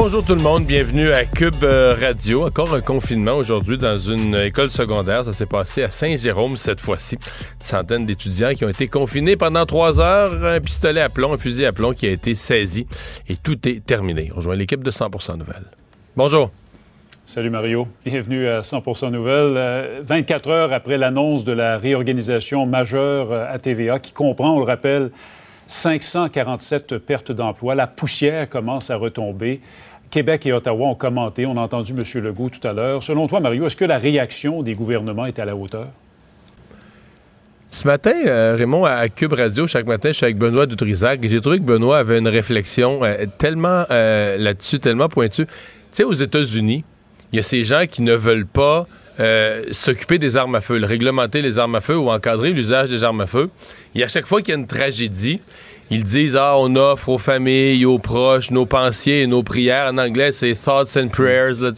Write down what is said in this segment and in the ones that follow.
Bonjour tout le monde, bienvenue à Cube euh, Radio. Encore un confinement aujourd'hui dans une école secondaire. Ça s'est passé à Saint-Jérôme cette fois-ci. Une centaine d'étudiants qui ont été confinés pendant trois heures. Un pistolet à plomb, un fusil à plomb qui a été saisi. Et tout est terminé. On rejoint l'équipe de 100% Nouvelles. Bonjour. Salut Mario, bienvenue à 100% Nouvelles. 24 euh, heures après l'annonce de la réorganisation majeure euh, à TVA qui comprend, on le rappelle, 547 pertes d'emplois. La poussière commence à retomber. Québec et Ottawa ont commenté. On a entendu M. Legault tout à l'heure. Selon toi, Mario, est-ce que la réaction des gouvernements est à la hauteur? Ce matin, euh, Raymond, à Cube Radio, chaque matin, je suis avec Benoît Dutrisac et j'ai trouvé que Benoît avait une réflexion euh, tellement euh, là-dessus, tellement pointue. Tu sais, aux États-Unis, il y a ces gens qui ne veulent pas s'occuper des armes à feu, réglementer les armes à feu ou encadrer l'usage des armes à feu. Et à chaque fois qu'il y a une tragédie, ils disent ah on offre aux familles, aux proches nos pensées et nos prières. En anglais c'est thoughts and prayers là,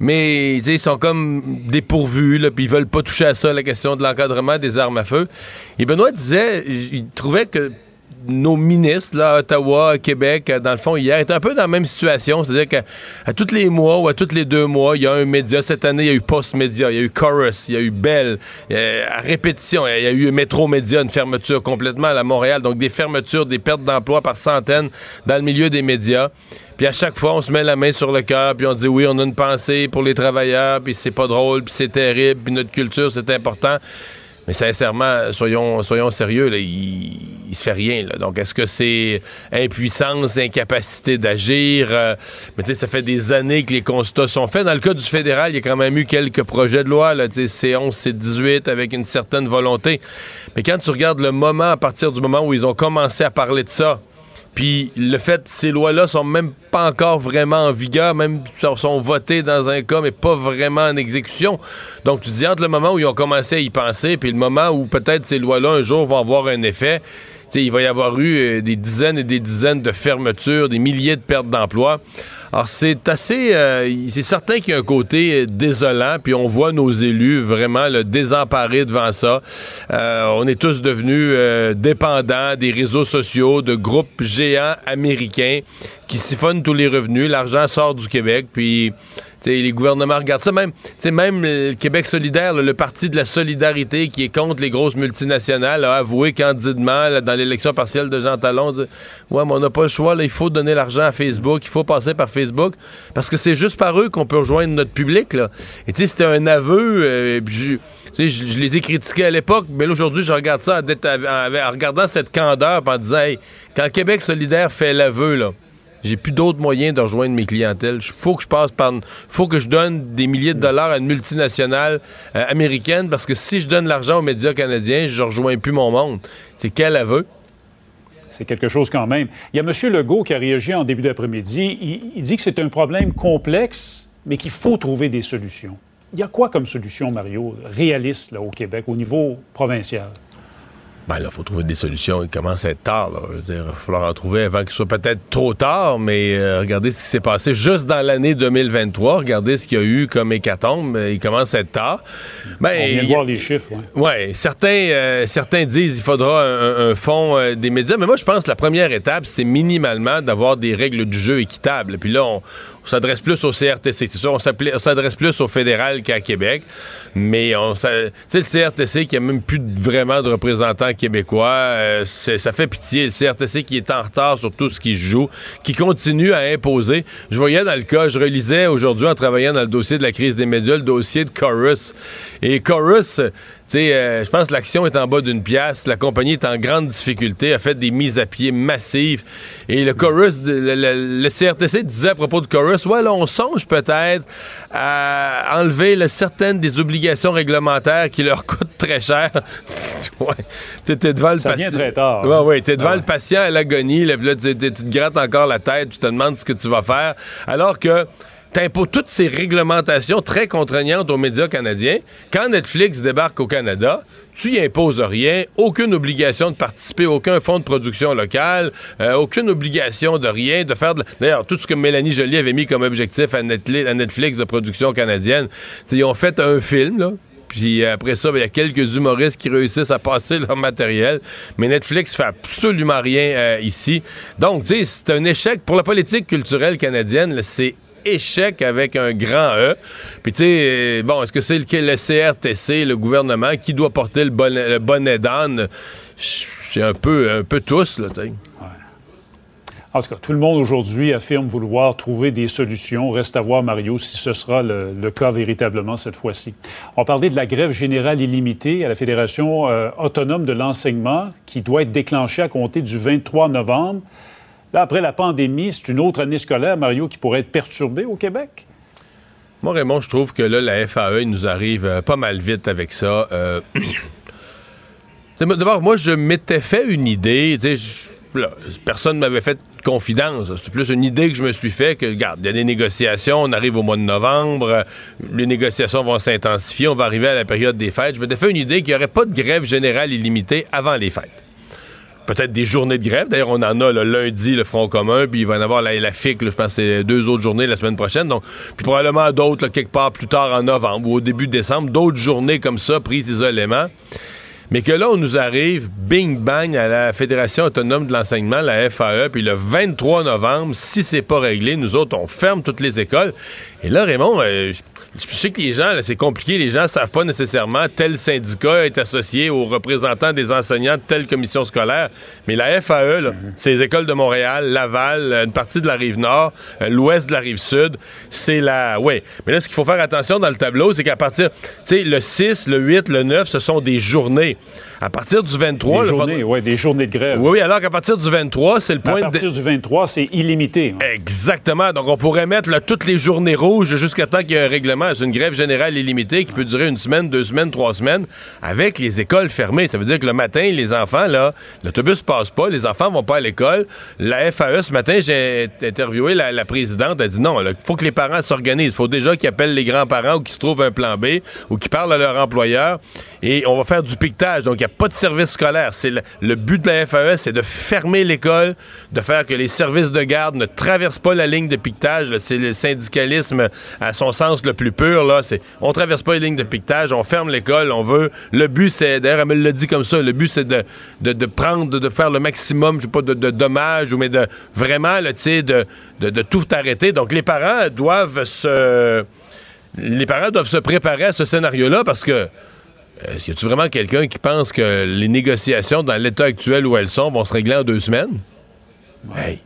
Mais ils sont comme dépourvus là, puis ils veulent pas toucher à ça la question de l'encadrement des armes à feu. Et Benoît disait, il trouvait que nos ministres, là, à Ottawa, à Québec, euh, dans le fond, hier, étaient un peu dans la même situation. C'est-à-dire qu'à tous les mois ou à tous les deux mois, il y a un média. Cette année, il y a eu Post Média, il y a eu Chorus, il y a eu Bell, à répétition, il y a eu Métro Média, une fermeture complètement à Montréal. Donc, des fermetures, des pertes d'emplois par centaines dans le milieu des médias. Puis à chaque fois, on se met la main sur le cœur, puis on dit oui, on a une pensée pour les travailleurs, puis c'est pas drôle, puis c'est terrible, puis notre culture, c'est important. Mais sincèrement, soyons, sérieux, il, se fait rien. Donc, est-ce que c'est impuissance, incapacité d'agir? Euh, mais tu sais, ça fait des années que les constats sont faits. Dans le cas du fédéral, il y a quand même eu quelques projets de loi, là, C11, C18, avec une certaine volonté. Mais quand tu regardes le moment, à partir du moment où ils ont commencé à parler de ça, puis le fait, ces lois-là sont même pas encore vraiment en vigueur, même sont votées dans un cas, mais pas vraiment en exécution. Donc tu dis entre le moment où ils ont commencé à y penser, puis le moment où peut-être ces lois-là un jour vont avoir un effet, il va y avoir eu euh, des dizaines et des dizaines de fermetures, des milliers de pertes d'emplois. Alors, c'est assez. Euh, c'est certain qu'il y a un côté euh, désolant, puis on voit nos élus vraiment le désemparés devant ça. Euh, on est tous devenus dépendants des réseaux sociaux, de groupes géants américains qui siphonnent tous les revenus. L'argent sort du Québec, puis les gouvernements regardent ça. Même, même le Québec solidaire, le parti de la solidarité qui est contre les grosses multinationales, a avoué candidement dans l'élection partielle de Jean Talon, ouais, mais on n'a pas le choix, il faut donner l'argent à Facebook, il faut passer par Facebook, parce que c'est juste par eux qu'on peut rejoindre notre public. Là. Et c'était un aveu. Euh, je, je, les ai critiqués à l'époque, mais aujourd'hui, je regarde ça en, regardant cette candeur en disant, quand Québec solidaire fait l'aveu, là, j'ai plus d'autres moyens de rejoindre mes clientèles. Il faut que je passe par. faut que je donne des milliers de dollars à une multinationale euh, américaine parce que si je donne l'argent aux médias canadiens, je rejoins plus mon monde. C'est quel aveu? C'est quelque chose quand même. Il y a M. Legault qui a réagi en début d'après-midi. Il, dit que c'est un problème complexe, mais qu'il faut trouver des solutions. Il y a quoi comme solution, Mario, réaliste là, au Québec, au niveau provincial? Ben là, il faut trouver des solutions. Il commence à être tard. Là. Je veux dire, il va falloir en trouver avant qu'il soit peut-être trop tard, mais euh, regardez ce qui s'est passé juste dans l'année 2023. Regardez ce qu'il y a eu comme hécatombe. Il commence à être tard. Ben, On vient voir les chiffres. Oui, ouais, certains, euh, certains disent qu'il faudra un, fonds euh, des médias, mais moi, je pense que la première étape, c'est minimalement d'avoir des règles du jeu équitables. Puis là, on, on s'adresse plus au CRTC. C'est sûr, on s'adresse plus au fédéral qu'à Québec. Mais on, le CRTC qui a même plus vraiment de représentants québécois, euh, ça fait pitié. Le CRTC qui est en retard sur tout ce qui se joue, qui continue à imposer. Je voyais dans le cas, je relisais aujourd'hui en travaillant dans le dossier de la crise des médias, le dossier de Chorus. Et Chorus, euh, je pense que l'action est en bas d'une pièce. La compagnie est en grande difficulté, a fait des mises à pied massives. Et le chorus, le, CRTC disait à propos de chorus, ouais, là, on songe peut-être à enlever certaines des obligations réglementaires qui leur coûtent très cher. ouais, t'es devant le Ça vient très tard. Ouais, ouais, t'es devant ah le patient à l'agonie. Là, là tu te grattes encore la tête, tu te demandes ce que tu vas faire. Alors que t'imposes toutes ces réglementations très contraignantes aux médias canadiens. Quand Netflix débarque au Canada, tu y imposes rien, aucune obligation de participer, aucun fonds de production local, euh, aucune obligation de rien, de faire de... D'ailleurs, tout ce que Mélanie Joly avait mis comme objectif à Netflix, de production canadienne, ils ont fait un film, là, puis après ça, ben, il y a quelques humoristes qui réussissent à passer leur matériel. Mais Netflix fait absolument rien euh, ici. Donc, c'est un échec pour la politique culturelle canadienne. C'est échec avec un grand E. Puis tu sais, bon, est-ce que c'est le, le, CRTC, le gouvernement, qui doit porter le bonnet, le d'âne? C'est un peu, un peu tous, là, tu sais. En tout cas, tout le monde aujourd'hui affirme vouloir trouver des solutions. Reste à voir, Mario, si ce sera le, cas véritablement cette fois-ci. On parlait de la grève générale illimitée à la Fédération euh, autonome de l'enseignement qui doit être déclenchée à compter du 23 novembre. Là, après la pandémie, c'est une autre année scolaire, Mario, qui pourrait être perturbée au Québec? Moi, Raymond, je trouve que là, la FAE, il nous arrive euh, pas mal vite avec ça. Euh... D'abord, moi, je m'étais fait une idée. personne ne m'avait fait confidence. C'est plus une idée que je me suis fait que, regarde, il y a des négociations, on arrive au mois de novembre, les négociations vont s'intensifier, on va arriver à la période des fêtes. Je m'étais fait une idée qu'il n'y aurait pas de grève générale illimitée avant les fêtes peut-être des journées de grève. D'ailleurs, on en a le lundi, le Front commun, puis il va y en avoir la, FIC, je pense c'est deux autres journées la semaine prochaine. Donc, puis probablement d'autres quelque part plus tard en novembre ou au début décembre, d'autres journées comme ça prises isolément. Mais que là, on nous arrive, bing bang, à la Fédération autonome de l'enseignement, la FAE, puis le 23 novembre, si c'est pas réglé, nous autres, on ferme toutes les écoles. Et là, Raymond, euh, sais que les gens, c'est compliqué, les gens savent pas nécessairement tel syndicat est associé aux représentants des enseignants de telle commission scolaire, mais la FAE, c'est les écoles de Montréal, Laval, une partie de la rive nord, euh, l'ouest de la rive sud, c'est la... Oui, mais là, ce qu'il faut faire attention dans le tableau, c'est qu'à partir, tu sais, le 6, le 8, le 9, ce sont des journées. À partir du 23... Des journées, oui, des journées de grève. Oui, oui, alors qu'à partir du 23, c'est le point... À partir du 23, c'est illimité. Exactement. Donc, on pourrait mettre là, toutes les journées rouges jusqu'à temps qu'il y ait un règlement. C'est une grève générale illimitée qui peut durer une semaine, deux semaines, trois semaines, avec les écoles fermées. Ça veut dire que le matin, les enfants, là, l'autobus passe pas, les enfants vont pas à l'école. La FAE, ce matin, j'ai interviewé la, présidente, elle a dit non, il faut que les parents s'organisent. Il faut déjà qu'ils appellent les grands-parents ou qu'ils se trouvent un plan B ou qu'ils parlent à leur employeur. Et on va faire du piquetage. Donc, il n'y a pas de service scolaire. C'est le, but de la FAE, c'est de fermer l'école, de faire que les services de garde ne traversent pas la ligne de piquetage. C'est le syndicalisme à son sens le plus pur. Là, c'est on traverse pas les lignes de piquetage, on ferme l'école, on veut. Le but, c'est d'ailleurs, elle me l'a dit comme ça. Le but, c'est de, de, prendre, de, faire le maximum, je sais pas, de, de dommages, mais de vraiment, tu sais, de, de tout arrêter. Donc, les parents doivent se les parents doivent se préparer à ce scénario-là parce que est-ce y a-tu vraiment quelqu'un qui pense que les négociations dans l'état actuel où elles sont vont se régler en deux semaines? Hey.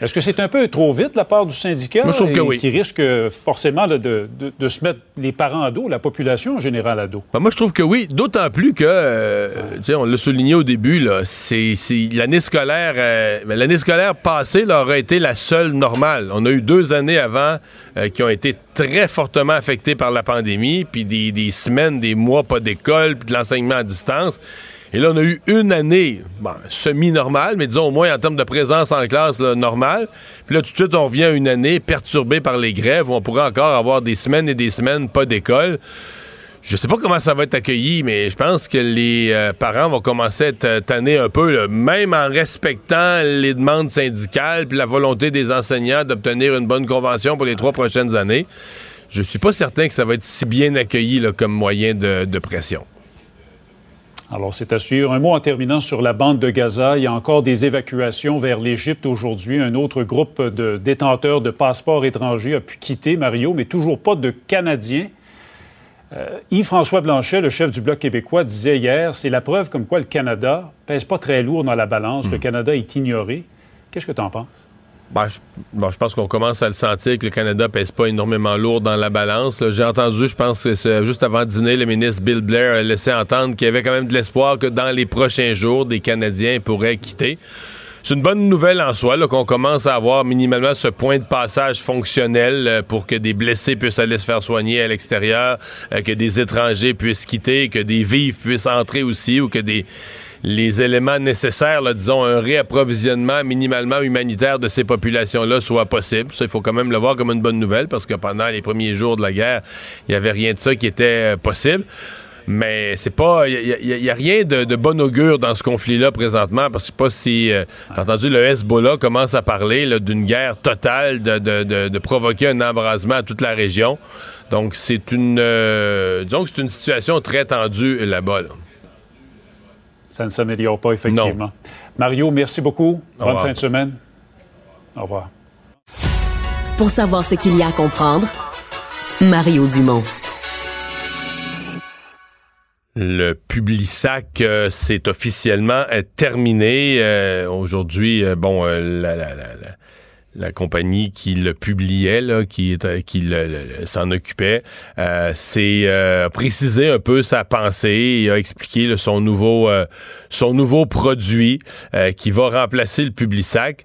Est-ce que c'est un peu trop vite de la part du syndicat? Moi, je trouve que oui. Qui risque forcément de, se mettre les parents à dos, la population en général à dos? Ben, moi, je trouve que oui, d'autant plus que, euh, on l'a souligné au début, c'est, l'année scolaire, euh, ben, l'année scolaire passée là, aurait été la seule normale. On a eu deux années avant euh, qui ont été très fortement affectées par la pandémie, puis des, des semaines, des mois pas d'école, puis de l'enseignement à distance. Et là, on a eu une année semi-normale, mais disons au moins en termes de présence en classe normale. Puis là, tout de suite, on revient à une année perturbée par les grèves où on pourrait encore avoir des semaines et des semaines pas d'école. Je sais pas comment ça va être accueilli, mais je pense que les euh, parents vont commencer à être euh, tannés un peu, même en respectant les demandes syndicales puis la volonté des enseignants d'obtenir une bonne convention pour les trois prochaines années. Je suis pas certain que ça va être si bien accueilli comme moyen de pression. Alors, c'est à suivre. Un mot en terminant sur la bande de Gaza. Il y a encore des évacuations vers l'Égypte aujourd'hui. Un autre groupe de détenteurs de passeports étrangers a pu quitter Mario, mais toujours pas de Canadiens. Euh, Yves-François Blanchet, le chef du Bloc québécois, disait hier c'est la preuve comme quoi le Canada pèse pas très lourd dans la balance. Le hmm. Canada est ignoré. Qu'est-ce que tu en penses? Ben, je, pense qu'on commence à le sentir que le Canada pèse pas énormément lourd dans la balance. J'ai entendu, je pense que juste avant dîner, le ministre Bill Blair a laissé entendre qu'il y avait quand même de l'espoir que dans les prochains jours, des Canadiens pourraient quitter. C'est une bonne nouvelle en soi qu'on commence à avoir minimalement ce point de passage fonctionnel euh, pour que des blessés puissent aller se faire soigner à l'extérieur, euh, que des étrangers puissent quitter, que des vifs puissent entrer aussi ou que des les éléments nécessaires, disons, un réapprovisionnement minimalement humanitaire de ces populations-là soit possible. Ça, il faut quand même le voir comme une bonne nouvelle parce que pendant les premiers jours de la guerre, il n'y avait rien de ça qui était possible. Mais c'est pas. Il n'y a, rien de, bon augure dans ce conflit-là présentement, parce que je sais pas si. Euh, t'as entendu, le Hezbollah commence à parler d'une guerre totale, de, provoquer un embrasement à toute la région. Donc, c'est une. Euh, c'est une situation très tendue là-bas. Ça ne s'améliore pas, effectivement. Mario, merci beaucoup. Bonne fin de semaine. Au revoir. Pour savoir ce qu'il y a à comprendre, Mario Dumont. Le Publisac, euh, c'est officiellement euh, terminé. Euh, aujourd'hui, bon, la, la, la, la, compagnie qui le publiait, là, qui, s'en occupait, c'est précisé un peu sa pensée et a expliqué son nouveau son nouveau produit qui va remplacer le Publisac.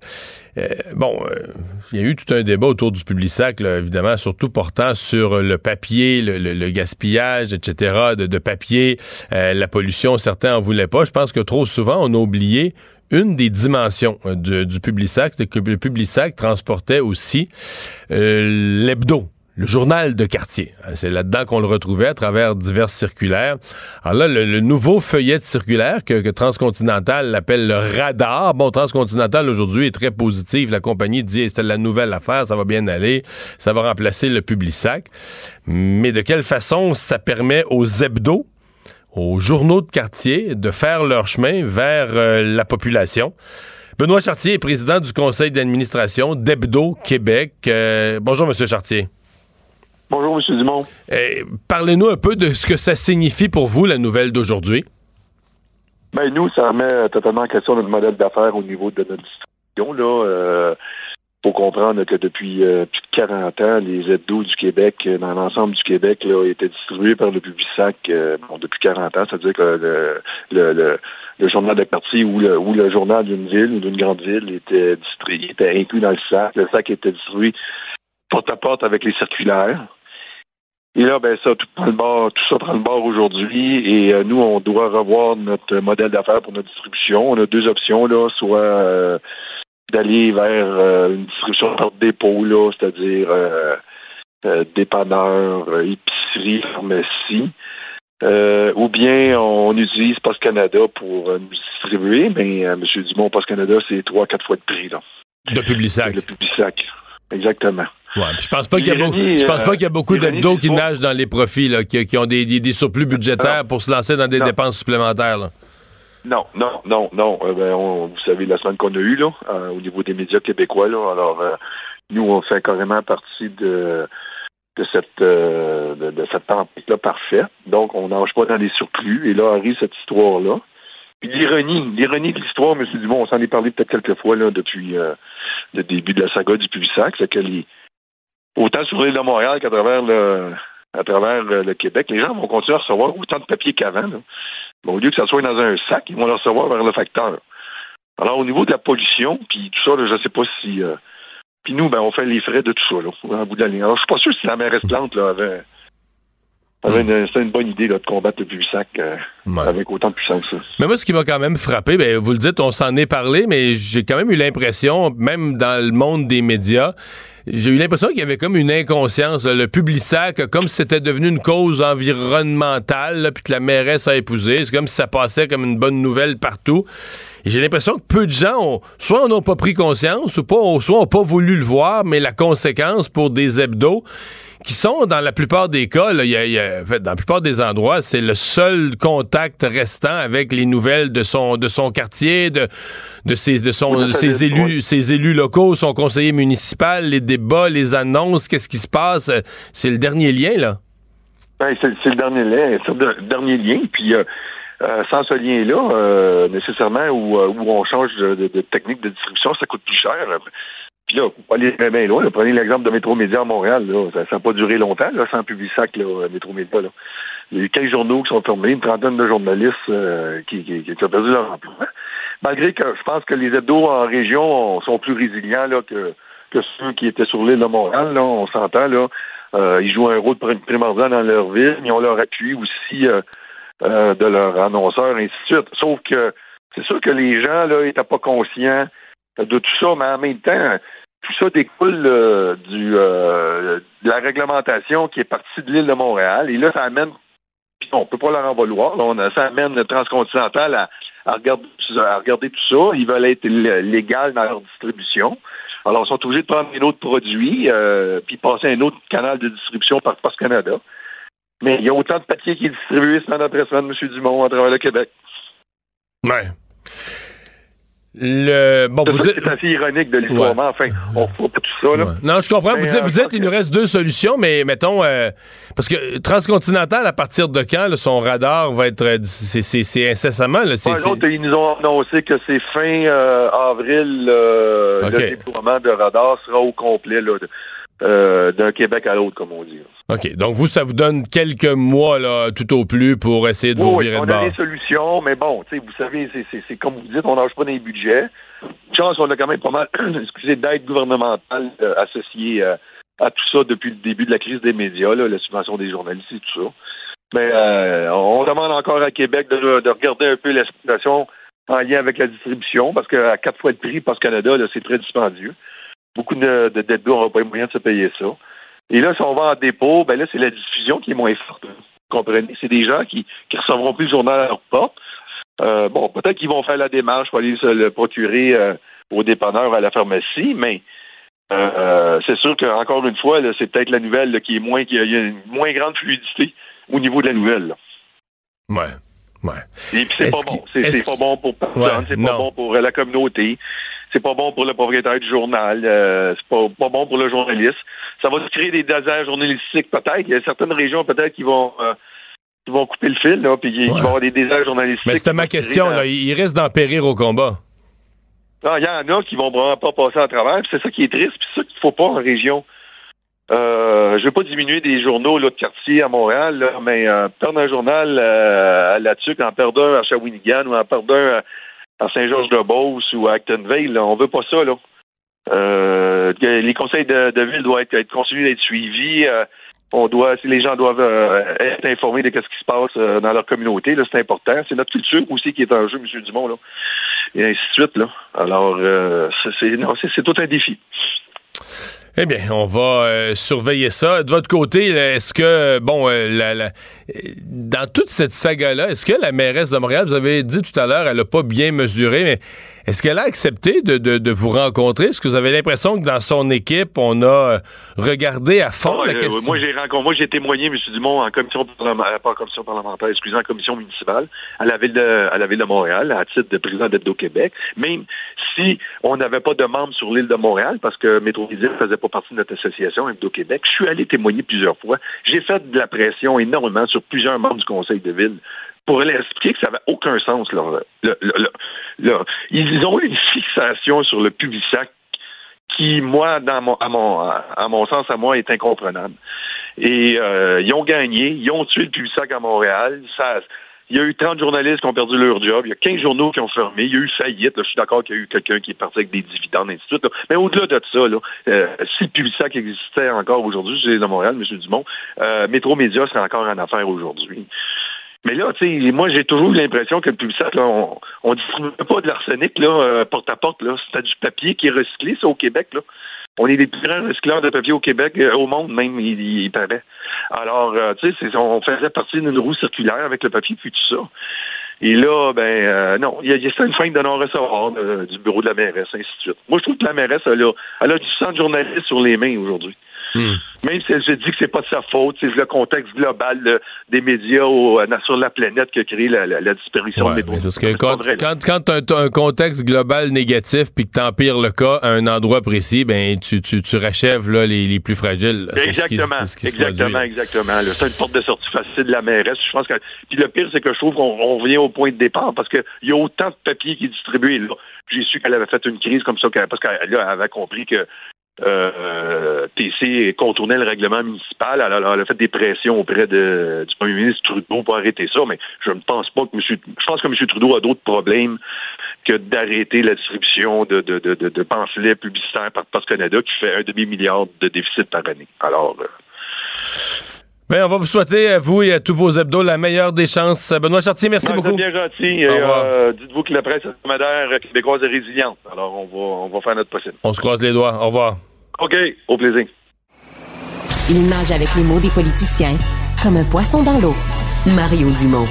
Euh, bon, euh, il y a eu tout un débat autour du Publisac, évidemment, surtout portant sur le papier, le, gaspillage, etc., de, papier, euh, la pollution. Certains en voulaient pas. Je pense que trop souvent, on a oublié une des dimensions du Publisac, c'est que le Publisac transportait aussi l'hebdo le journal de quartier. Hein, c'est là-dedans qu'on le retrouvait à travers diverses circulaires. Alors là, le, nouveau feuillet de circulaire que, Transcontinental l'appelle le radar. Bon, Transcontinental aujourd'hui est très positif. La compagnie dit c'est la nouvelle affaire, ça va bien aller, ça va remplacer le Publisac. Mais de quelle façon ça permet aux hebdos, aux journaux de quartier, de faire leur chemin vers euh, la population? Benoît Chartier est président du conseil d'administration d'Hebdo Québec. Euh, bonjour, Monsieur Chartier. Bonjour, M. Dumont. Eh, parlez-nous un peu de ce que ça signifie pour vous, la nouvelle d'aujourd'hui. Ben, nous, ça remet totalement en question notre modèle d'affaires au niveau de notre distribution. Là, euh, faut comprendre que depuis euh, plus de 40 ans, les aides-d'eau du Québec, euh, dans l'ensemble du Québec, là, étaient distribués par le Publisac euh, bon, depuis 40 ans. C'est-à-dire que le, journal de quartier ou le, ou le journal d'une ville ou d'une grande ville était distribué, était inclus dans le sac. Le sac était distribué porte à porte avec les circulaires. Et là, ben ça, tout prend le bord, tout ça prend le bord aujourd'hui. Et euh, nous, on doit revoir notre modèle d'affaires pour notre distribution. On a deux options là, soit d'aller vers euh, une distribution par dépôt, là, c'est-à-dire dépanneur, épicerie, pharmacie. ou bien on utilise Post Canada pour nous distribuer, mais M. Dumont, Post Canada, c'est trois, quatre fois de prix. Là. De Publisac. De Publisac, exactement. Ouais, je pense pas qu'il y y a beaucoup d'hebdos qui nagent dans les profits, là, qui, ont des, des, surplus budgétaires pour se lancer dans des dépenses supplémentaires. Non, non, non, non. Euh, ben, vous savez, la semaine qu'on a eue, là, euh, au niveau des médias québécois, là, alors euh, nous, on fait carrément partie de de cette de, cette tempête-là parfaite. Donc, on nage pas dans les surplus. Et là arrive cette histoire-là. Puis l'ironie, l'ironie de l'histoire, M. Dumont, on s'en est parlé peut-être quelques fois là, depuis le début de la saga du Publisac, c'est que les, autant sur l'île de Montréal qu'à travers le à travers le Québec, les gens vont continuer à recevoir autant de papier qu'avant. Au lieu que ça soit dans un sac, ils vont le recevoir vers le facteur. Alors, au niveau de la pollution, puis tout ça, je ne sais pas si. Euh, puis nous, ben, on fait les frais de tout ça, là, bout de la ligne. Alors, je suis pas sûr si la mairesse Plante là, avait. C'était une bonne idée là, de combattre le Publisac euh, avec autant de puissance. Mais moi, ce qui m'a quand même frappé, ben, vous le dites, on s'en est parlé, mais j'ai quand même eu l'impression, même dans le monde des médias, j'ai eu l'impression qu'il y avait comme une inconscience. le Publisac, comme si c'était devenu une cause environnementale, puis que la mairesse a épousé. C'est comme si ça passait comme une bonne nouvelle partout. J'ai l'impression que peu de gens ont, soit n'ont pas pris conscience, ou pas, soit n'ont pas voulu le voir, mais la conséquence pour des hebdos, qui sont, dans la plupart des cas, là, y a, dans la plupart des endroits, c'est le seul contact restant avec les nouvelles de son, de son quartier, de, de ses, de son, ses élus, ses élus locaux, son conseiller municipal, les débats, les annonces, qu'est-ce qui se passe? C'est le dernier lien, là. Ben, c'est, le dernier lien, c'est le dernier lien. Puis, euh, euh, sans ce lien-là, euh, nécessairement, où, où on change de, de, technique de distribution, ça coûte plus cher. Puis là, faut pas aller bien loin. Prenez l'exemple de Métro Média à Montréal. Là. Ça n'a pas duré longtemps, là, sans Publisac, là, Métro Média. Là. Il y a eu 15 journaux qui sont fermés, une trentaine de journalistes euh, qui, ont perdu leur emploi. Malgré que je pense que les hebdos en région sont plus résilients là, que, ceux qui étaient sur l'île de Montréal. Là, on s'entend, là. Euh, ils jouent un rôle primordial dans leur ville. Ils ont leur appui aussi euh, euh, de leur annonceur, ainsi de suite. Sauf que c'est sûr que les gens là n'étaient pas conscients de tout ça, mais en même temps, tout ça découle euh, du de la réglementation qui est partie de l'île de Montréal. Et là, ça amène, puis on peut pas leur en vouloir, là, on, ça amène le transcontinental à, à, regarder, à regarder tout ça. Ils veulent être légal dans leur distribution. Alors, ils sont obligés de prendre un autre produit, euh, puis passer un autre canal de distribution par Post Canada. Mais il y a autant de papier qui est distribué semaine après semaine, M. Dumont, à travers le Québec. Ouais. Le, bon, vous dites... C'est assez ironique de l'histoire, mais enfin, on ne pas tout ça. Là. Non, je comprends. vous dites, vous dites il nous reste deux solutions, mais mettons, euh, parce que Transcontinental, à partir de quand, son radar va être. C'est incessamment. Là, L'autre, ils nous ont annoncé que c'est fin euh, avril, euh, le déploiement de radar sera au complet. Là, euh, d'un Québec à l'autre, comme on dit. OK. Donc, vous, ça vous donne quelques mois, là, tout au plus, pour essayer de vous virer de bord. on a des solutions, mais bon, vous savez, c'est comme vous dites, on n'arrive pas dans les budgets. Chance, on a quand même pas mal, excusez, d'aide gouvernementale euh, associée euh, à tout ça depuis le début de la crise des médias, là, la subvention des journalistes et tout ça. Mais on demande encore à Québec de, regarder un peu la situation en lien avec la distribution, parce qu'à quatre fois le prix, Post Canada, c'est très dispendieux beaucoup de, de dettes n'auront pas les moyens de se payer ça. Et là, si on va en dépôt, ben là, c'est la diffusion qui est moins forte. Vous comprenez? C'est des gens qui ne recevront plus le journal à leur porte. Euh, bon, peut-être qu'ils vont faire la démarche pour aller se le procurer euh, au dépanneur à la pharmacie, mais euh, c'est sûr qu'encore une fois, c'est peut-être la nouvelle qui est moins, qui a une moins grande fluidité au niveau de la nouvelle. Là. Ouais. Ouais. Et puis c'est pas bon. C'est pas bon pour personne, c'est pas bon pour la communauté c'est pas bon pour le propriétaire du journal, euh, c'est pas, pas bon pour le journaliste. Ça va créer des déserts journalistiques peut-être. Il y a certaines régions peut-être qui vont euh, qui vont couper le fil, là, puis qui, vont avoir des déserts journalistiques. Mais c'était ma question, là. Il risque d'en périr au combat. Ah, il y en a qui vont vraiment pas passer à travers. C'est ça qui est triste, puis c'est ça qu'il faut pas en région. Euh, je veux pas diminuer des journaux là, de quartier à Montréal, là, mais euh, perdre un journal à La Tuque, en perdre un à Shawinigan ou en perdre un à Saint-Georges-de-Beauce ou à Actonville. On veut pas ça, là. Euh, les conseils de, ville doivent être, être continuer d'être suivis. Euh, on doit, si les gens doivent euh, être informés de ce qui se passe dans leur communauté, là, c'est important. C'est notre culture aussi qui est en jeu, M. Dumont, là. Et ainsi de suite, là. Alors, c'est tout un défi. Eh bien, on va surveiller ça. De votre côté, est-ce que, bon, la, dans toute cette saga-là, est-ce que la mairesse de Montréal, vous avez dit tout à l'heure, elle n'a pas bien mesuré, mais est-ce qu'elle a accepté de, de, vous rencontrer? Est-ce que vous avez l'impression que dans son équipe, on a euh, regardé à fond la question? Moi, j'ai rencontré, moi, j'ai témoigné, M. Dumont, en commission parlementaire, euh, pas en commission parlementaire, excusez, en commission municipale, à la ville de, à la ville de Montréal, à titre de président d'Hebdo-Québec. Même si on n'avait pas de membres sur l'île de Montréal, parce que Métro-Ville ne faisait pas partie de notre association Hebdo-Québec, je suis allé témoigner plusieurs fois. J'ai fait de la pression énormément sur plusieurs membres du conseil de ville pour leur expliquer que ça n'avait aucun sens. Ils ont une fixation sur le sac qui, moi, dans mon, à, mon, sens, à moi, est incomprenable. Et euh, ils ont gagné, ils ont tué le sac à Montréal. Ça, il y a eu 30 journalistes qui ont perdu leur job. Il y a 15 journaux qui ont fermé. Il y a eu faillite. je suis d'accord qu'il y a eu quelqu'un qui est parti avec des dividendes, et ainsi de suite. Mais au-delà de ça, là, euh, si le Publisac existait encore aujourd'hui, je suis de Montréal, M. Dumont, euh, Métro Média serait encore en affaire aujourd'hui. Mais là, tu sais, moi, j'ai toujours l'impression que le Publisac, là, on, on distribue pas de l'arsenic, là, euh, porte à porte, là. C'est du papier qui est recyclé, ça, au Québec, là. On est les plus grands recycleurs de papier au Québec, euh, au monde même, il, paraît. Alors, euh, tu sais, on faisait partie d'une roue circulaire avec le papier, puis tout ça. Et là, ben non, il y, a, une fin de non-recevoir du bureau de la mairesse, ainsi de suite. Moi, je trouve que la mairesse, elle a, elle a du sang de journaliste sur les mains aujourd'hui. Hmm. Même si je dis que c'est pas de sa faute, c'est le contexte global des médias sur la planète qui a créé la, disparition des quand, quand, tu as un, contexte global négatif puis que tu empires le cas à un endroit précis, ben tu, tu, tu rachèves là, les, les plus fragiles. Exactement, exactement, exactement. C'est une porte de sortie facile de la mairesse. Je pense que puis le pire, c'est que je trouve qu'on revient au point de départ parce qu'il y a autant de papier qui est distribué. J'ai su qu'elle avait fait une crise comme ça parce qu'elle avait compris que euh, TC contournait le règlement municipal. Elle, a fait des pressions auprès de, du premier ministre Trudeau pour arrêter ça, mais je ne pense pas que M. Je pense que M. Trudeau a d'autres problèmes que d'arrêter la distribution de, de, de, de, pamphlets publicitaires par Post Canada qui fait un demi-milliard de déficit par année. Alors. Euh, Bien, on va vous souhaiter, à vous et à tous vos hebdos, la meilleure des chances. Benoît Chartier, merci beaucoup. Bien gentil. Euh, dites-vous que la presse hebdomadaire québécoise est résiliente. Alors, on va, on va faire notre possible. On se croise les doigts. Au revoir. OK. Au plaisir. Il nage avec les mots des politiciens comme un poisson dans l'eau. Mario Dumont.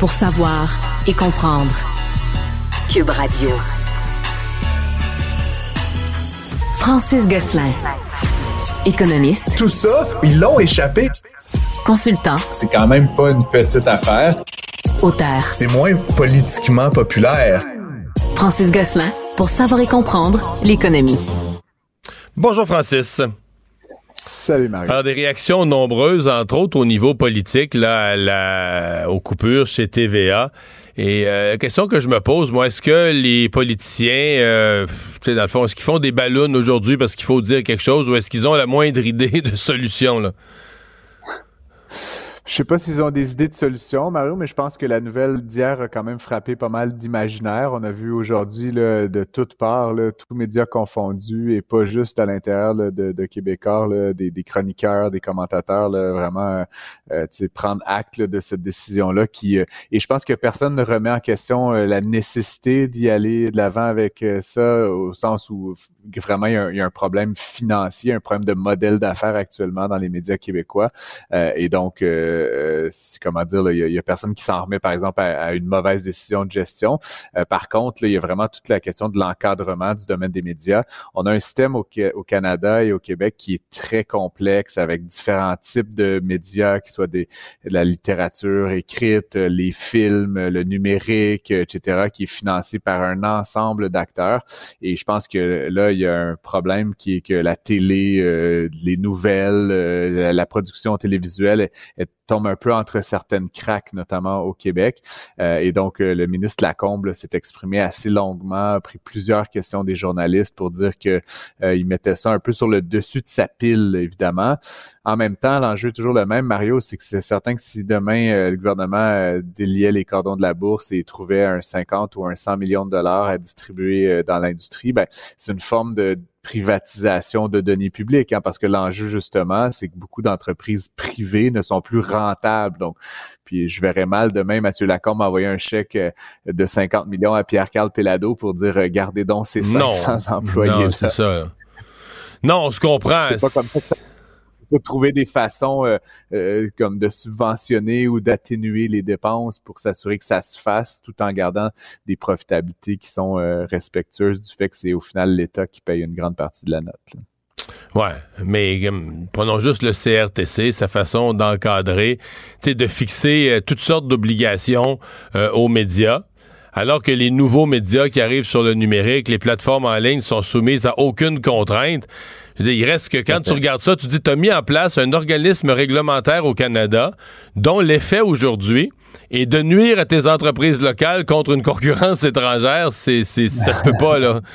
Pour savoir et comprendre. Cube Radio. Francis Gosselin. Économiste. Tout ça, ils l'ont échappé. Consultant. C'est quand même pas une petite affaire. Auteur. C'est moins politiquement populaire. Francis Gosselin. Pour savoir et comprendre l'économie. Bonjour Francis. Salut Marie. Alors, des réactions nombreuses, entre autres au niveau politique, là, la, aux coupures chez TVA. Et euh, question que je me pose, moi, est-ce que les politiciens, euh, tu sais, dans le fond, est-ce qu'ils font des ballons aujourd'hui parce qu'il faut dire quelque chose ou est-ce qu'ils ont la moindre idée de solution, là? Je sais pas s'ils ont des idées de solutions, Mario, mais je pense que la nouvelle d'hier a quand même frappé pas mal d'imaginaires. On a vu aujourd'hui de toutes parts, là, tous médias confondus et pas juste à l'intérieur de, de Québécois, des, des, chroniqueurs, des commentateurs, là, vraiment euh, prendre acte de cette décision-là. qui euh, Et je pense que personne ne remet en question euh, la nécessité d'y aller de l'avant avec euh, ça, au sens où vraiment il y, a un, problème financier, un problème de modèle d'affaires actuellement dans les médias québécois. et donc, euh, comment dire, il y, a personne qui s'en remet, par exemple, à, une mauvaise décision de gestion. Euh, par contre, il y a vraiment toute la question de l'encadrement du domaine des médias. On a un système au, Canada et au Québec qui est très complexe avec différents types de médias, qui soient des, de la littérature écrite, les films, le numérique, etc., qui est financé par un ensemble d'acteurs. Et je pense que là, il y a un problème qui est que la télé, euh, les nouvelles, la production télévisuelle est tombe un peu entre certaines craques, notamment au Québec. Euh, et donc, euh, le ministre Lacombe s'est exprimé assez longuement, a pris plusieurs questions des journalistes pour dire que euh, il mettait ça un peu sur le dessus de sa pile, évidemment. En même temps, l'enjeu est toujours le même, Mario, c'est que c'est certain que si demain le gouvernement déliait les cordons de la bourse et trouvait un 50 ou un 100 millions de dollars à distribuer dans l'industrie, ben, c'est une forme de privatisation de données publiques, hein, parce que l'enjeu justement, c'est que beaucoup d'entreprises privées ne sont plus rentables. Donc, puis je verrais mal demain Mathieu Lacombe envoyer un chèque euh, de 50 millions à Pierre-Carl Pelado pour dire euh, gardez donc ces 500 employés. Non, c'est ça. Non, on se comprend. C'est pas comme ça faut trouver des façons euh, euh, comme de subventionner ou d'atténuer les dépenses pour s'assurer que ça se fasse tout en gardant des profitabilités qui sont euh, respectueuses du fait que c'est au final l'État qui paye une grande partie de la note. Ouais, mais prenons juste le CRTC, sa façon d'encadrer, de fixer toutes sortes d'obligations aux médias alors que les nouveaux médias qui arrivent sur le numérique, les plateformes en ligne sont soumises à aucune contrainte. Il reste que quand tu regardes ça, tu dis, tu as mis en place un organisme réglementaire au Canada dont l'effet aujourd'hui est de nuire à tes entreprises locales contre une concurrence étrangère. C'est, c'est, ça se peut pas, là.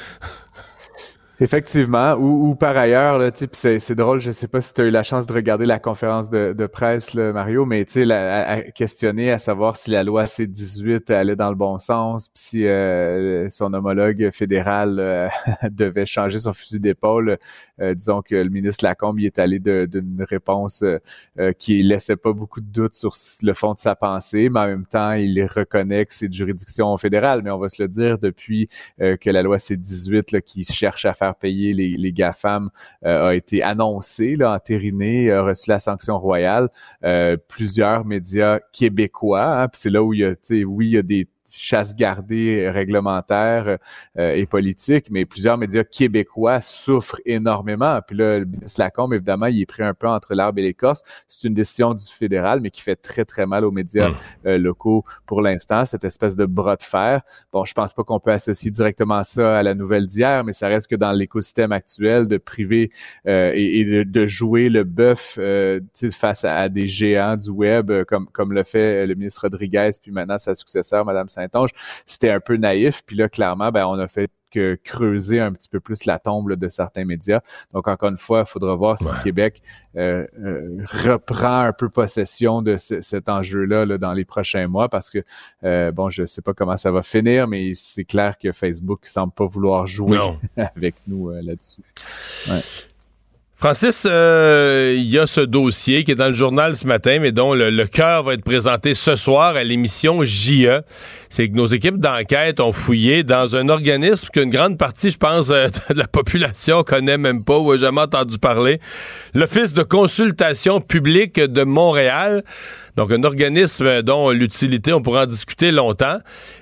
Effectivement, ou, par ailleurs, là, c'est, c'est drôle, je sais pas si tu as eu la chance de regarder la conférence de, de presse, là, Mario, mais tu sais, à, questionner à savoir si la loi C-18 allait dans le bon sens, puis si euh, son homologue fédéral euh, devait changer son fusil d'épaule. Euh, disons que le ministre Lacombe y est allé d'une réponse qui laissait pas beaucoup de doutes sur le fond de sa pensée, mais en même temps, il reconnaît que c'est de juridiction fédérale. Mais on va se le dire depuis que la loi C-18 là, qui cherche à faire payer les, GAFAM euh, a été annoncé, là, entériné, a reçu la sanction royale. Euh, plusieurs médias québécois, hein, puis c'est là où il y a, oui, il y a des chasse gardée réglementaire euh, et politique, mais plusieurs médias québécois souffrent énormément. Puis là, le ministre Lacombe, évidemment, il est pris un peu entre l'arbre et l'écorce. C'est une décision du fédéral, mais qui fait très, très mal aux médias hum. euh, locaux pour l'instant, cette espèce de bras de fer. Bon, je pense pas qu'on peut associer directement ça à la nouvelle d'hier, mais ça reste que dans l'écosystème actuel de privé euh, et, de, jouer le bœuf face à, des géants du web, comme, comme le fait le ministre Rodriguez, puis maintenant sa successeur, C'était un peu naïf. Puis là, clairement, ben, on a fait que creuser un petit peu plus la tombe de certains médias. Donc, encore une fois, il faudra voir si Québec euh, euh, reprend un peu possession de cet enjeu-là dans les prochains mois parce que, euh, bon, je sais pas comment ça va finir, mais c'est clair que Facebook semble pas vouloir jouer avec nous là-dessus. Francis, euh, il y a ce dossier qui est dans le journal ce matin, mais dont le, cœur va être présenté ce soir à l'émission JE. C'est que nos équipes d'enquête ont fouillé dans un organisme qu'une grande partie, je pense, euh, de la population connaît même pas ou a jamais entendu parler. L'Office de consultation publique de Montréal. Donc, un organisme dont l'utilité, on pourra en discuter longtemps,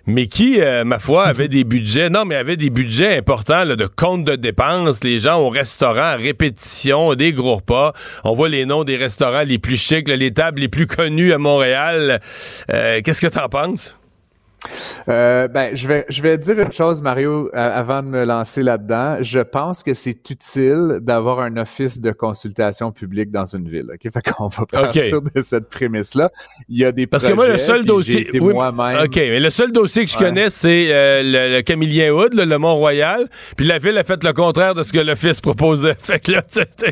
mais qui, euh, ma foi, avait des budgets, non, mais avait des budgets importants de compte de dépenses. Les gens au restaurant à répétition, des gros repas. On voit les noms des restaurants les plus chics, les tables les plus connues à Montréal. Euh, qu'est-ce que tu en penses? Euh, ben, je vais, je vais dire une chose, Mario, avant de me lancer là-dedans. Je pense que c'est utile d'avoir un office de consultation publique dans une ville. Ok, fait qu'on va partir de cette prémisse-là. Il y a des parce que moi le seul dossier, oui, ok, mais le seul dossier que je connais c'est euh, le, Camillien Hood, le Mont-Royal. Puis la ville a fait le contraire de ce que l'office proposait. Fait que là,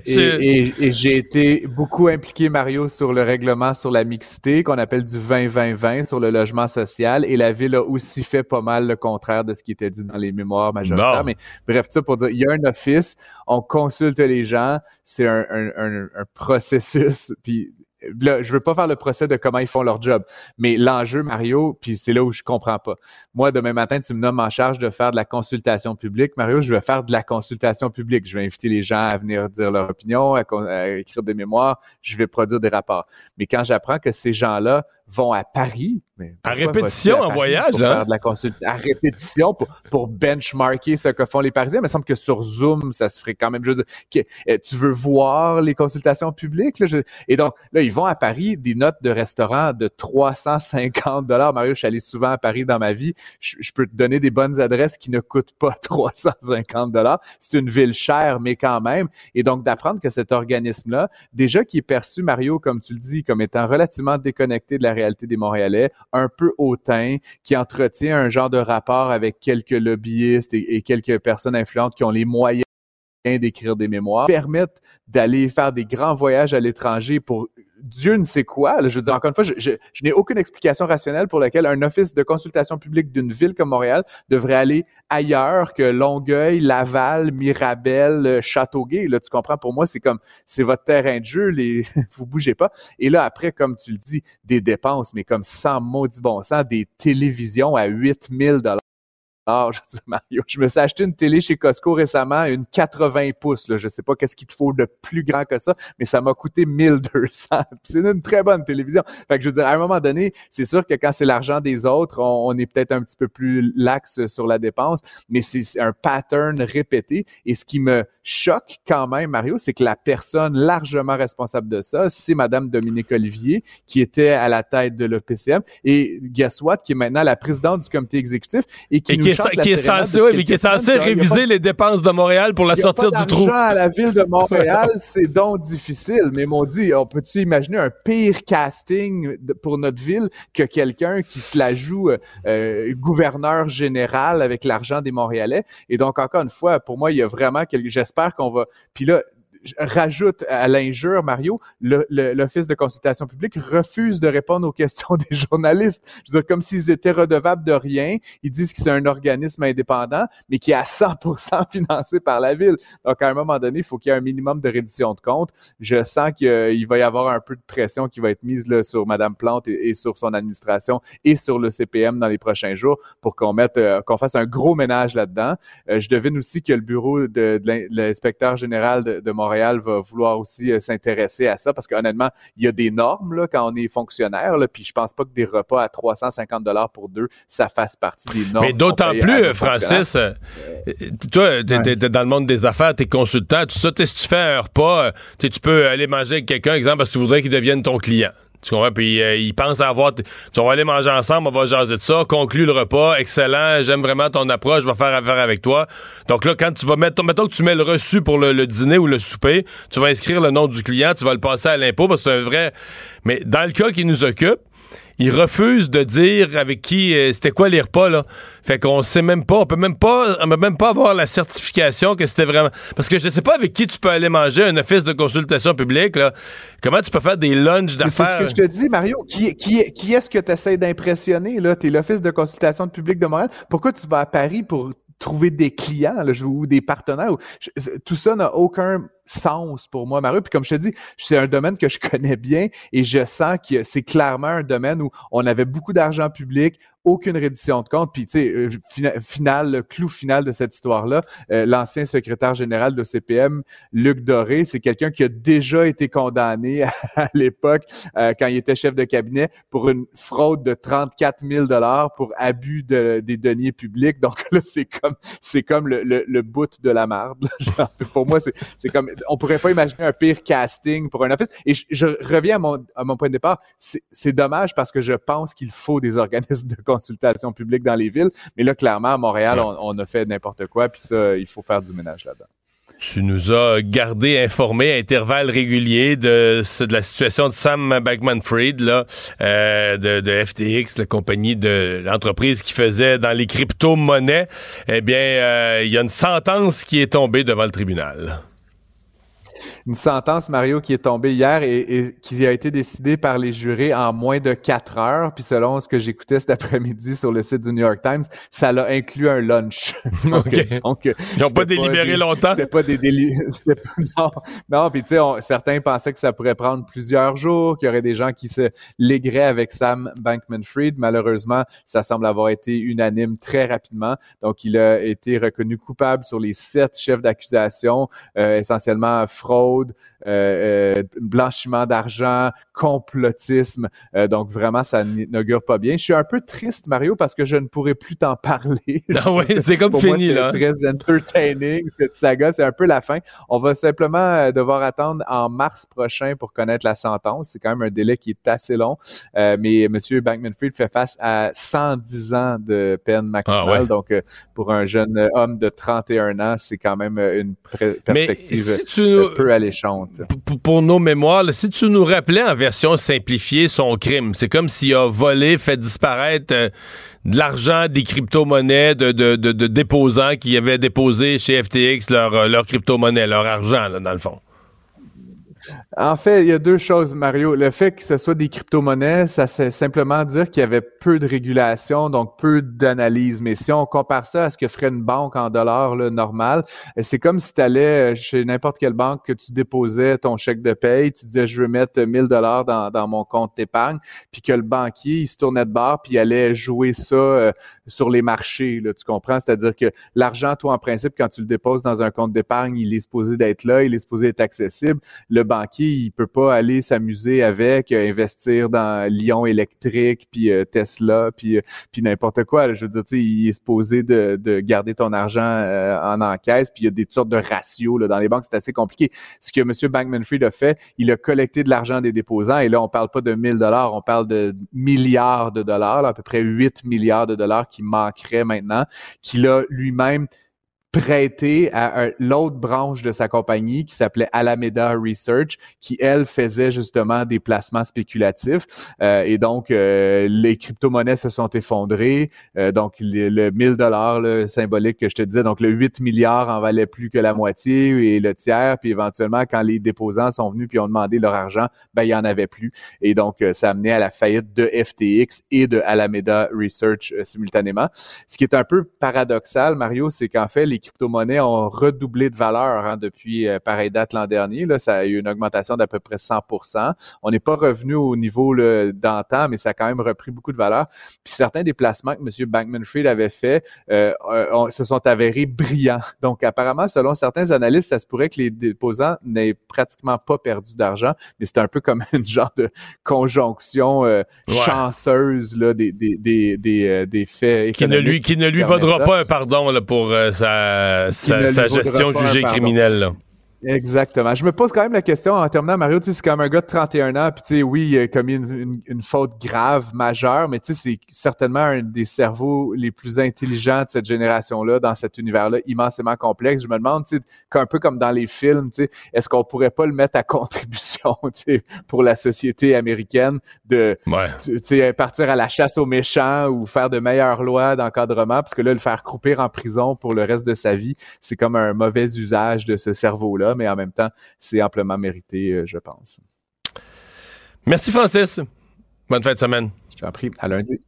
et, et, j'ai été beaucoup impliqué, Mario, sur le règlement sur la mixité qu'on appelle du 20-20-20 sur le logement social et la ville a aussi fait pas mal le contraire de ce qui était dit dans les mémoires majoritaires. Mais bref, ça pour dire, il y a un office, on consulte les gens, c'est un, un, un, processus, puis là, je veux pas faire le procès de comment ils font leur job, mais l'enjeu, Mario, puis c'est là où je comprends pas. Moi, demain matin, tu me nommes en charge de faire de la consultation publique. Mario, je vais faire de la consultation publique. Je vais inviter les gens à venir dire leur opinion, à, à écrire des mémoires, je vais produire des rapports. Mais quand j'apprends que ces gens-là vont à Paris. Mais à répétition en voyage, pour là. Faire de la à répétition pour, pour benchmarker ce que font les Parisiens. Mais il me semble que sur Zoom, ça se ferait quand même. Je veux dire, euh, tu veux voir les consultations publiques? Là, et donc, là, ils vont à Paris, des notes de restaurant de 350 dollars. Mario, je suis allé souvent à Paris dans ma vie. Je, peux te donner des bonnes adresses qui ne coûtent pas 350 dollars. C'est une ville chère, mais quand même. Et donc, d'apprendre que cet organisme-là, déjà qui est perçu, Mario, comme tu le dis, comme étant relativement déconnecté de la réalité des Montréalais, un peu hautain, qui entretient un genre de rapport avec quelques lobbyistes et, quelques personnes influentes qui ont les moyens d'écrire des mémoires, permettent d'aller faire des grands voyages à l'étranger pour Dieu ne sait quoi. je veux dire, encore une fois, je, n'ai aucune explication rationnelle pour laquelle un office de consultation publique d'une ville comme Montréal devrait aller ailleurs que Longueuil, Laval, Mirabel, euh, Châteauguay. Là, tu comprends? Pour moi, c'est comme, c'est votre terrain de jeu, les, vous bougez pas. Et là, après, comme tu le dis, des dépenses, mais comme sans maudit bon sens, des télévisions à 8000 dollars je dis Mario, je me suis acheté une télé chez Costco récemment, une 80 pouces. Là. Je sais pas qu'est-ce qu'il te faut de plus grand que ça, mais ça m'a coûté 1200. c'est une très bonne télévision. Fait que je veux dire, à un moment donné, c'est sûr que quand c'est l'argent des autres, on, est peut-être un petit peu plus lax sur la dépense, mais c'est un pattern répété. Et ce qui me choque quand même, Mario, c'est que la personne largement responsable de ça, c'est Madame Dominique Olivier, qui était à la tête de l'OPCM, et guess what, qui est maintenant la présidente du comité exécutif et qui nous qui, est censé, oui, mais qui est censé réviser les dépenses de Montréal pour la sortir du trou. à la ville de Montréal, c'est donc difficile. Mais m'ont dit, on peut-tu imaginer un pire casting pour notre ville que quelqu'un qui se la joue euh, euh, gouverneur général avec l'argent des Montréalais? Et donc, encore une fois, pour moi, il y a vraiment quelque, j'espère qu'on va, puis là, rajoute à l'injure, Mario, l'Office de consultation publique refuse de répondre aux questions des journalistes. Je veux dire, comme s'ils étaient redevables de rien. Ils disent que c'est un organisme indépendant, mais qui est à 100% financé par la ville. Donc, à un moment donné, il faut qu'il y ait un minimum de reddition de comptes. Je sens qu'il va y avoir un peu de pression qui va être mise là, sur Madame Plante et, sur son administration et sur le CPM dans les prochains jours pour qu'on mette, euh, qu'on fasse un gros ménage là-dedans. Euh, je devine aussi que le bureau de, l'inspecteur général de, de Montréal va vouloir aussi euh, s'intéresser à ça parce qu'honnêtement, il y a des normes là, quand on est fonctionnaire, là, puis je pense pas que des repas à 350 dollars pour deux, ça fasse partie des normes. Mais d'autant plus, Francis, euh, toi, tu es, dans le monde des affaires, tu es consultant, tout ça, si tu fais un repas, tu peux aller manger avec quelqu'un, exemple, parce que tu voudrais qu'il devienne ton client. Tu comprends? Puis euh, il pense avoir. Tu vas aller manger ensemble, on va jaser de ça, conclue le repas, excellent, j'aime vraiment ton approche, je vais faire affaire avec toi. Donc là, quand tu vas mettre, mettons que tu mets le reçu pour le, dîner ou le souper, tu vas inscrire le nom du client, tu vas le passer à l'impôt parce que c'est un vrai. Mais dans le cas qui nous occupe, il refuse de dire avec qui euh, c'était quoi les repas là. Fait qu'on sait même pas, on peut même pas, on peut même pas avoir la certification que c'était vraiment parce que je sais pas avec qui tu peux aller manger un office de consultation publique là. Comment tu peux faire des lunchs d'affaires C'est ce que je te dis Mario, qui qui, qui est-ce que tu essaies d'impressionner là, t'es l'office de consultation publique de Montréal. Pourquoi tu vas à Paris pour trouver des clients là, ou des partenaires. Tout ça n'a aucun sens pour moi, Mario. Puis comme je te dis, c'est un domaine que je connais bien et je sens que c'est clairement un domaine où on avait beaucoup d'argent public, aucune reddition de compte. Puis, tu sais, euh, final, le clou final de cette histoire-là, euh, l'ancien secrétaire général de CPM, Luc Doré, c'est quelqu'un qui a déjà été condamné à, l'époque, euh, quand il était chef de cabinet, pour une fraude de 34 000 dollars pour abus de, des deniers publics. Donc là, c'est comme, c'est comme le, le, bout de la marde. pour moi, c'est comme, on pourrait pas imaginer un pire casting pour un office. Et je, reviens à mon, à mon point de départ. C'est dommage parce que je pense qu'il faut des organismes de consultation publique dans les villes. Mais là, clairement, à Montréal, on, a fait n'importe quoi, puis ça, il faut faire du ménage là-dedans. Tu nous as gardé informés à intervalles réguliers de, de la situation de Sam Bankman-Fried, là, euh, de, FTX, la compagnie de l'entreprise qui faisait dans les crypto-monnaies. Eh bien, euh, il y a une sentence qui est tombée devant le tribunal une sentence, Mario, qui est tombée hier et, qui a été décidée par les jurés en moins de quatre heures. Puis selon ce que j'écoutais cet après-midi sur le site du New York Times, ça l'a inclus un lunch. donc, Ils n'ont pas délibéré longtemps. C'était pas des non, non. Puis tu sais, certains pensaient que ça pourrait prendre plusieurs jours, qu'il y aurait des gens qui se légueraient avec Sam Bankman-Fried. Malheureusement, ça semble avoir été unanime très rapidement. Donc, il a été reconnu coupable sur les sept chefs d'accusation, euh, essentiellement fraude euh, euh, blanchiment d'argent, complotisme. Euh, donc vraiment, ça n'augure pas bien. Je suis un peu triste, Mario, parce que je ne pourrais plus t'en parler. Ah oui, c'est comme fini là. Très entertaining cette saga, c'est un peu la fin. On va simplement devoir attendre en mars prochain pour connaître la sentence. C'est quand même un délai qui est assez long, mais M. Bankman-Fried fait face à 110 ans de peine maximale. Ah donc pour un jeune homme de 31 ans, c'est quand même une perspective si tu... peu pour nos mémoires, si tu nous rappelais en version simplifiée son crime, c'est comme s'il a volé, fait disparaître euh, de l'argent des crypto-monnaies de, de, déposants qui avaient déposé chez FTX leur, euh, leur crypto-monnaie, leur argent, dans le fond. En fait, il y a deux choses, Mario. Le fait que ce soit des crypto-monnaies, ça c'est simplement dire qu'il y avait peu de régulation, donc peu d'analyse. Mais si on compare ça à ce que ferait une banque en dollars là, normal, c'est comme si tu allais chez n'importe quelle banque que tu déposais ton chèque de paye, tu disais je veux mettre 1000 dollars dans, mon compte d'épargne, puis que le banquier il se tournait de bord puis allait jouer ça euh, sur les marchés. Là, tu comprends? C'est-à-dire que l'argent, toi en principe, quand tu le déposes dans un compte d'épargne, il est supposé d'être là, il est supposé être accessible. Le banquier il peut pas aller s'amuser avec, euh, investir dans Lyon électrique, puis euh, Tesla, puis, euh, puis n'importe quoi. Je veux dire, il est supposé de, de garder ton argent en encaisse, puis il y a des sortes de ratios là, dans les banques, c'est assez compliqué. Ce que M. Bankman-Fried a fait, il a collecté de l'argent des déposants, et là, on parle pas de 1000 dollars, on parle de milliards de dollars, à peu près 8 milliards de dollars qui manqueraient maintenant, qu'il a lui-même prêté à l'autre branche de sa compagnie qui s'appelait Alameda Research, qui elle faisait justement des placements spéculatifs. Euh, et donc euh, les crypto-monnaies se sont effondrées. Euh, donc le, 1000 dollars symbolique que je te disais, donc le 8 milliards en valait plus que la moitié et le tiers. Puis éventuellement, quand les déposants sont venus puis ont demandé leur argent, ben il y en avait plus. Et donc ça a amené à la faillite de FTX et de Alameda Research simultanément. Ce qui est un peu paradoxal, Mario, c'est qu'en fait les crypto-monnaies ont redoublé de valeur hein, depuis euh, pareille date l'an dernier. Là, ça a eu une augmentation d'à peu près 100 On n'est pas revenu au niveau d'antan, mais ça a quand même repris beaucoup de valeur. Puis certains déplacements que M. Bankman-Fried avait fait euh, se sont avérés brillants. Donc apparemment, selon certains analystes, ça se pourrait que les déposants n'aient pratiquement pas perdu d'argent, mais c'est un peu comme une genre de conjonction euh, chanceuse là, des, des, des, des, des faits qui ne lui qui ne lui vaudra pas un pardon là, pour sa sa, gestion jugée criminelle. Exactement. Je me pose quand même la question en terminant, Mario, c'est comme un gars de 31 ans, puis tu sais, oui, il a commis une, faute grave, majeure, mais tu sais, c'est certainement un des cerveaux les plus intelligents de cette génération-là, dans cet univers-là immensément complexe. Je me demande, tu sais, un peu comme dans les films, tu sais, est-ce qu'on pourrait pas le mettre à contribution, tu sais, pour la société américaine de, tu sais, partir à la chasse aux méchants ou faire de meilleures lois d'encadrement, parce que là, le faire croupir en prison pour le reste de sa vie, c'est comme un mauvais usage de ce cerveau-là mais en même temps, c'est amplement mérité, euh, je pense. Merci, Francis. Bonne fin de semaine. Je t'en prie. À lundi.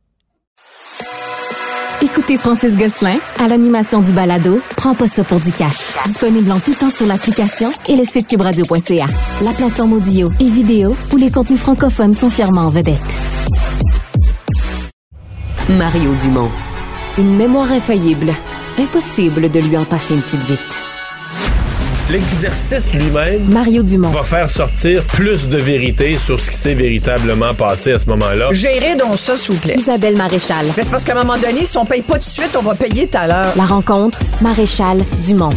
Écoutez Francis Gosselin à l'animation du balado Prends pas ça pour du cash. Disponible en tout temps sur l'application et le site cubradio.ca. La plateforme audio et vidéo où les contenus francophones sont fièrement en vedette. Mario Dumont. Une mémoire infaillible. Impossible de lui en passer une petite vite. L'exercice lui-même Mario Dumont. va faire sortir plus de vérité sur ce qui s'est véritablement passé à ce moment-là. Gérez donc ça, s'il vous plaît. Isabelle Maréchal. Mais c'est parce qu'à un moment donné, si on paye pas tout de suite, on va payer tout à l'heure. La rencontre, Maréchal Dumont.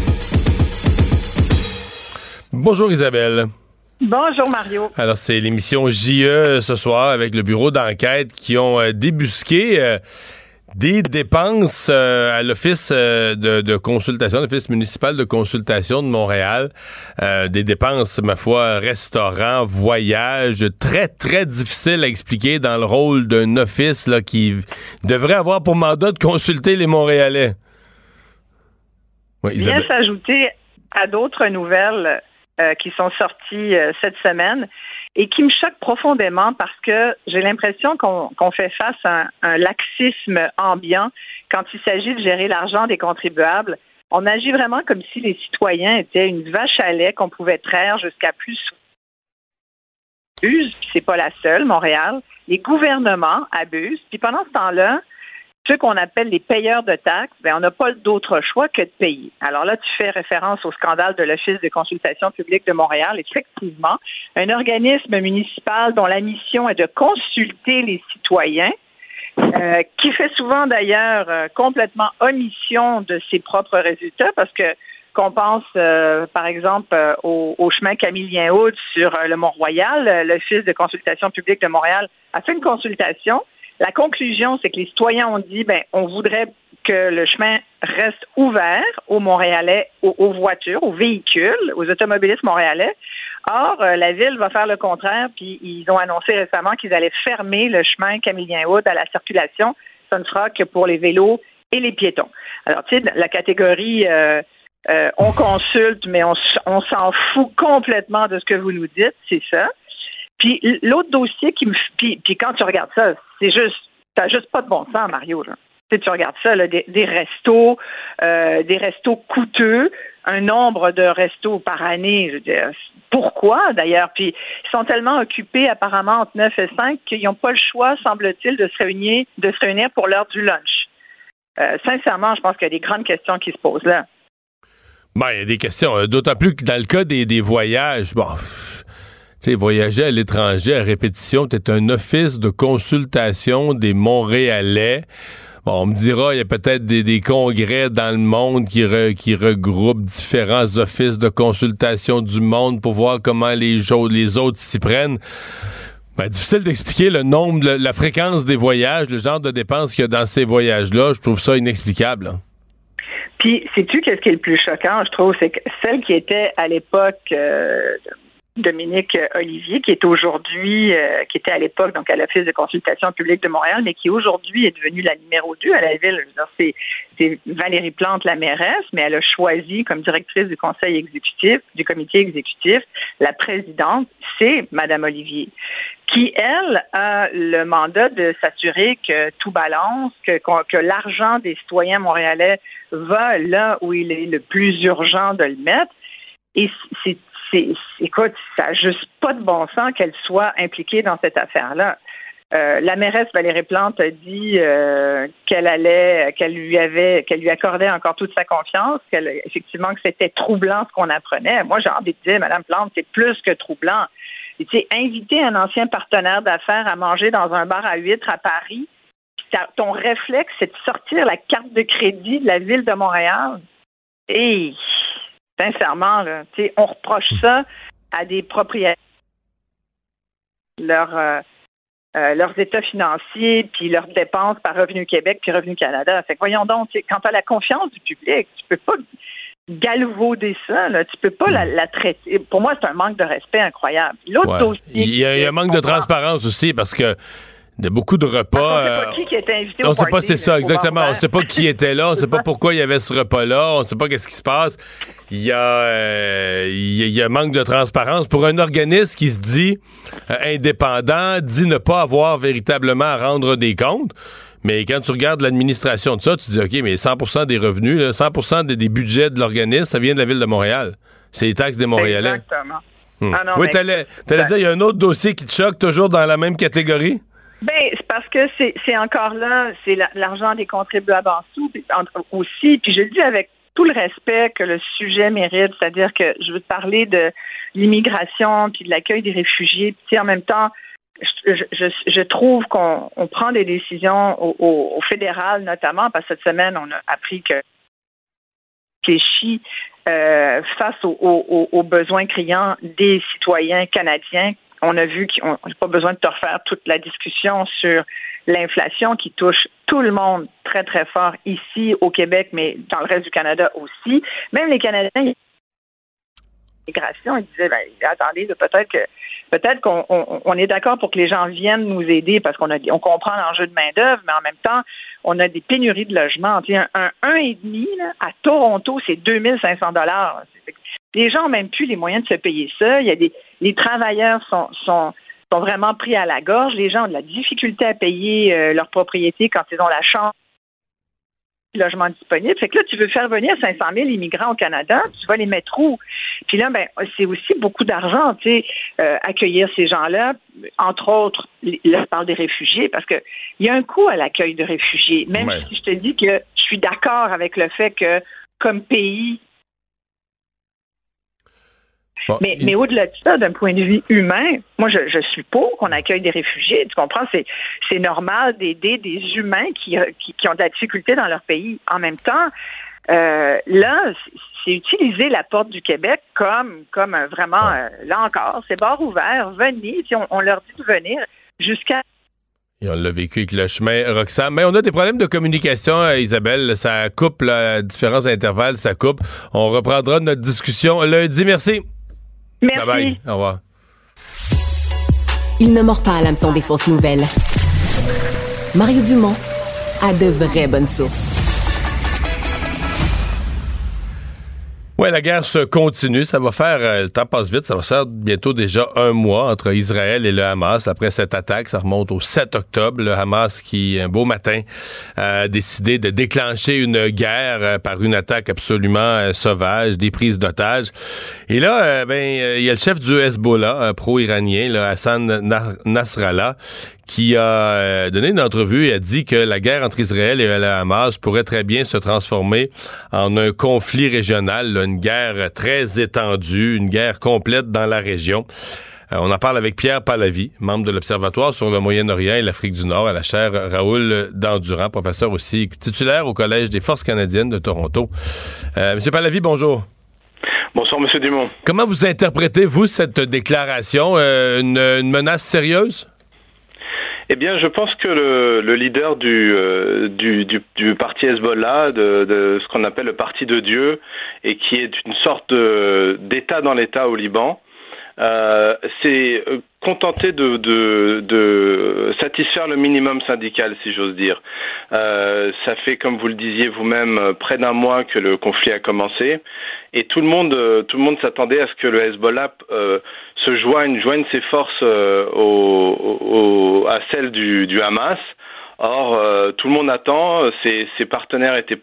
Bonjour Isabelle. Bonjour Mario. Alors c'est l'émission JE ce soir avec le bureau d'enquête qui ont euh, débusqué euh, des dépenses euh, à l'office euh, de, de consultation, l'office municipal de consultation de Montréal, Euh, des dépenses, ma foi, restaurants, voyages, très très difficiles à expliquer dans le rôle d'un office là qui devrait avoir pour mandat de consulter les Montréalais. Vient Isabelle. s'ajouter à d'autres nouvelles euh, qui sont sorties euh, cette semaine et qui me choquent profondément parce que j'ai l'impression qu'on fait face à un, un laxisme ambiant quand il s'agit de gérer l'argent des contribuables. On agit vraiment comme si les citoyens étaient une vache à lait qu'on pouvait traire jusqu'à plus abusent, c'est pas la seule, Montréal. Les gouvernements abusent, puis pendant ce temps-là, ceux qu'on appelle les payeurs de taxes, ben, on n'a pas d'autre choix que de payer. Alors là, tu fais référence au scandale de l'Office de consultation publique de Montréal. Effectivement, un organisme municipal dont la mission est de consulter les citoyens, euh, qui fait souvent d'ailleurs euh, complètement omission de ses propres résultats parce que qu'on pense, euh, par exemple, au, chemin Camillien-Aude sur euh, le Mont-Royal, l'Office de consultation publique de Montréal a fait une consultation. La conclusion, c'est que les citoyens ont dit, ben, on voudrait que le chemin reste ouvert aux Montréalais, aux, voitures, aux véhicules, aux automobilistes montréalais. Or, euh, la ville va faire le contraire, puis ils ont annoncé récemment qu'ils allaient fermer le chemin Camillien-Aude à la circulation. Ça ne sera que pour les vélos et les piétons. Alors, tu sais, la catégorie euh, euh, on consulte, mais on, on s'en fout complètement de ce que vous nous dites, c'est ça. Puis l'autre dossier qui me. Puis, quand tu regardes ça, c'est juste. T'as juste pas de bon sens, Mario. Là. Tu, tu regardes ça, des, restos, euh, des restos coûteux, un nombre de restos par année. Je veux dire, pourquoi d'ailleurs? Puis ils sont tellement occupés apparemment entre 9 et 5 qu'ils n'ont pas le choix, semble-t-il, de se réunir, de se réunir pour l'heure du lunch. Euh, sincèrement, je pense qu'il y a des grandes questions qui se posent là. Ben, il y a des questions. euh, D'autant plus que dans le cas des, des voyages, bon, sais, voyager à l'étranger à répétition, t'es un office de consultation des Montréalais. Bon, on me dira, il y a peut-être des, congrès dans le monde qui, re- qui regroupent différents offices de consultation du monde pour voir comment les, autres s'y prennent. Ben, difficile d'expliquer le nombre, la fréquence des voyages, le genre de dépenses qu'il y a dans ces voyages-là. Je trouve ça inexplicable. hein. Puis, sais-tu qu'est-ce qui est le plus choquant, je trouve, c'est que celle qui était à l'époque euh, Dominique Olivier, qui est aujourd'hui, euh, qui était à l'époque donc à l'Office de consultation publique de Montréal, mais qui aujourd'hui est devenue la numéro 2 à la ville. C'est, Valérie Plante, la mairesse, mais elle a choisi comme directrice du conseil exécutif, du comité exécutif, la présidente, c'est Madame Olivier qui, elle, a le mandat de s'assurer que tout balance, que, que l'argent des citoyens montréalais va là où il est le plus urgent de le mettre. Et c'est, c'est, écoute, ça n'a juste pas de bon sens qu'elle soit impliquée dans cette affaire-là. Euh, la mairesse Valérie Plante a dit euh, qu'elle allait, qu'elle lui avait, qu'elle lui accordait encore toute sa confiance, qu'elle, effectivement, que c'était troublant ce qu'on apprenait. Moi, j'ai envie de dire, Madame Plante, c'est plus que troublant. Et, inviter un ancien partenaire d'affaires à manger dans un bar à huîtres à Paris, ton réflexe, c'est de sortir la carte de crédit de la ville de Montréal. Et sincèrement, là, on reproche ça à des propriétaires, leur, euh, euh, leurs états financiers, puis leurs dépenses par Revenu Québec, puis Revenu Canada. Fait que voyons donc, quand tu as la confiance du public, tu peux pas galvauder ça, là. tu peux pas la, la traiter. Pour moi, c'est un manque de respect incroyable. L'autre Ouais. dossier. Il y a, il y a un manque de transparence aussi parce que il y a beaucoup de repas. Parce qu'on sait pas euh, qui qui était invité on au sait pas c'est ça là, exactement. On sait pas qui était là. On sait pas pourquoi il y avait ce repas-là. On sait pas qu'est-ce qui se passe. Il y a euh, il y a, manque de transparence pour un organisme qui se dit euh, indépendant, dit ne pas avoir véritablement à rendre des comptes. Mais quand tu regardes l'administration de ça, tu dis, OK, mais 100% des revenus, là, 100 des, des budgets de l'organisme, ça vient de la ville de Montréal. C'est les taxes des Montréalais. Exactement. Hmm. Ah non, oui, t'allais t'allais dire, il y a un autre dossier qui te choque, toujours dans la même catégorie? Ben, c'est parce que c'est encore là, c'est la- l'argent des contribuables en dessous aussi. Puis je le dis avec tout le respect que le sujet mérite, c'est-à-dire que je veux te parler de l'immigration puis de l'accueil des réfugiés. Puis en même temps, je, je, je- trouve qu'on on prend des décisions au, fédéral notamment parce que cette semaine on a appris que réfléchit euh, face aux besoins criants des citoyens canadiens. On a vu qu'on n'a pas besoin de te refaire toute la discussion sur l'inflation qui touche tout le monde très, très fort ici au Québec, mais dans le reste du Canada aussi. Même les Canadiens, ils disaient, ben, attendez, peut-être que peut-être qu'on on- on est d'accord pour que les gens viennent nous aider parce qu'on a on comprend l'enjeu de main-d'œuvre, mais en même temps, on a des pénuries de logements. Un, un, un et demi là, à Toronto, c'est 2500 dollars. Les gens n'ont même plus les moyens de se payer ça. Il y a des, les travailleurs sont, sont, sont vraiment pris à la gorge. Les gens ont de la difficulté à payer euh, leur propriété quand ils ont la chance de logement disponible. Fait que là, tu veux faire venir 500 000 immigrants au Canada, tu vas les mettre où? Puis là, ben, c'est aussi beaucoup d'argent, tu sais, euh, accueillir ces gens-là. Entre autres, là, je parle des réfugiés, parce que il y a un coût à l'accueil de réfugiés. Même Ouais. si je te dis que je suis d'accord avec le fait que, comme pays, Bon, mais, il- mais au-delà de ça, d'un point de vue humain, moi, je, je suis pour qu'on accueille des réfugiés. Tu comprends? C'est, c'est normal d'aider des humains qui, qui, qui ont de la difficulté dans leur pays. En même temps, euh, là, c'est- utiliser la porte du Québec comme, comme un vraiment, euh, là encore, c'est bord ouvert, venez, si on, on leur dit de venir jusqu'à Et on l'a vécu avec le chemin Roxane. Mais on a des problèmes de communication, euh, Isabelle. Ça coupe là, à différents intervalles, ça coupe. On reprendra notre discussion lundi. Merci. Merci. Bye bye. Au revoir. Il ne mord pas à l'hameçon des fausses nouvelles. Mario Dumont a de vraies bonnes sources. Ouais, la guerre se continue. Ça va faire, euh, le temps passe vite, ça va faire bientôt déjà un mois entre Israël et le Hamas. Après cette attaque, ça remonte au 7 octobre. Le Hamas qui, un beau matin, a décidé de déclencher une guerre euh, par une attaque absolument euh, sauvage, des prises d'otages. Et là, euh, ben, il y a le chef du Hezbollah, pro-iranien, Hassan Nasrallah, qui a euh, donné une entrevue et a dit que la guerre entre Israël et le Hamas pourrait très bien se transformer en un conflit régional, là, une guerre très étendue, une guerre complète dans la région. Euh, on en parle avec Pierre Pallavi, membre de l'Observatoire sur le Moyen-Orient et l'Afrique du Nord à la chaire Raoul Dandurand, professeur aussi titulaire au Collège des Forces canadiennes de Toronto. Euh, Monsieur Pallavi, bonjour. Bonsoir, Monsieur Dumont. Comment vous interprétez, vous, cette déclaration? Euh, une, une menace sérieuse? Eh bien, je pense que le, le leader du, euh, du, du, du parti Hezbollah, de, ce qu'on appelle le parti de Dieu, et qui est une sorte d'État dans l'État au Liban, euh, s'est contenté de, de, de satisfaire le minimum syndical, si j'ose dire. Euh, ça fait, comme vous le disiez vous-même, euh, près d'un mois que le conflit a commencé, et tout le monde, euh, tout le monde s'attendait à ce que le Hezbollah euh, se joigne, joigne ses forces euh, au, au- à celles du, du Hamas. Or, euh, tout le monde attend. Ses, ses partenaires étaient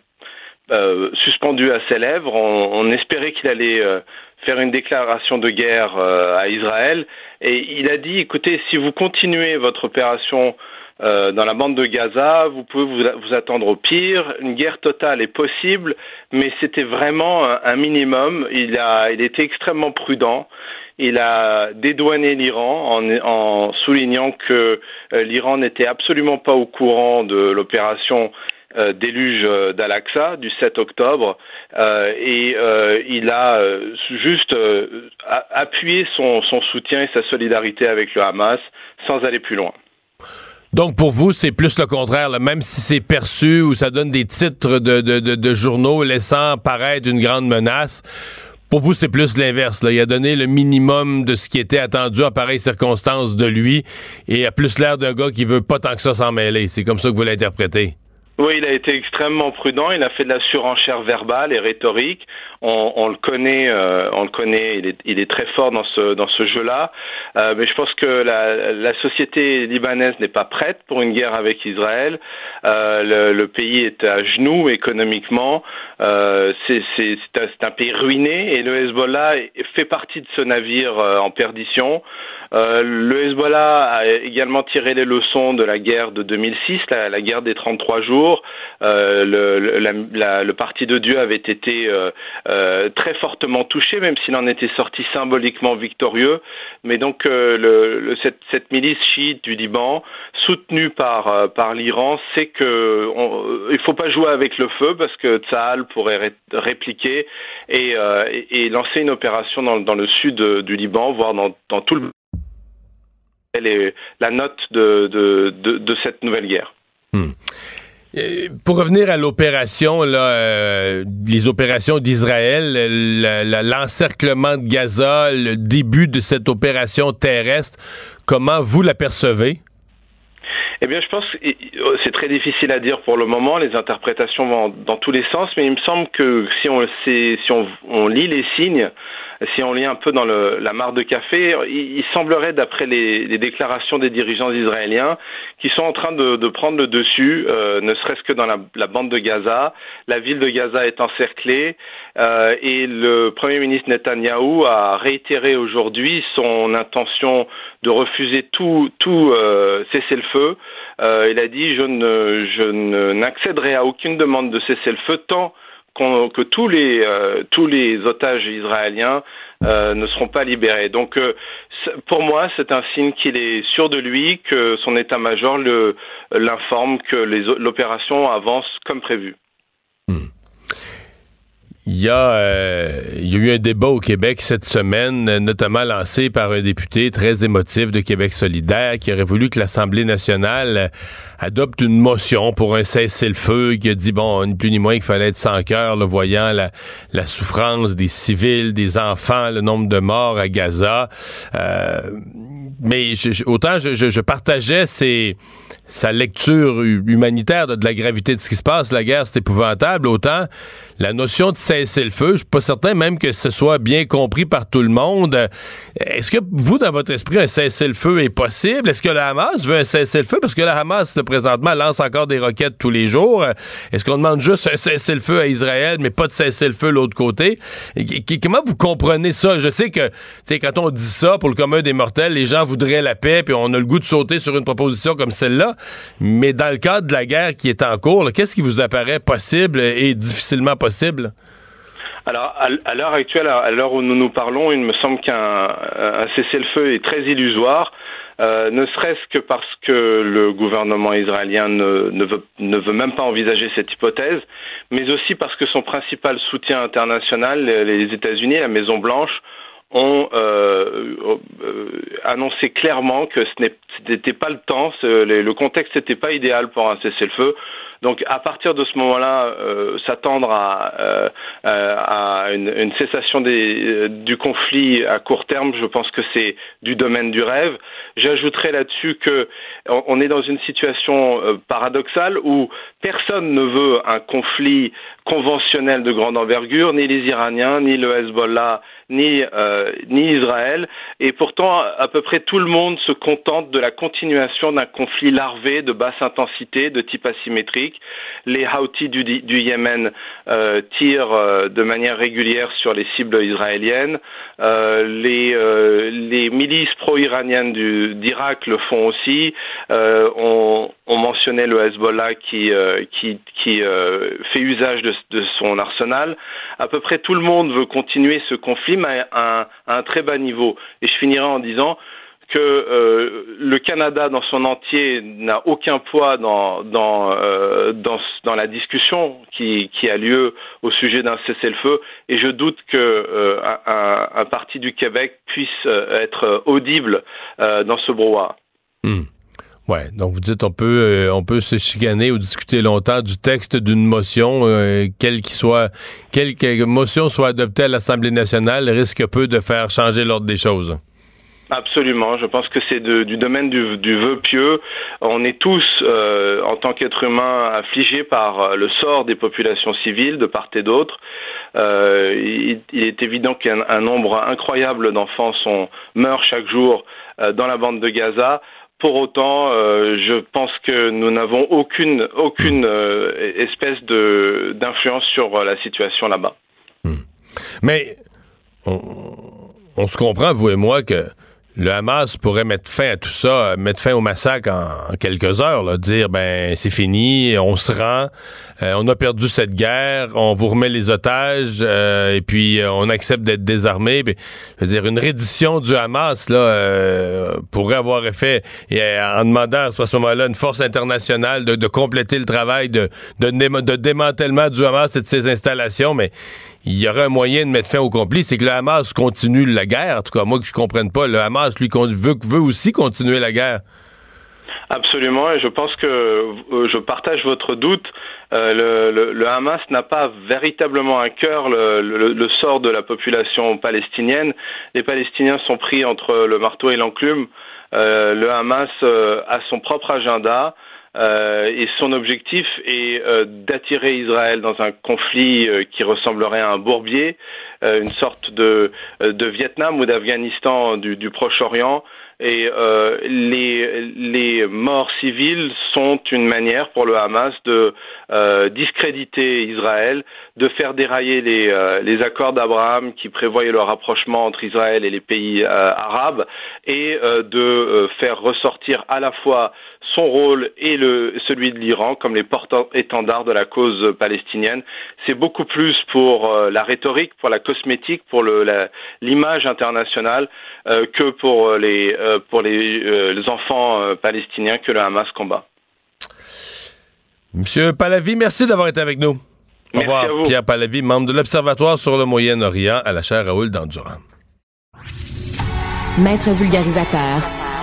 euh, suspendus à ses lèvres. On, espérait qu'il allait euh, faire une déclaration de guerre euh, à Israël. Et il a dit, écoutez, si vous continuez votre opération dans la bande de Gaza, vous pouvez vous, attendre au pire. Une guerre totale est possible, mais c'était vraiment un, minimum. Il a, il était extrêmement prudent. Il a dédouané l'Iran en, soulignant que l'Iran n'était absolument pas au courant de l'opération euh, déluge euh, d'Al-Aqsa du 7 octobre euh, et il a juste appuyé son, soutien et sa solidarité avec le Hamas sans aller plus loin. Donc, pour vous, c'est plus le contraire, même si c'est perçu ou ça donne des titres de, de, de, journaux laissant paraître une grande menace. Pour vous, c'est plus l'inverse. Il a donné le minimum de ce qui était attendu en pareille circonstance de lui et a plus l'air d'un gars qui veut pas tant que ça s'en mêler. C'est comme ça que vous l'interprétez. Oui, il a été extrêmement prudent. Il a fait de la surenchère verbale et rhétorique. On, le connaît, euh, on le connaît. Il est, il est, très fort dans ce jeu-là. Euh, mais je pense que la, société libanaise n'est pas prête pour une guerre avec Israël. Euh, le, pays est à genoux économiquement. Euh, c'est un, pays ruiné et le Hezbollah fait partie de ce navire euh, en perdition. Euh, le Hezbollah a également tiré les leçons de la guerre de 2006, la, la guerre des 33 jours. Euh, le, le, parti de Dieu avait été euh, euh très fortement touché, même s'il en était sorti symboliquement victorieux. Mais donc euh, le, cette, cette, milice chiite du Liban, soutenue par, par l'Iran, sait que on, il faut pas jouer avec le feu parce que Tsahal pourrait ré répliquer et, et, lancer une opération dans, dans le sud du Liban, voire dans, dans tout le est la note de, de, de, de cette nouvelle guerre. Hmm. Pour revenir à l'opération, là, euh, les opérations d'Israël, l'encerclement de Gaza, le début de cette opération terrestre, comment vous l'apercevez? Eh bien, je pense que c'est très difficile à dire pour le moment. Les interprétations vont dans tous les sens, mais il me semble que si on, si on, on lit les signes, si on lit un peu dans le, la mare de café, il, il semblerait, d'après les, les, déclarations des dirigeants israéliens, qu'ils sont en train de, de prendre le dessus, euh, ne serait-ce que dans la, la, bande de Gaza. La ville de Gaza est encerclée euh, et le Premier ministre Netanyahou a réitéré aujourd'hui son intention de refuser tout, tout euh, cessez-le-feu. Euh, il a dit je ne, je n'accéderai à aucune demande de cessez-le-feu tant que tous les euh, tous les otages israéliens euh, ne seront pas libérés. Donc euh, pour moi, c'est un signe qu'il est sûr de lui, que son état-major l'informe que l'opération avance comme prévu. Hmm. Il y, a, euh, il y a eu un débat au Québec cette semaine, notamment lancé par un député très émotif de Québec solidaire qui aurait voulu que l'Assemblée nationale adopte une motion pour un cessez-le-feu qui a dit, bon, ni plus ni moins qu'il fallait être sans cœur, le voyant la, la, souffrance des civils, des enfants, le nombre de morts à Gaza. Euh, mais je, autant je, je, je partageais ces sa lecture humanitaire de, de, la gravité de ce qui se passe, la guerre, c'est épouvantable, autant la notion de cesser le feu, je suis pas certain même que ce soit bien compris par tout le monde. Est-ce que vous, dans votre esprit, un cessez-le-feu est possible? Est-ce que le Hamas veut un cessez-le-feu? Parce que le Hamas, le, présentement, lance encore des roquettes tous les jours. Est-ce qu'on demande juste un cessez-le-feu à Israël, mais pas de cessez-le-feu de l'autre côté? Comment vous comprenez ça? Je sais que, quand on dit ça pour le commun des mortels, les gens voudraient la paix, puis on a le goût de sauter sur une proposition comme celle-là. Mais dans le cadre de la guerre qui est en cours, qu'est-ce qui vous apparaît possible et difficilement possible? Alors, à l'heure actuelle, à l'heure où nous nous parlons, il me semble qu'un cessez-le-feu est très illusoire. Euh, ne serait-ce que parce que le gouvernement israélien ne, ne, veut, même pas envisager cette hypothèse, mais aussi parce que son principal soutien international, les États-Unis, la Maison Blanche, ont euh, euh, annoncé clairement que ce n'était pas le temps, le contexte n'était pas idéal pour un cessez-le-feu. Donc à partir de ce moment-là, euh, s'attendre à, euh, à une, une, cessation des, euh, du conflit à court terme, je pense que c'est du domaine du rêve. J'ajouterai là-dessus que on est dans une situation euh, paradoxale où personne ne veut un conflit conventionnel de grande envergure, ni les Iraniens, ni le Hezbollah, ni, euh, ni Israël. Et pourtant, à peu près tout le monde se contente de la continuation d'un conflit larvé de basse intensité, de type asymétrique. Les Houthis du, du Yémen euh, tirent euh, de manière régulière sur les cibles israéliennes. Euh, les, euh, les milices pro-iraniennes d'Irak le font aussi. On, on, mentionnait le Hezbollah qui, fait usage de, son arsenal. À peu près tout le monde veut continuer ce conflit, mais à un très bas niveau. Et je finirai en disant que euh, le Canada dans son entier n'a aucun poids dans dans, euh, dans la discussion qui qui a lieu au sujet d'un cessez-le-feu et je doute que euh, un, parti du Québec puisse être audible dans ce brouhaha. Hmm. Ouais, donc vous dites on peut on peut se chicaner ou discuter longtemps du texte d'une motion, quelle qu'il soit, quelque motion soit adoptée à l'Assemblée nationale, risque peu de faire changer l'ordre des choses. Absolument, je pense que c'est du domaine du, du, vœu pieux. On est tous, euh, en tant qu'êtres humains, affligés par euh, le sort des populations civiles de part et d'autre. Euh, il, est évident qu'un nombre incroyable d'enfants meurent chaque jour dans la bande de Gaza. Pour autant, je pense que nous n'avons aucune aucune espèce d'influence sur la situation là-bas. Hmm. Mais on se comprend, vous et moi, que le Hamas pourrait mettre fin à tout ça, mettre fin au massacre en, quelques heures, là, dire ben c'est fini, on se rend, euh, on a perdu cette guerre, on vous remet les otages euh, et puis euh, on accepte d'être désarmé. Je veux dire une reddition du Hamas là pourrait avoir effet et, en demandant à ce moment-là une force internationale de, compléter le travail de, de, de démantèlement du Hamas et de ses installations, mais il y aurait un moyen de mettre fin au conflit, c'est que le Hamas continue la guerre. En tout cas, moi que je comprenne pas, le Hamas, lui, veut, aussi continuer la guerre. Absolument, et je pense que euh, je partage votre doute. Euh, le, Hamas n'a pas véritablement à cœur le, le, sort de la population palestinienne. Les Palestiniens sont pris entre le marteau et l'enclume. Euh, le Hamas a son propre agenda. Euh, et son objectif est euh, d'attirer Israël dans un conflit euh, qui ressemblerait à un bourbier, une sorte de, de Vietnam ou d'Afghanistan du, Proche-Orient. Et les, les morts civiles sont une manière pour le Hamas de discréditer Israël, de faire dérailler les, les accords d'Abraham qui prévoyaient le rapprochement entre Israël et les pays arabes, et de faire ressortir à la fois son rôle et le, celui de l'Iran comme les porte-étendards de la cause palestinienne. C'est beaucoup plus pour euh, la rhétorique, pour la cosmétique, pour l'image internationale euh, que pour les, euh, pour les, les enfants palestiniens que le Hamas combat. Monsieur Palavi, merci d'avoir été avec nous. Au revoir, Pierre Palavi, membre de l'Observatoire sur le Moyen-Orient à la chaire Raoul Dandurand. Maître vulgarisateur,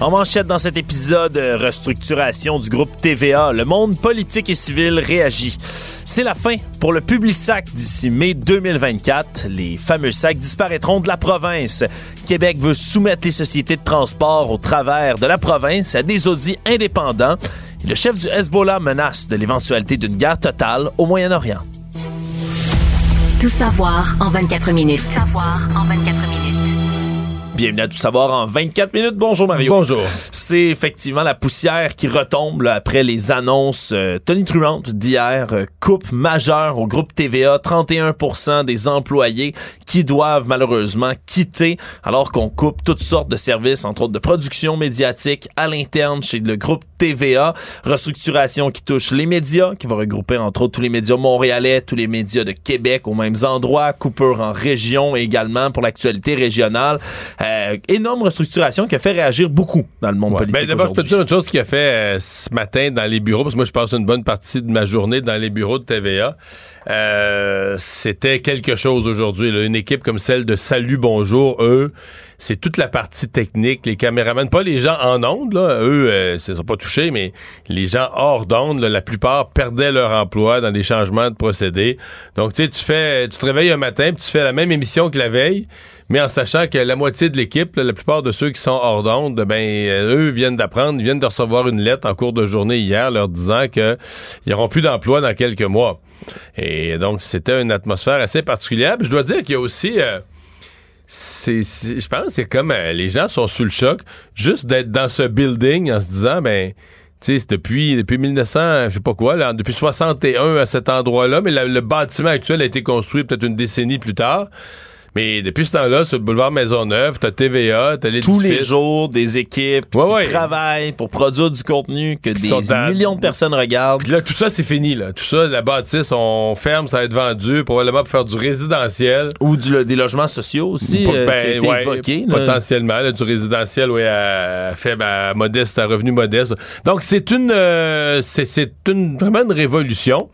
En manchette dans cet épisode, restructuration du groupe TVA. Le monde politique et civil réagit. C'est la fin pour le Publisac d'ici mai 2024. Les fameux sacs disparaîtront de la province. Québec veut soumettre les sociétés de transport au travers de la province à des audits indépendants. Le chef du Hezbollah menace de l'éventualité d'une guerre totale au Moyen-Orient. Tout savoir en 24 minutes. Tout savoir en 24 minutes. Bienvenue à Tout savoir en 24 minutes. Bonjour Mario. Bonjour. C'est effectivement la poussière qui retombe là, après les annonces euh, tonitruantes d'hier. Euh, coupe majeure au groupe TVA. 31% des employés qui doivent malheureusement quitter alors qu'on coupe toutes sortes de services, entre autres de production médiatique à l'interne chez le groupe TVA. Restructuration qui touche les médias, qui va regrouper entre autres tous les médias montréalais, tous les médias de Québec aux mêmes endroits, coupure en région également pour l'actualité régionale. Euh, énorme restructuration qui a fait réagir beaucoup dans le monde ouais. politique. Ben, D'abord, je peux te dire une chose qui a fait euh, ce matin dans les bureaux, parce que moi, je passe une bonne partie de ma journée dans les bureaux de TVA. Euh, c'était quelque chose aujourd'hui. Une équipe comme celle de Salut Bonjour, eux, c'est toute la partie technique, les caméramans, pas les gens en ondes, là, eux, euh, ils sont pas touchés, mais les gens hors d'onde, la plupart perdaient leur emploi dans des changements de procédés. Donc, tu sais, tu fais, tu te réveilles un matin, puis tu fais la même émission que la veille, mais en sachant que la moitié de l'équipe, la plupart de ceux qui sont hors d'onde, ben eux viennent d'apprendre, ils viennent de recevoir une lettre en cours de journée hier leur disant qu'ils n'auront plus d'emploi dans quelques mois. Et donc, c'était une atmosphère assez particulière. Puis je dois dire qu'il y a aussi... Euh, c'est, je pense que comme euh, les gens sont sous le choc, juste d'être dans ce building en se disant, ben, tu sais, depuis, depuis 1900, je sais pas quoi, là, depuis 61 à cet endroit-là, mais le bâtiment actuel a été construit peut-être une décennie plus tard. Mais depuis ce temps-là, sur le boulevard Maisonneuve, t'as TVA, t'as l'édifice. Tous les jours, des équipes Ouais, qui ouais. travaillent pour produire du contenu que des millions de personnes regardent. Puis là, tout ça, c'est fini. Là. Tout ça, la bâtisse, on ferme, ça va être vendu, probablement pour faire du résidentiel. Ou du- des logements sociaux aussi, Pas- euh, ben, qui a été ouais, évoqué. là. potentiellement, là, du résidentiel, oui, à, faible, à modeste, à revenu modeste. Donc, c'est une, euh, c'est, c'est une, vraiment une révolution.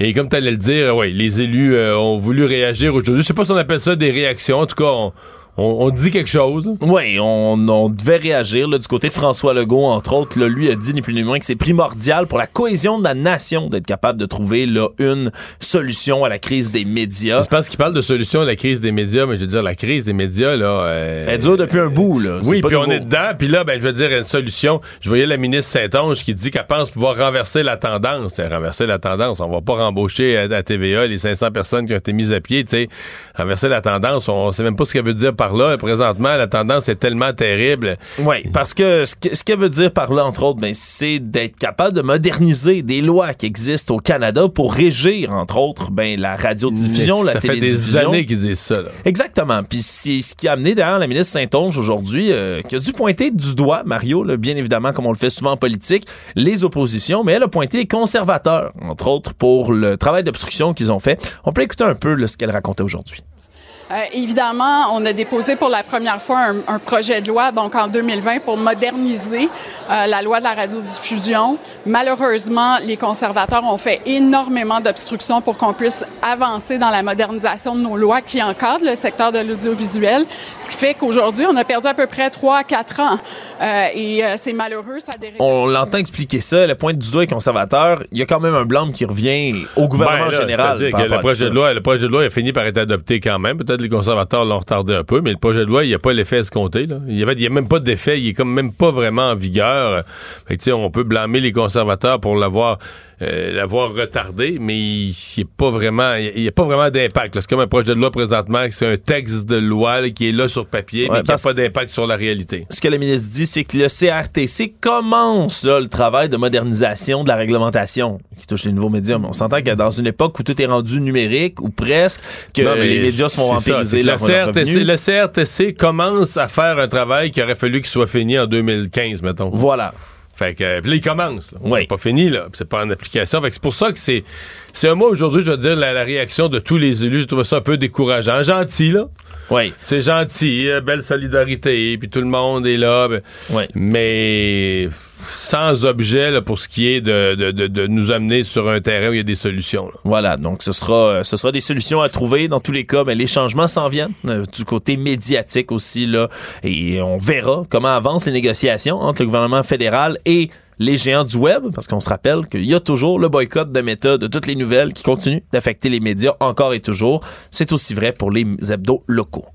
Et comme tu allais le dire, oui, les élus euh, ont voulu réagir aujourd'hui. Je sais pas si on appelle ça des réactions. En tout cas, on, on- on dit quelque chose. Oui, on, on devait réagir là, du côté de François Legault, entre autres. Là, lui a dit ni plus ni moins que c'est primordial pour la cohésion de la nation d'être capable de trouver là, une solution à la crise des médias. Je pense qu'il parle de solution à la crise des médias, mais je veux dire, la crise des médias, là. euh, Elle dure depuis un bout. Là. Oui, puis on est dedans. Puis là, ben, je veux dire, une solution. Je voyais la ministre Saint-Onge qui dit qu'elle pense pouvoir renverser la tendance. C'est renverser la tendance. On va pas rembaucher à, à TVA les 500 personnes qui ont été mises à pied, tu sais. Renverser la tendance, on sait même pas ce qu'elle veut dire par là. Présentement, la tendance est tellement terrible. Oui, parce que ce que- ce qu'elle veut dire par là, entre autres, ben, c'est d'être capable de moderniser des lois qui existent au Canada pour régir, entre autres, ben, la radiodiffusion, la ça fait des années qu'ils disent ça, là. Exactement. Puis c'est ce qui a amené d'ailleurs la ministre Saint-Onge aujourd'hui, euh, qui a dû pointer du doigt, Mario, là, bien évidemment, comme on le fait souvent en politique, les oppositions, mais elle a pointé les conservateurs, entre autres, pour le travail d'obstruction qu'ils ont fait. On peut écouter un peu là, ce qu'elle racontait aujourd'hui. Euh, évidemment, on a déposé pour la première fois un, un projet de loi, donc en 2020, pour moderniser euh, la loi de la radiodiffusion. Malheureusement, les conservateurs ont fait énormément d'obstructions pour qu'on puisse avancer dans la modernisation de nos lois qui encadrent le secteur de l'audiovisuel, ce qui fait qu'aujourd'hui, on a perdu à peu près 3 à 4 ans. Euh, et euh, c'est malheureux, ça dérive. On l'entend expliquer ça, elle pointe du doigt les conservateurs. Il y a quand même un blâme qui revient au gouvernement Ben, là, général. c'est-à-dire par que le projet de loi, le projet de loi a fini par être adopté quand même. Peut-être les conservateurs l'ont retardé un peu, mais le projet de loi, il n'y a pas l'effet escompté. Là. Il n'y a, même pas d'effet. Il est comme même pas vraiment en vigueur. Fait que, on peut blâmer les conservateurs pour l'avoir euh, l'avoir retardé, mais il n'y a pas vraiment, il y a pas vraiment d'impact. C'est comme un projet de loi présentement, c'est un texte de loi là, qui est là sur papier, Ouais, mais qui n'a pas d'impact sur la réalité. ce que le ministre dit, c'est que le CRTC commence là, le travail de modernisation de la réglementation qui touche les nouveaux médias. Mais on s'entend que dans une époque où tout est rendu numérique ou presque, que Non, les médias se font ça, leur, CRTC, le CRTC commence à faire un travail qui aurait fallu qu'il soit fini en 2015, mettons. Voilà. Fait que, puis là, il commence. là. Oui. C'est pas fini, là. C'est pas en application. Fait que c'est pour ça que c'est. C'est un mois aujourd'hui, je dois dire, la, la réaction de tous les élus, je trouve ça un peu décourageant. Gentil, là. Oui. C'est gentil, euh, belle solidarité, puis tout le monde est là. ben, Oui. Mais sans objet là, pour ce qui est de, de, de- nous amener sur un terrain où il y a des solutions. là. Voilà, donc ce sera, euh, ce sera des solutions à trouver. Dans tous les cas, mais les changements s'en viennent euh, du côté médiatique aussi là, et on verra comment avancent les négociations entre le gouvernement fédéral et les géants du web, parce qu'on se rappelle qu'il y a toujours le boycott de Meta de toutes les nouvelles qui continue d'affecter les médias encore et toujours. C'est aussi vrai pour les hebdos locaux.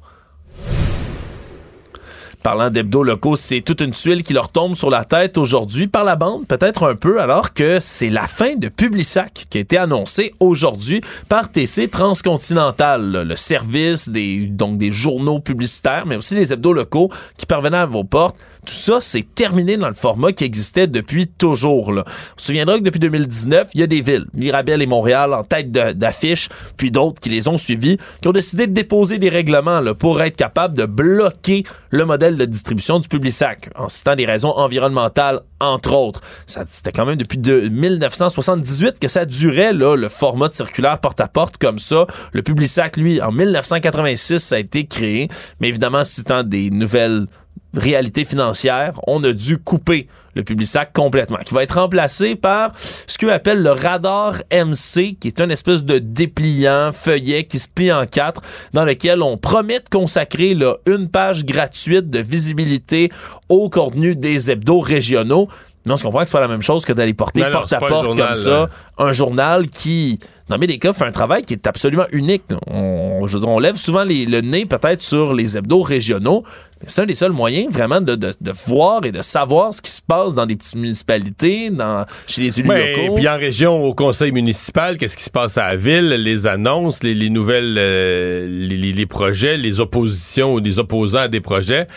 Parlant d'hebdos locaux, c'est toute une tuile qui leur tombe sur la tête aujourd'hui par la bande, peut-être un peu, alors que c'est la fin de Publisac qui a été annoncée aujourd'hui par TC Transcontinental, le service des, donc des journaux publicitaires, mais aussi les hebdos locaux qui parvenaient à vos portes. Tout ça, c'est terminé dans le format qui existait depuis toujours. Là. On se souviendra que depuis 2019, il y a des villes, Mirabel et Montréal, en tête d'affiche, puis d'autres qui les ont suivis, qui ont décidé de déposer des règlements pour être capables de bloquer le modèle de distribution du Publisac, en citant des raisons environnementales, entre autres. C'était quand même depuis de 1978 que ça durait, le format de circulaire porte-à-porte comme ça. Le Publisac, lui, en 1986, ça a été créé, mais évidemment, citant des nouvelles réalité financière, on a dû couper le Publisac complètement, qui va être remplacé par ce qu'on appelle le radar MC, qui est une espèce de dépliant feuillet qui se plie en quatre, dans lequel on promet de consacrer là, une page gratuite de visibilité au contenu des hebdos régionaux. Mais on se comprend que c'est pas la même chose que d'aller porter Non, non, porte à porte journal, comme ça là. un journal qui, dans bien des cas, fait un travail qui est absolument unique. On, je veux dire, on lève souvent les- le nez peut-être sur les hebdos régionaux, mais c'est un des seuls moyens vraiment de, de- de voir et de savoir ce qui se passe dans des petites municipalités, dans, chez les élus Ouais, locaux. puis en région, au conseil municipal, qu'est-ce qui se passe à la ville, les annonces, les, les nouvelles, euh, les, les- les projets, les oppositions ou les opposants à des projets.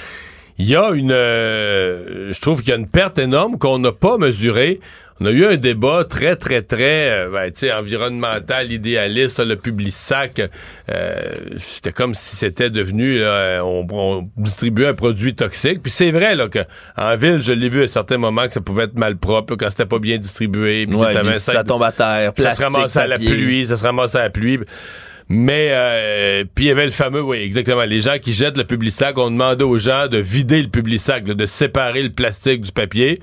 Il y a une, euh, je trouve qu'il y a une perte énorme qu'on n'a pas mesurée. On a eu un débat très, très, très, euh, ben, tu sais, environnemental, idéaliste, le public sac. Euh, c'était comme si c'était devenu, là, on, on distribuait un produit toxique. Puis c'est vrai, là, que en ville, je l'ai vu à certains moments que ça pouvait être mal propre, là, quand c'était pas bien distribué. puis Ouais, puis ça tombe à terre, ça se ramassait à la pluie, ça se ramassait à la pluie. Mais, euh, puis il y avait le fameux, oui, exactement, les gens qui jettent le public sac, on demandait aux gens de vider le public sac, de séparer le plastique du papier.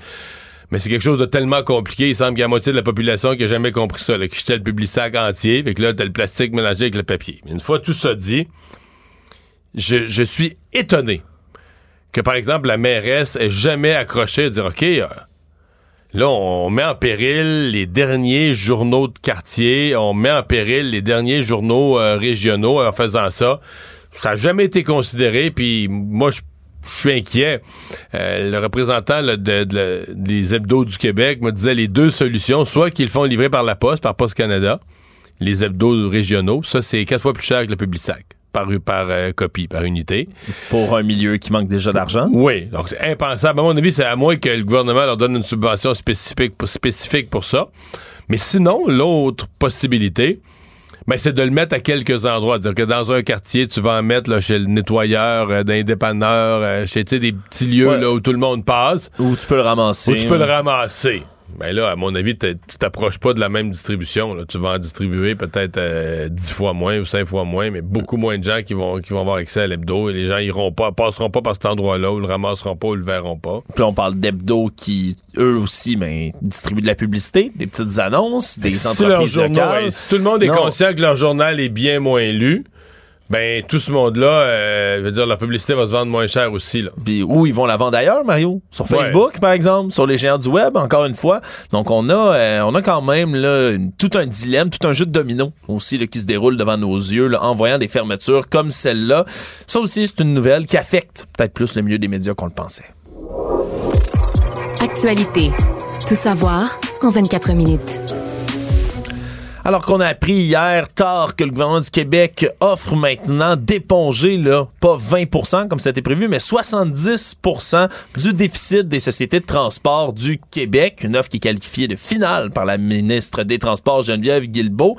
Mais c'est quelque chose de tellement compliqué, il semble qu'il y a moitié de la population qui a jamais compris ça, là, qui jetait le public sac entier, fait que là, t'as le plastique mélangé avec le papier. Une fois tout ça dit, je, je suis étonné que, par exemple, la mairesse ait jamais accroché à dire, OK, euh, Là, on met en péril les derniers journaux de quartier, on met en péril les derniers journaux euh, régionaux en faisant ça. Ça n'a jamais été considéré, puis moi, je je suis inquiet. Euh, le représentant là, de, de- des hebdos du Québec me disait les deux solutions, soit qu'ils le font livrer par la poste, par Poste Canada, les hebdos régionaux, ça c'est quatre fois plus cher que le public sac, par, par euh, copie, par unité. Pour un milieu qui manque déjà d'argent? Oui, donc c'est impensable. À mon avis, c'est à moins que le gouvernement leur donne une subvention spécifique pour, spécifique pour ça. Mais sinon, l'autre possibilité, ben, c'est de le mettre à quelques endroits. Que dans un quartier, tu vas en mettre là, chez le nettoyeur, euh, dans les dépanneurs, euh, chez des petits lieux Ouais. là, où tout le monde passe. Où tu peux le ramasser. Où tu peux le ramasser. Ben là, à mon avis, tu t'approches pas de la même distribution. là. Tu vas en distribuer peut-être euh, 10 fois moins ou 5 fois moins, mais beaucoup moins de gens qui vont, qui vont avoir accès à l'hebdo et les gens iront pas, passeront pas par cet endroit-là, ou le ramasseront pas ou le verront pas. Puis on parle d'hebdo qui, eux aussi, ben, distribuent de la publicité, des petites annonces, des si entreprises locales. ouais, si tout le monde est Non. conscient que leur journal est bien moins lu, ben tout ce monde-là, euh, je veux dire, leur publicité va se vendre moins cher aussi. Là. Puis où ils vont la vendre ailleurs, Mario? Sur Ouais. Facebook, par exemple, sur les géants du web, encore une fois? Donc on a, euh, on a quand même là, une- tout un dilemme, tout un jeu de domino aussi là, qui se déroule devant nos yeux là, en voyant des fermetures comme celle-là. Ça aussi, c'est une nouvelle qui affecte peut-être plus le milieu des médias qu'on le pensait. Actualité. Tout savoir en 24 minutes. Alors qu'on a appris hier tard que le gouvernement du Québec offre maintenant d'éponger, là, pas 20 comme c'était prévu, mais 70% du déficit des sociétés de transport du Québec. Une offre qui est qualifiée de finale par la ministre des Transports, Geneviève Guilbeault.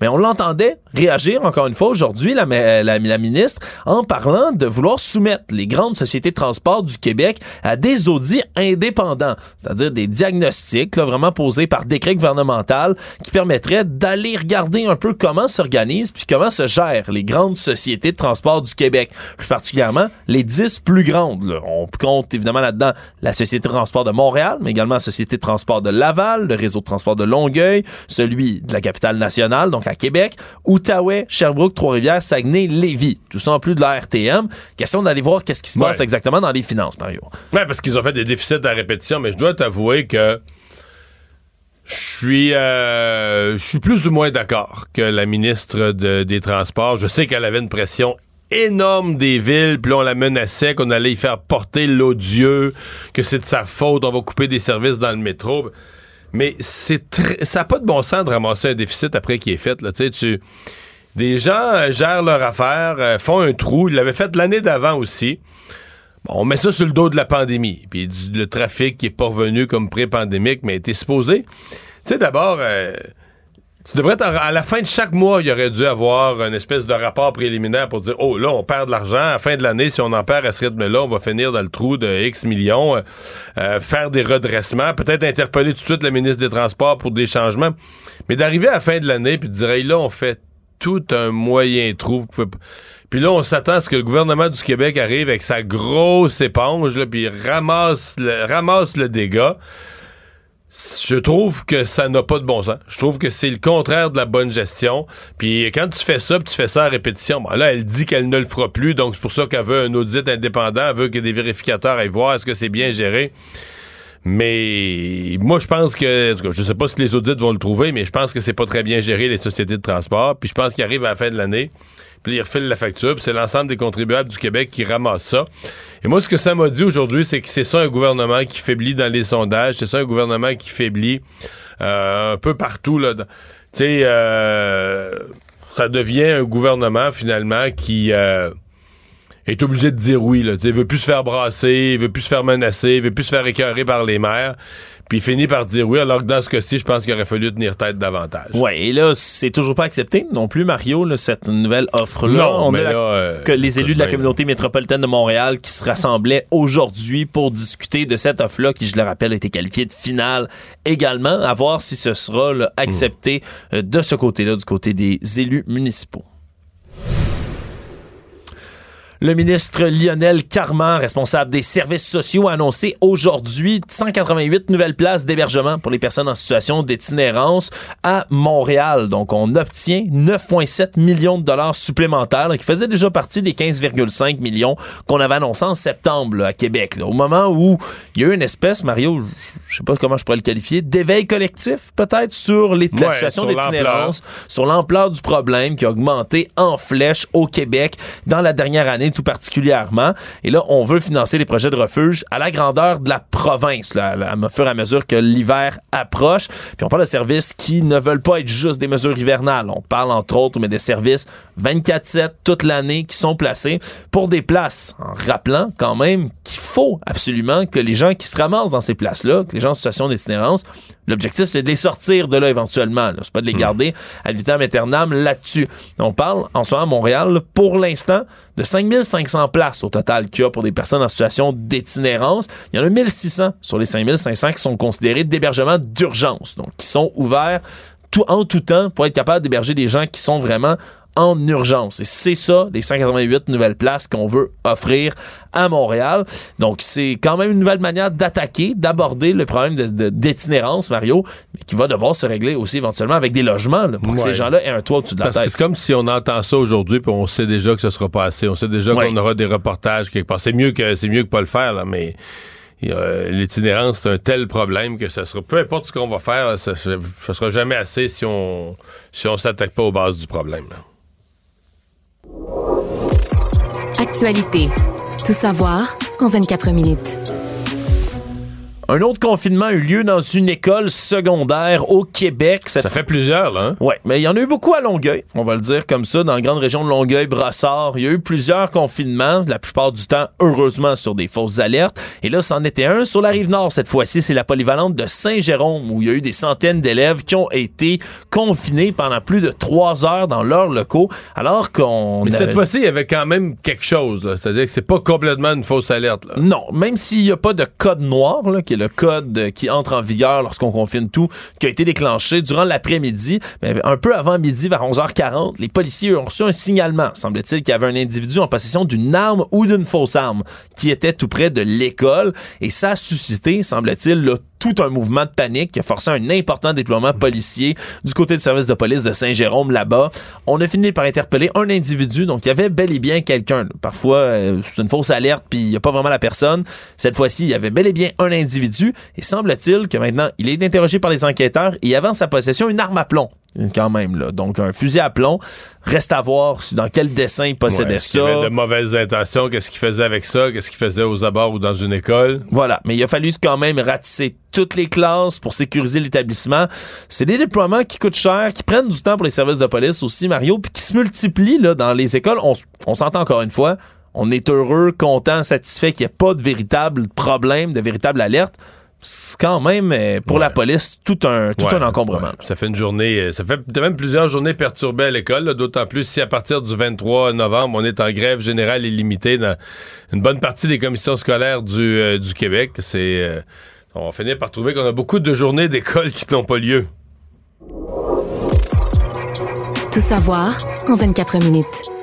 Mais on l'entendait réagir encore une fois aujourd'hui, la, la, la ministre, en parlant de vouloir soumettre les grandes sociétés de transport du Québec à des audits indépendants, c'est-à-dire des diagnostics là, vraiment posés par décret gouvernemental qui permettraient d'aller regarder un peu comment s'organisent puis comment se gèrent les grandes sociétés de transport du Québec, plus particulièrement les dix plus grandes. là. On compte évidemment là-dedans la Société de transport de Montréal, mais également la Société de transport de Laval, le réseau de transport de Longueuil, celui de la capitale nationale, donc à Québec, Outaouais, Sherbrooke, Trois-Rivières, Saguenay, Lévis. Tout ça en plus de la RTM. Question d'aller voir qu'est-ce qui se passe Ouais. exactement dans les finances, Mario. Ouais, parce qu'ils ont fait des déficits à répétition, mais je dois t'avouer que je suis, euh, je suis plus ou moins d'accord que la ministre de- des Transports. Je sais qu'elle avait une pression énorme des villes, puis on la menaçait qu'on allait y faire porter l'odieux, que c'est de sa faute, on va couper des services dans le métro. Mais c'est ça n'a pas de bon sens de ramasser un déficit après qu'il est fait. Là. Tu tu, des gens euh, gèrent leur affaire, euh, font un trou. Ils l'avaient fait l'année d'avant aussi. On met ça sur le dos de la pandémie. Puis du- le trafic qui est pas revenu comme pré-pandémique, mais était supposé. Tu sais, d'abord, euh, tu devrais à la fin de chaque mois, il aurait dû avoir une espèce de rapport préliminaire pour dire oh là, on perd de l'argent. À la fin de l'année, si on en perd à ce rythme-là, on va finir dans le trou de X millions. euh, euh, faire des redressements, peut-être interpeller tout de suite le ministre des Transports pour des changements. Mais d'arriver à la fin de l'année puis de dire Hey, là, on fait tout un moyen trou. Puis là, on s'attend à ce que le gouvernement du Québec arrive avec sa grosse éponge, là, puis ramasse le, ramasse dégât. Je trouve que ça n'a pas de bon sens. Je trouve que c'est le contraire de la bonne gestion. Puis quand tu fais ça, puis tu fais ça à répétition, bon, là, elle dit qu'elle ne le fera plus, donc c'est pour ça qu'elle veut un audit indépendant, elle veut que des vérificateurs aillent voir est-ce que c'est bien géré. Mais moi, je pense que, en tout je sais pas si les audits vont le trouver, mais je pense que c'est pas très bien géré les sociétés de transport. Puis je pense qu'ils arrivent à la fin de l'année, puis ils refilent la facture, puis c'est l'ensemble des contribuables du Québec qui ramassent ça. Et moi, ce que ça m'a dit aujourd'hui, c'est que c'est ça un gouvernement qui faiblit dans les sondages, c'est ça un gouvernement qui faiblit euh, un peu partout Tu sais, euh, ça devient un gouvernement finalement qui euh, est obligé de dire oui. Là. Il veut plus se faire brasser, il veut plus se faire menacer, il veut plus se faire écœurer par les maires. Puis il finit par dire oui, alors que dans ce cas-ci, je pense qu'il aurait fallu tenir tête davantage. Ouais, et là, c'est toujours pas accepté non plus, Mario, là, cette nouvelle offre-là. Non, On mais la- euh, que les élus de la communauté métropolitaine de Montréal qui se rassemblaient aujourd'hui pour discuter de cette offre-là, qui, je le rappelle, a été qualifiée de finale également, à voir si ce sera là, accepté euh, de ce côté-là, du côté des élus municipaux. Le ministre Lionel Carman, responsable des services sociaux, a annoncé aujourd'hui 188 nouvelles places d'hébergement pour les personnes en situation d'itinérance à Montréal. Donc, on obtient 9,7 millions de dollars supplémentaires, là, qui faisaient déjà partie des 15,5 millions qu'on avait annoncés en septembre là, à Québec. là. au moment où il y a eu une espèce, Mario, je sais pas comment je pourrais le qualifier, d'éveil collectif peut-être sur les, la Ouais, situation d'itinérance, sur l'ampleur du problème qui a augmenté en flèche au Québec dans la dernière année tout particulièrement. Et là, on veut financer les projets de refuge à la grandeur de la province, là, à à fur et à mesure que l'hiver approche. Puis on parle de services qui ne veulent pas être juste des mesures hivernales. On parle entre autres, mais des services 24-7 toute l'année qui sont placés pour des places. En rappelant quand même qu'il faut absolument que les gens qui se ramassent dans ces places-là, que les gens en situation d'itinérance, L'objectif, c'est de les sortir de là éventuellement. C'est pas de les garder à vitam aeternam là-dessus. On parle en ce moment à Montréal, pour l'instant, de 5500 places au total qu'il y a pour des personnes en situation d'itinérance. Il y en a 1600 sur les 5500 qui sont considérés d'hébergement d'urgence, donc qui sont ouverts tout, en tout temps pour être capable d'héberger des gens qui sont vraiment en urgence. Et c'est ça, les 188 nouvelles places qu'on veut offrir à Montréal. Donc, c'est quand même une nouvelle manière d'attaquer, d'aborder le problème de- de- d'itinérance, Mario, mais qui va devoir se régler aussi éventuellement avec des logements, là, pour que ces gens-là aient un toit au-dessus de la Parce tête. c'est comme si on entend ça aujourd'hui puis on sait déjà que ce sera pas assez. On sait déjà Ouais. qu'on aura des reportages quelque part. C'est mieux que c'est mieux que pas le faire là, mais a- l'itinérance c'est un tel problème que ça sera peu importe ce qu'on va faire, ça, ça, ça sera jamais assez si on si on s'attaque pas aux bases du problème. là. Actualité. Tout savoir en 24 minutes. Un autre confinement a eu lieu dans une école secondaire au Québec. Ça fait plusieurs, là. Hein? Ouais, mais il y en a eu beaucoup à Longueuil, on va le dire comme ça, dans la grande région de Longueuil, Brassard. Il y a eu plusieurs confinements, la plupart du temps, heureusement, sur des fausses alertes. Et là, c'en était un sur la rive nord cette fois-ci. C'est la polyvalente de Saint-Jérôme, où il y a eu des centaines d'élèves qui ont été confinés pendant plus de trois heures dans leurs locaux, alors qu'on... Mais cette fois-ci, il y avait quand même quelque chose. C'est-à-dire que c'est pas complètement une fausse alerte. Là. Non, même s'il n'y a pas de code noir, là, qui le code qui entre en vigueur lorsqu'on confine tout, qui a été déclenché durant l'après-midi, mais un peu avant midi, vers 11h40, les policiers ont reçu un signalement, semble-t-il, qu'il y avait un individu en possession d'une arme ou d'une fausse arme qui était tout près de l'école, et ça a suscité, semble-t-il, tout un mouvement de panique qui a forcé un important déploiement policier du côté du service de police de Saint-Jérôme là-bas. On a fini par interpeller un individu, donc il y avait bel et bien quelqu'un. Parfois, euh, c'est une fausse alerte, puis il n'y a pas vraiment la personne. Cette fois-ci, il y avait bel et bien un individu, et semble-t-il que maintenant, il est interrogé par les enquêteurs, et il avait en sa possession une arme à plomb quand même là. Donc un fusil à plomb, reste à voir dans quel dessin il possédait Ouais, ça. avait de mauvaises intentions, qu'est-ce qu'il faisait avec ça, qu'est-ce qu'il faisait aux abords ou dans une école? Voilà, mais il a fallu quand même ratisser toutes les classes pour sécuriser l'établissement. C'est des déploiements qui coûtent cher, qui prennent du temps pour les services de police aussi, Mario, puis qui se multiplient là, dans les écoles. On s'entend encore une fois, on est heureux, content, satisfait qu'il n'y ait pas de véritable problème, de véritable alerte. C'est quand même, euh, pour la police, tout un, tout Ouais, un encombrement. ouais. Ça fait une journée, euh, ça fait même plusieurs journées perturbées à l'école, d'autant plus si à partir du 23 novembre, on est en grève générale illimitée dans une bonne partie des commissions scolaires du, euh, du Québec. C'est, euh, on va finir par trouver qu'on a beaucoup de journées d'école qui n'ont pas lieu. Tout savoir en 24 minutes.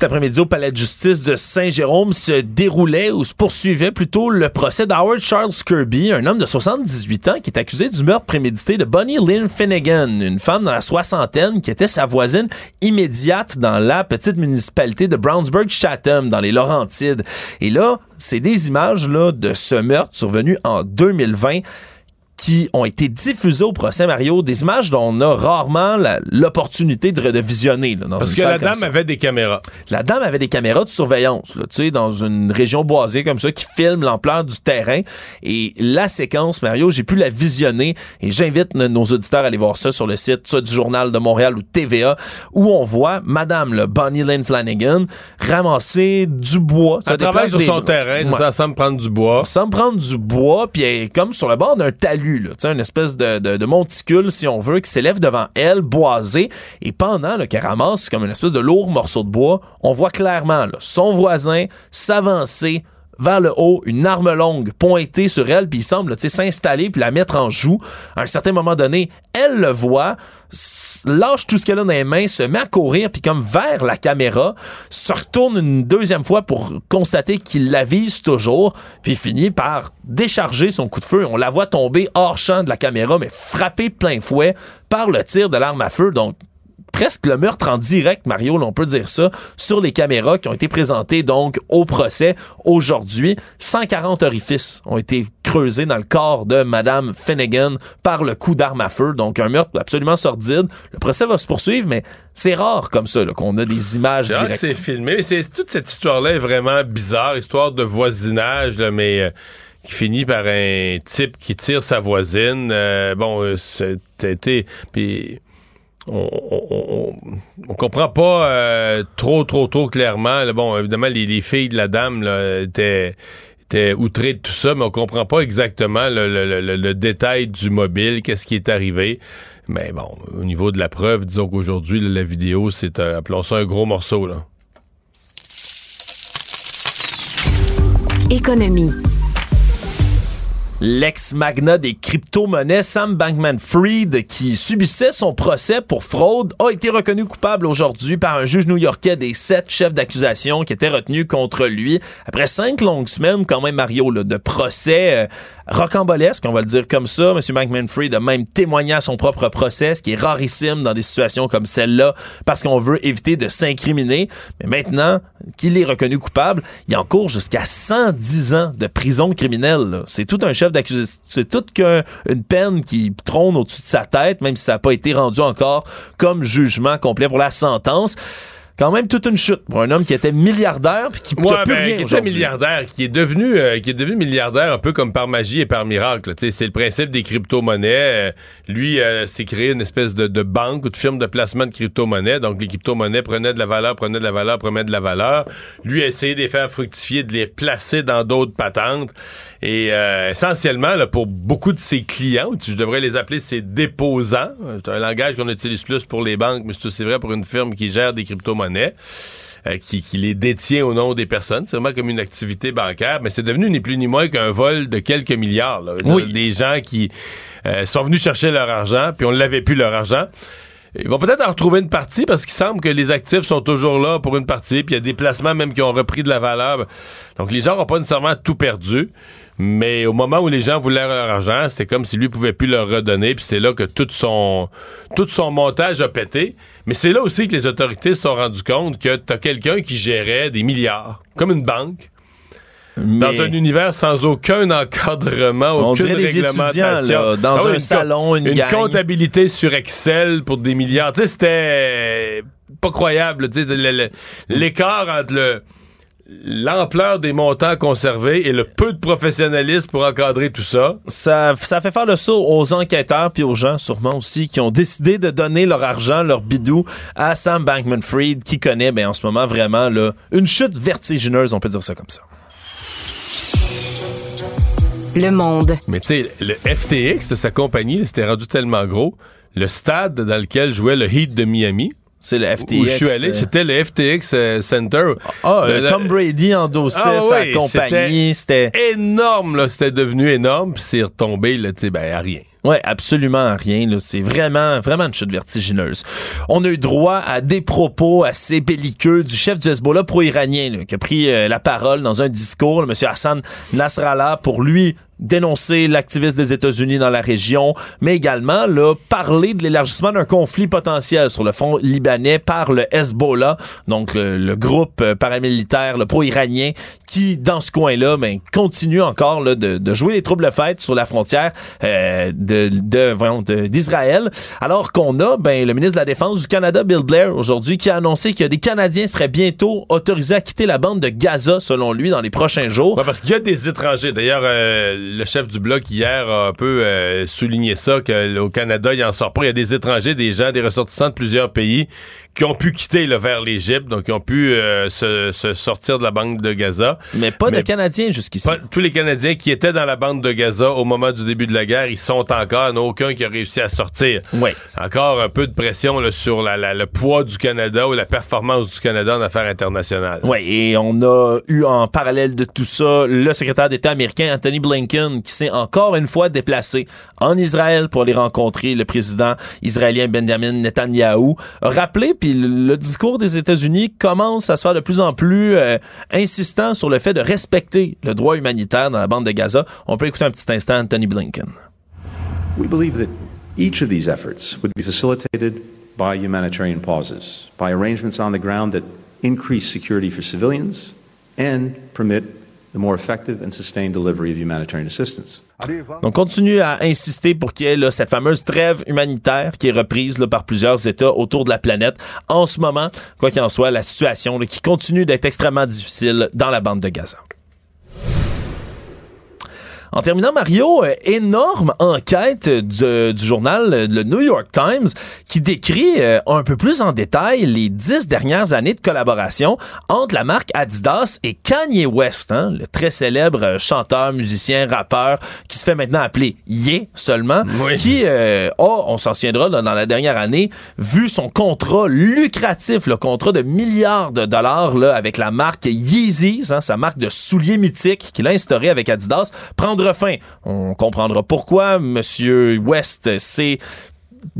Cet après-midi, au palais de justice de Saint-Jérôme se déroulait ou se poursuivait plutôt le procès d'Howard Charles Kirby, un homme de 78 ans qui est accusé du meurtre prémédité de Bonnie Lynn Finnegan, une femme dans la soixantaine qui était sa voisine immédiate dans la petite municipalité de Brownsburg-Chatham, dans les Laurentides. Et là, c'est des images là, de ce meurtre survenu en 2020 qui ont été diffusées au procès Mario, des images dont on a rarement l'opportunité de, de visionner. là, dans Parce une que la dame ça. avait des caméras. La dame avait des caméras de surveillance, là, tu sais, dans une région boisée comme ça, qui filme l'ampleur du terrain. Et la séquence, Mario, j'ai pu la visionner et j'invite nos auditeurs à aller voir ça sur le site, soit du Journal de Montréal ou TVA, où on voit Madame le Bonnie Lynn Flanagan ramasser du bois. Elle travaille sur des- son terrain, Ouais. ça semble prendre du bois. Sans prendre du bois, puis elle est comme sur le bord d'un talus, une espèce de, monticule, si on veut, qui s'élève devant elle, boisé. Et pendant qu'elle ramasse comme une espèce de lourd morceau de bois, on voit clairement son voisin s'avancer vers le haut, une arme longue pointée sur elle, puis il semble s'installer puis la mettre en joue. À un certain moment donné, elle le voit, lâche tout ce qu'elle a dans les mains, se met à courir, puis comme vers la caméra, se retourne une deuxième fois pour constater qu'il la vise toujours, puis finit par décharger son coup de feu. On la voit tomber hors champ de la caméra, mais frappée plein fouet par le tir de l'arme à feu. Donc, presque le meurtre en direct, Mario, là, on peut dire ça, sur les caméras qui ont été présentées donc au procès aujourd'hui. 140 orifices ont été creusés dans le corps de Madame Finnegan par le coup d'arme à feu. Donc un meurtre absolument sordide. Le procès va se poursuivre, mais c'est rare comme ça là, qu'on a des images directes. c'est filmé. mais c'est- toute cette histoire-là est vraiment bizarre, histoire de voisinage, là, mais euh, qui finit par un type qui tire sa voisine. Euh, bon, euh, c'était... Puis on, comprend pas euh, trop, trop, trop clairement. bon, évidemment, les, les filles de la dame étaient outrées de tout ça, mais on comprend pas exactement le, détail du mobile, qu'est-ce qui est arrivé. Mais bon, au niveau de la preuve, disons qu'aujourd'hui, la vidéo, c'est, un- appelons ça un gros morceau. Là. Économie. L'ex-magnat des crypto-monnaies Sam Bankman-Fried, qui subissait son procès pour fraude, a été reconnu coupable aujourd'hui par un juge new-yorkais des sept chefs d'accusation qui étaient retenus contre lui. Après cinq longues semaines, quand même, Mario, de procès euh, rocambolesque, on va le dire comme ça. M. Bankman-Fried a même témoigné à son propre procès, ce qui est rarissime dans des situations comme celle-là, parce qu'on veut éviter de s'incriminer. Mais maintenant qu'il est reconnu coupable, il encourt jusqu'à 110 ans de prison criminelle. C'est tout un chef d'accusation. C'est toute qu'un- une peine qui trône au-dessus de sa tête, même si ça n'a pas été rendu encore comme jugement complet pour la sentence. Quand même toute une chute pour un homme qui était milliardaire puis qui Ouais, plus ben, rien qui était milliardaire, qui est devenu, euh, qui est devenu milliardaire un peu comme par magie et par miracle. là. Tu sais, C'est le principe des crypto-monnaies. Euh, lui euh, s'est créé une espèce de, de banque ou de firme de placement de crypto-monnaies. Donc les crypto-monnaies prenaient de la valeur, prenaient de la valeur, prenaient de la valeur. Lui a essayé de les faire fructifier, de les placer dans d'autres patentes. Et euh, essentiellement, là, pour beaucoup de ses clients, tu- je devrais les appeler ses déposants, c'est un langage qu'on utilise plus pour les banques, mais c'est vrai pour une firme qui gère des crypto-monnaies euh, qui, qui les détient au nom des personnes. C'est vraiment comme une activité bancaire, mais c'est devenu ni plus ni moins qu'un vol de quelques milliards. là. Oui. Des gens qui euh, sont venus chercher leur argent, puis on ne l'avait plus leur argent. Ils vont peut-être en retrouver une partie parce qu'il semble que les actifs sont toujours là pour une partie, puis il y a des placements même qui ont repris de la valeur. Donc les gens n'ont pas nécessairement tout perdu. Mais au moment où les gens voulaient leur argent, c'était comme si lui pouvait plus leur redonner, puis c'est là que tout son tout son montage a pété. Mais c'est là aussi que les autorités se sont rendues compte que t'as quelqu'un qui gérait des milliards, comme une banque, dans un univers sans aucun encadrement, On aucune réglementation. là, dans Ah oui, un une salon, une gang. comptabilité sur Excel pour des milliards. Tu sais, c'était pas croyable. L'écart entre le l'ampleur des montants conservés et le peu de professionnalisme pour encadrer tout ça. Ça, ça fait faire le saut aux enquêteurs puis aux gens sûrement aussi qui ont décidé de donner leur argent, leur bidou à Sam Bankman-Fried qui connaît ben, en ce moment vraiment là, une chute vertigineuse, on peut dire ça comme ça. Le monde. Mais tu sais, le FTX de sa compagnie, c'était rendu tellement gros. Le stade dans lequel jouait le Heat de Miami, c'est le FTX. Où je suis allé, euh, c'était le FTX euh, Center. Ah, Le- euh, le- Tom Brady endossait Ah sa oui, compagnie, c'était énorme, là. C'était devenu énorme, puis c'est retombé, là, tu sais, ben, à rien. Ouais, absolument rien. C'est vraiment, vraiment une chute vertigineuse. On a eu droit à des propos assez belliqueux du chef du Hezbollah pro-iranien qui a pris euh, la parole dans un discours, le monsieur Hassan Nasrallah, pour lui dénoncer l'activiste des États-Unis dans la région, mais également là, parler de l'élargissement d'un conflit potentiel sur le front libanais par le Hezbollah, donc le, le groupe euh, paramilitaire, le pro-iranien, qui, dans ce coin-là, ben, continue encore là, de, de jouer les troubles fêtes sur la frontière euh, de, de, de- d'Israël, alors qu'on a ben, le ministre de la Défense du Canada, Bill Blair, aujourd'hui, qui a annoncé que des Canadiens seraient bientôt autorisés à quitter la bande de Gaza, selon lui, dans les prochains jours. Ouais, parce qu'il y a des étrangers. D'ailleurs, euh, le chef du bloc hier a un peu euh, souligné ça, qu'au Canada, il en sort pas. Il y a des étrangers, des gens, des ressortissants de plusieurs pays qui ont pu quitter là, vers l'Égypte, donc qui ont pu euh, se, se sortir de la bande de Gaza. Mais pas de Canadiens jusqu'ici. Pas- tous les Canadiens qui étaient dans la bande de Gaza au moment du début de la guerre, ils sont encore. Il n'y en a aucun qui a réussi à sortir. Ouais. Encore un peu de pression là, sur la- la- le poids du Canada ou la performance du Canada en affaires internationales. Oui, et on a eu en parallèle de tout ça le secrétaire d'État américain Anthony Blinken qui s'est encore une fois déplacé en Israël pour aller rencontrer le président israélien Benjamin Netanyahou. A Rappelé, puis le, discours des États-Unis commence à se faire de plus en plus euh, insistant sur le fait de respecter le droit humanitaire dans la bande de Gaza. On peut écouter un petit instant Anthony Blinken. We believe that each of these efforts would be facilitated by humanitarian pauses, by arrangements on the ground that increase security for civilians and permit the more effective and sustained delivery of humanitarian assistance. Donc, continue à insister pour qu'il y ait là, cette fameuse trêve humanitaire qui est reprise là, par plusieurs États autour de la planète. En ce moment, quoi qu'il en soit, la situation là, qui continue d'être extrêmement difficile dans la bande de Gaza. En terminant, Mario, euh, énorme enquête du, du journal euh, le New York Times qui décrit euh, un peu plus en détail les dix dernières années de collaboration entre la marque Adidas et Kanye West, hein, le très célèbre chanteur, musicien, rappeur qui se fait maintenant appeler Ye seulement, qui euh, a, on s'en souviendra là, dans la dernière année, vu son contrat lucratif, le contrat de milliards de dollars là, avec la marque Yeezys, hein, sa marque de souliers mythiques qu'il a instauré avec Adidas, prendre On comprendra pourquoi Monsieur West s'est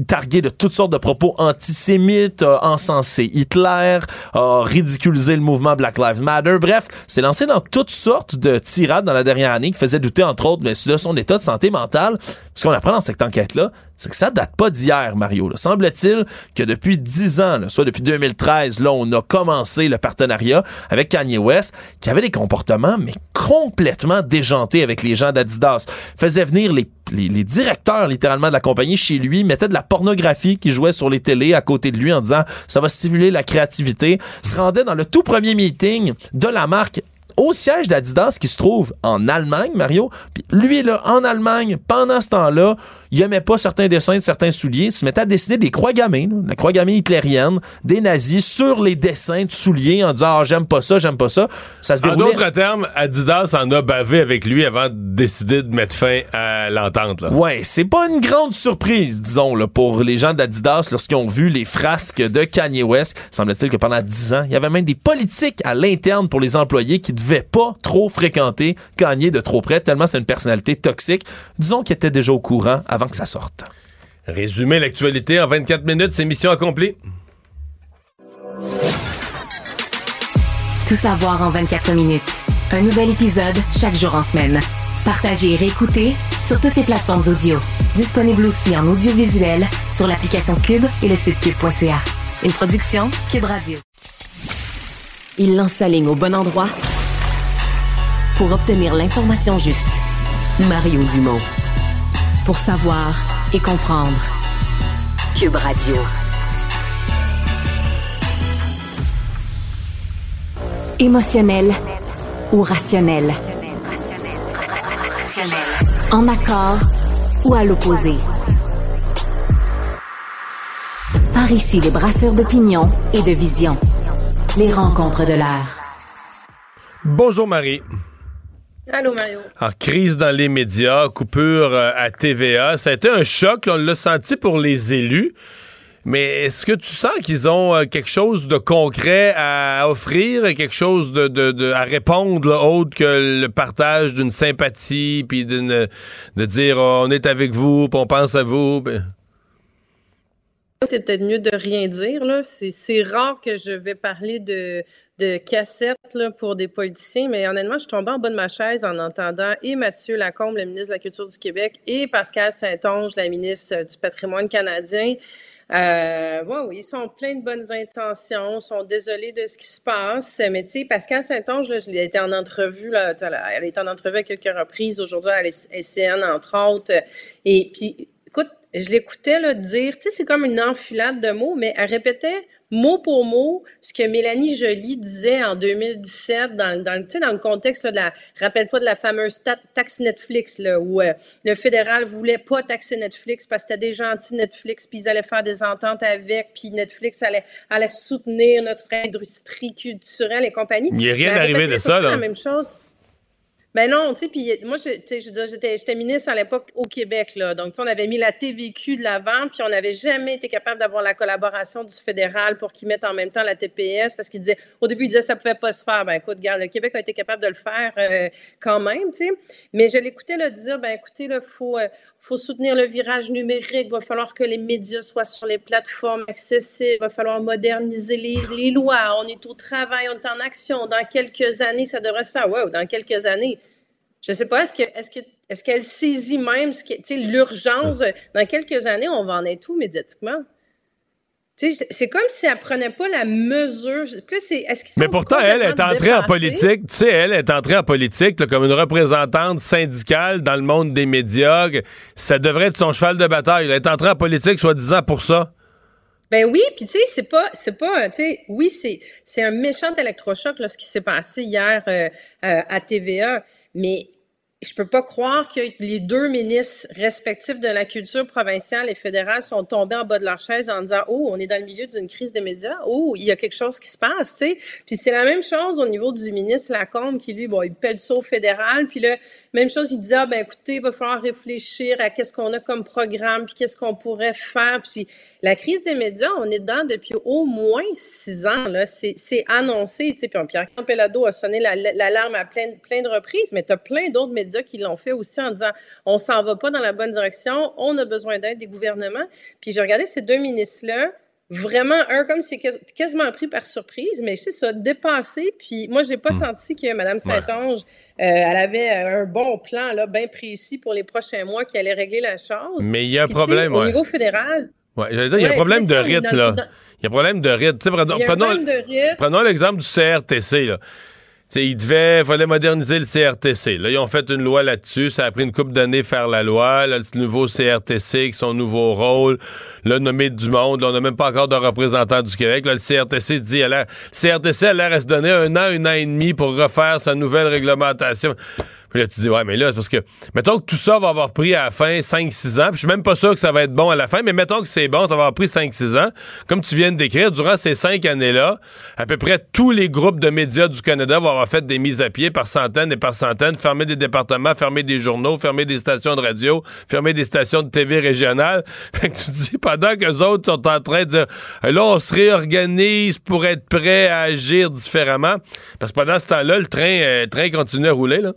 targué de toutes sortes de propos antisémites, a encensé Hitler, a ridiculisé le mouvement Black Lives Matter. Bref, s'est lancé dans toutes sortes de tirades dans la dernière année qui faisaient douter, entre autres, mais de son état de santé mentale. Ce qu'on apprend dans cette enquête-là, c'est que ça date pas d'hier, Mario. Semble-t-il que depuis 10 ans, soit depuis 2013, là, on a commencé le partenariat avec Kanye West, qui avait des comportements, mais complètement déjantés avec les gens d'Adidas. Faisait venir les, les, directeurs, littéralement, de la compagnie chez lui, mettait de la pornographie qui jouait sur les télés à côté de lui en disant ça va stimuler la créativité. Se rendait dans le tout premier meeting de la marque au siège d'Adidas qui se trouve en Allemagne, Mario. Puis lui, là, en Allemagne, pendant ce temps-là, il aimait pas certains dessins de certains souliers, se mettait à dessiner des croix gammées, là, la croix gammée hitlérienne, des nazis sur les dessins de souliers en disant ah, j'aime pas ça, j'aime pas ça. Ça se En d'autres termes, Adidas en a bavé avec lui avant de décider de mettre fin à l'entente. Ouais, c'est pas une grande surprise, disons, là, pour les gens d'Adidas lorsqu'ils ont vu les frasques de Kanye West. Semble-t-il que pendant 10 ans, il y avait même des politiques à l'interne pour les employés qui devaient pas trop fréquenter Kanye de trop près, tellement c'est une personnalité toxique. Disons qu'il était déjà au courant avant que ça sorte. Résumer l'actualité en 24 minutes, c'est mission accomplie. Tout savoir en 24 minutes. Un nouvel épisode chaque jour en semaine. Partagez et réécoutez sur toutes les plateformes audio. Disponible aussi en audiovisuel sur l'application Cube et le site cube.ca. Une production Cube Radio. Il lance sa ligne au bon endroit pour obtenir l'information juste. Mario Dumont. Pour savoir et comprendre. Cube Radio. Émotionnel ou rationnel? En accord ou à l'opposé? Par ici, les brasseurs d'opinion et de vision. Les rencontres de l'air. Bonjour Marie. Allô, Mario. En crise dans les médias, coupure euh, à TVA, ça a été un choc, on l'a senti pour les élus. Mais est-ce que tu sens qu'ils ont euh, quelque chose de concret à offrir, quelque chose de, à répondre, autre que le partage d'une sympathie, puis de dire oh, on est avec vous, puis on pense à vous? C'est peut-être mieux de rien dire. Là. C'est, rare que je vais parler de, de cassettes là, pour des politiciens, mais honnêtement, je suis tombée en bas de ma chaise en entendant et Mathieu Lacombe, le ministre de la Culture du Québec, et Pascal Saint-Onge, la ministre du Patrimoine canadien. Euh, bon, oui, ils sont pleins de bonnes intentions, sont désolés de ce qui se passe. Mais tu sais, Pascal Saint-Onge, là, l'ai été en entrevue, là, elle été en entrevue à quelques reprises aujourd'hui à l'SCN, entre autres. Et puis, je l'écoutais là, dire, tu sais, c'est comme une enfilade de mots, mais elle répétait mot pour mot ce que Mélanie Joly disait en 2017 dans, dans, dans le contexte là, de la, rappelle-toi de la fameuse taxe Netflix, là, où euh, le fédéral voulait pas taxer Netflix parce que c'était des gentils Netflix, puis ils allaient faire des ententes avec, puis Netflix allait, allait soutenir notre industrie culturelle et compagnie. Il n'y a rien arrivé de ça, là. la même chose. Ben non, tu sais, puis moi, je, j'étais, j'étais ministre à l'époque au Québec, là. Donc, on avait mis la TVQ de l'avant, puis on n'avait jamais été capable d'avoir la collaboration du fédéral pour qu'ils mettent en même temps la TPS, parce qu'ils disaient, au début, ils disaient ça pouvait pas se faire. Ben écoute, regarde, le Québec a été capable de le faire euh, quand même, tu sais. Mais je l'écoutais le dire, ben écoutez, il faut, euh, faut soutenir le virage numérique, il va falloir que les médias soient sur les plateformes accessibles, il va falloir moderniser les, les lois, on est au travail, on est en action. Dans quelques années, ça devrait se faire. Wow, dans quelques années je sais pas, est-ce que est-ce que est-ce qu'elle saisit même ce qui, l'urgence? Dans quelques années, on va en être tout médiatiquement? C'est comme si elle prenait pas la mesure. Est-ce Mais pourtant, elle est entrée en politique. Tu sais, elle est entrée en politique comme une représentante syndicale dans le monde des médias. Ça devrait être son cheval de bataille. Elle est entrée en politique, soi-disant, pour ça. Ben oui, puis tu sais, c'est pas, c'est pas, tu sais, oui, c'est, c'est un méchant électrochoc là, ce qui s'est passé hier euh, euh, à TVA. Mais je peux pas croire que les deux ministres respectifs de la culture provinciale et fédérale sont tombés en bas de leur chaise en disant oh on est dans le milieu d'une crise des médias. Oh il y a quelque chose qui se passe tu sais. Puis c'est la même chose au niveau du ministre Lacombe qui lui bon il pèle ça au fédéral. Puis là même chose il dit ah ben écoutez il va falloir réfléchir à qu'est-ce qu'on a comme programme puis qu'est-ce qu'on pourrait faire. Puis la crise des médias on est dedans depuis au moins six ans là. C'est c'est annoncé tu sais. Puis Pierre Campelado a sonné l'alarme à plein plein de reprises mais tu as plein d'autres médias qui l'ont fait aussi en disant on s'en va pas dans la bonne direction, on a besoin d'aide des gouvernements. Puis j'ai regardé ces deux ministres-là, vraiment, un comme c'est quasiment pris par surprise, mais c'est ça, dépassé. Puis moi, j'ai pas hmm. senti que Mme Saint-Onge, euh, elle avait un bon plan là, bien précis pour les prochains mois qui allait régler la chose. Mais il y a un problème, Au niveau fédéral. Ouais, il y a un problème de rythme, là. Il y a un problème de rythme. Prenons, l'exemple du CRTC, là il devait, fallait moderniser le CRTC. Là, ils ont fait une loi là-dessus. Ça a pris une couple d'années faire la loi. Là, le nouveau CRTC, son nouveau rôle, le nommé du monde. on n'a même pas encore de représentant du Québec. Là, le CRTC dit, le CRTC a l'air à se donner un an, un an et demi pour refaire sa nouvelle réglementation. Puis là, tu dis, ouais, mais là, c'est parce que, mettons que tout ça va avoir pris à la fin 5-6 ans, puis je suis même pas sûr que ça va être bon à la fin, mais mettons que c'est bon, ça va avoir pris 5-6 ans. Comme tu viens de décrire, durant ces cinq années-là, à peu près tous les groupes de médias du Canada vont avoir fait des mises à pied par centaines et par centaines, fermer des départements, fermer des journaux, fermer des stations de radio, fermer des stations de TV régionales. Fait que tu dis, pendant que les autres sont en train de dire, là, on se réorganise pour être prêt à agir différemment. Parce que pendant ce temps-là, le train, euh, train continue à rouler, là.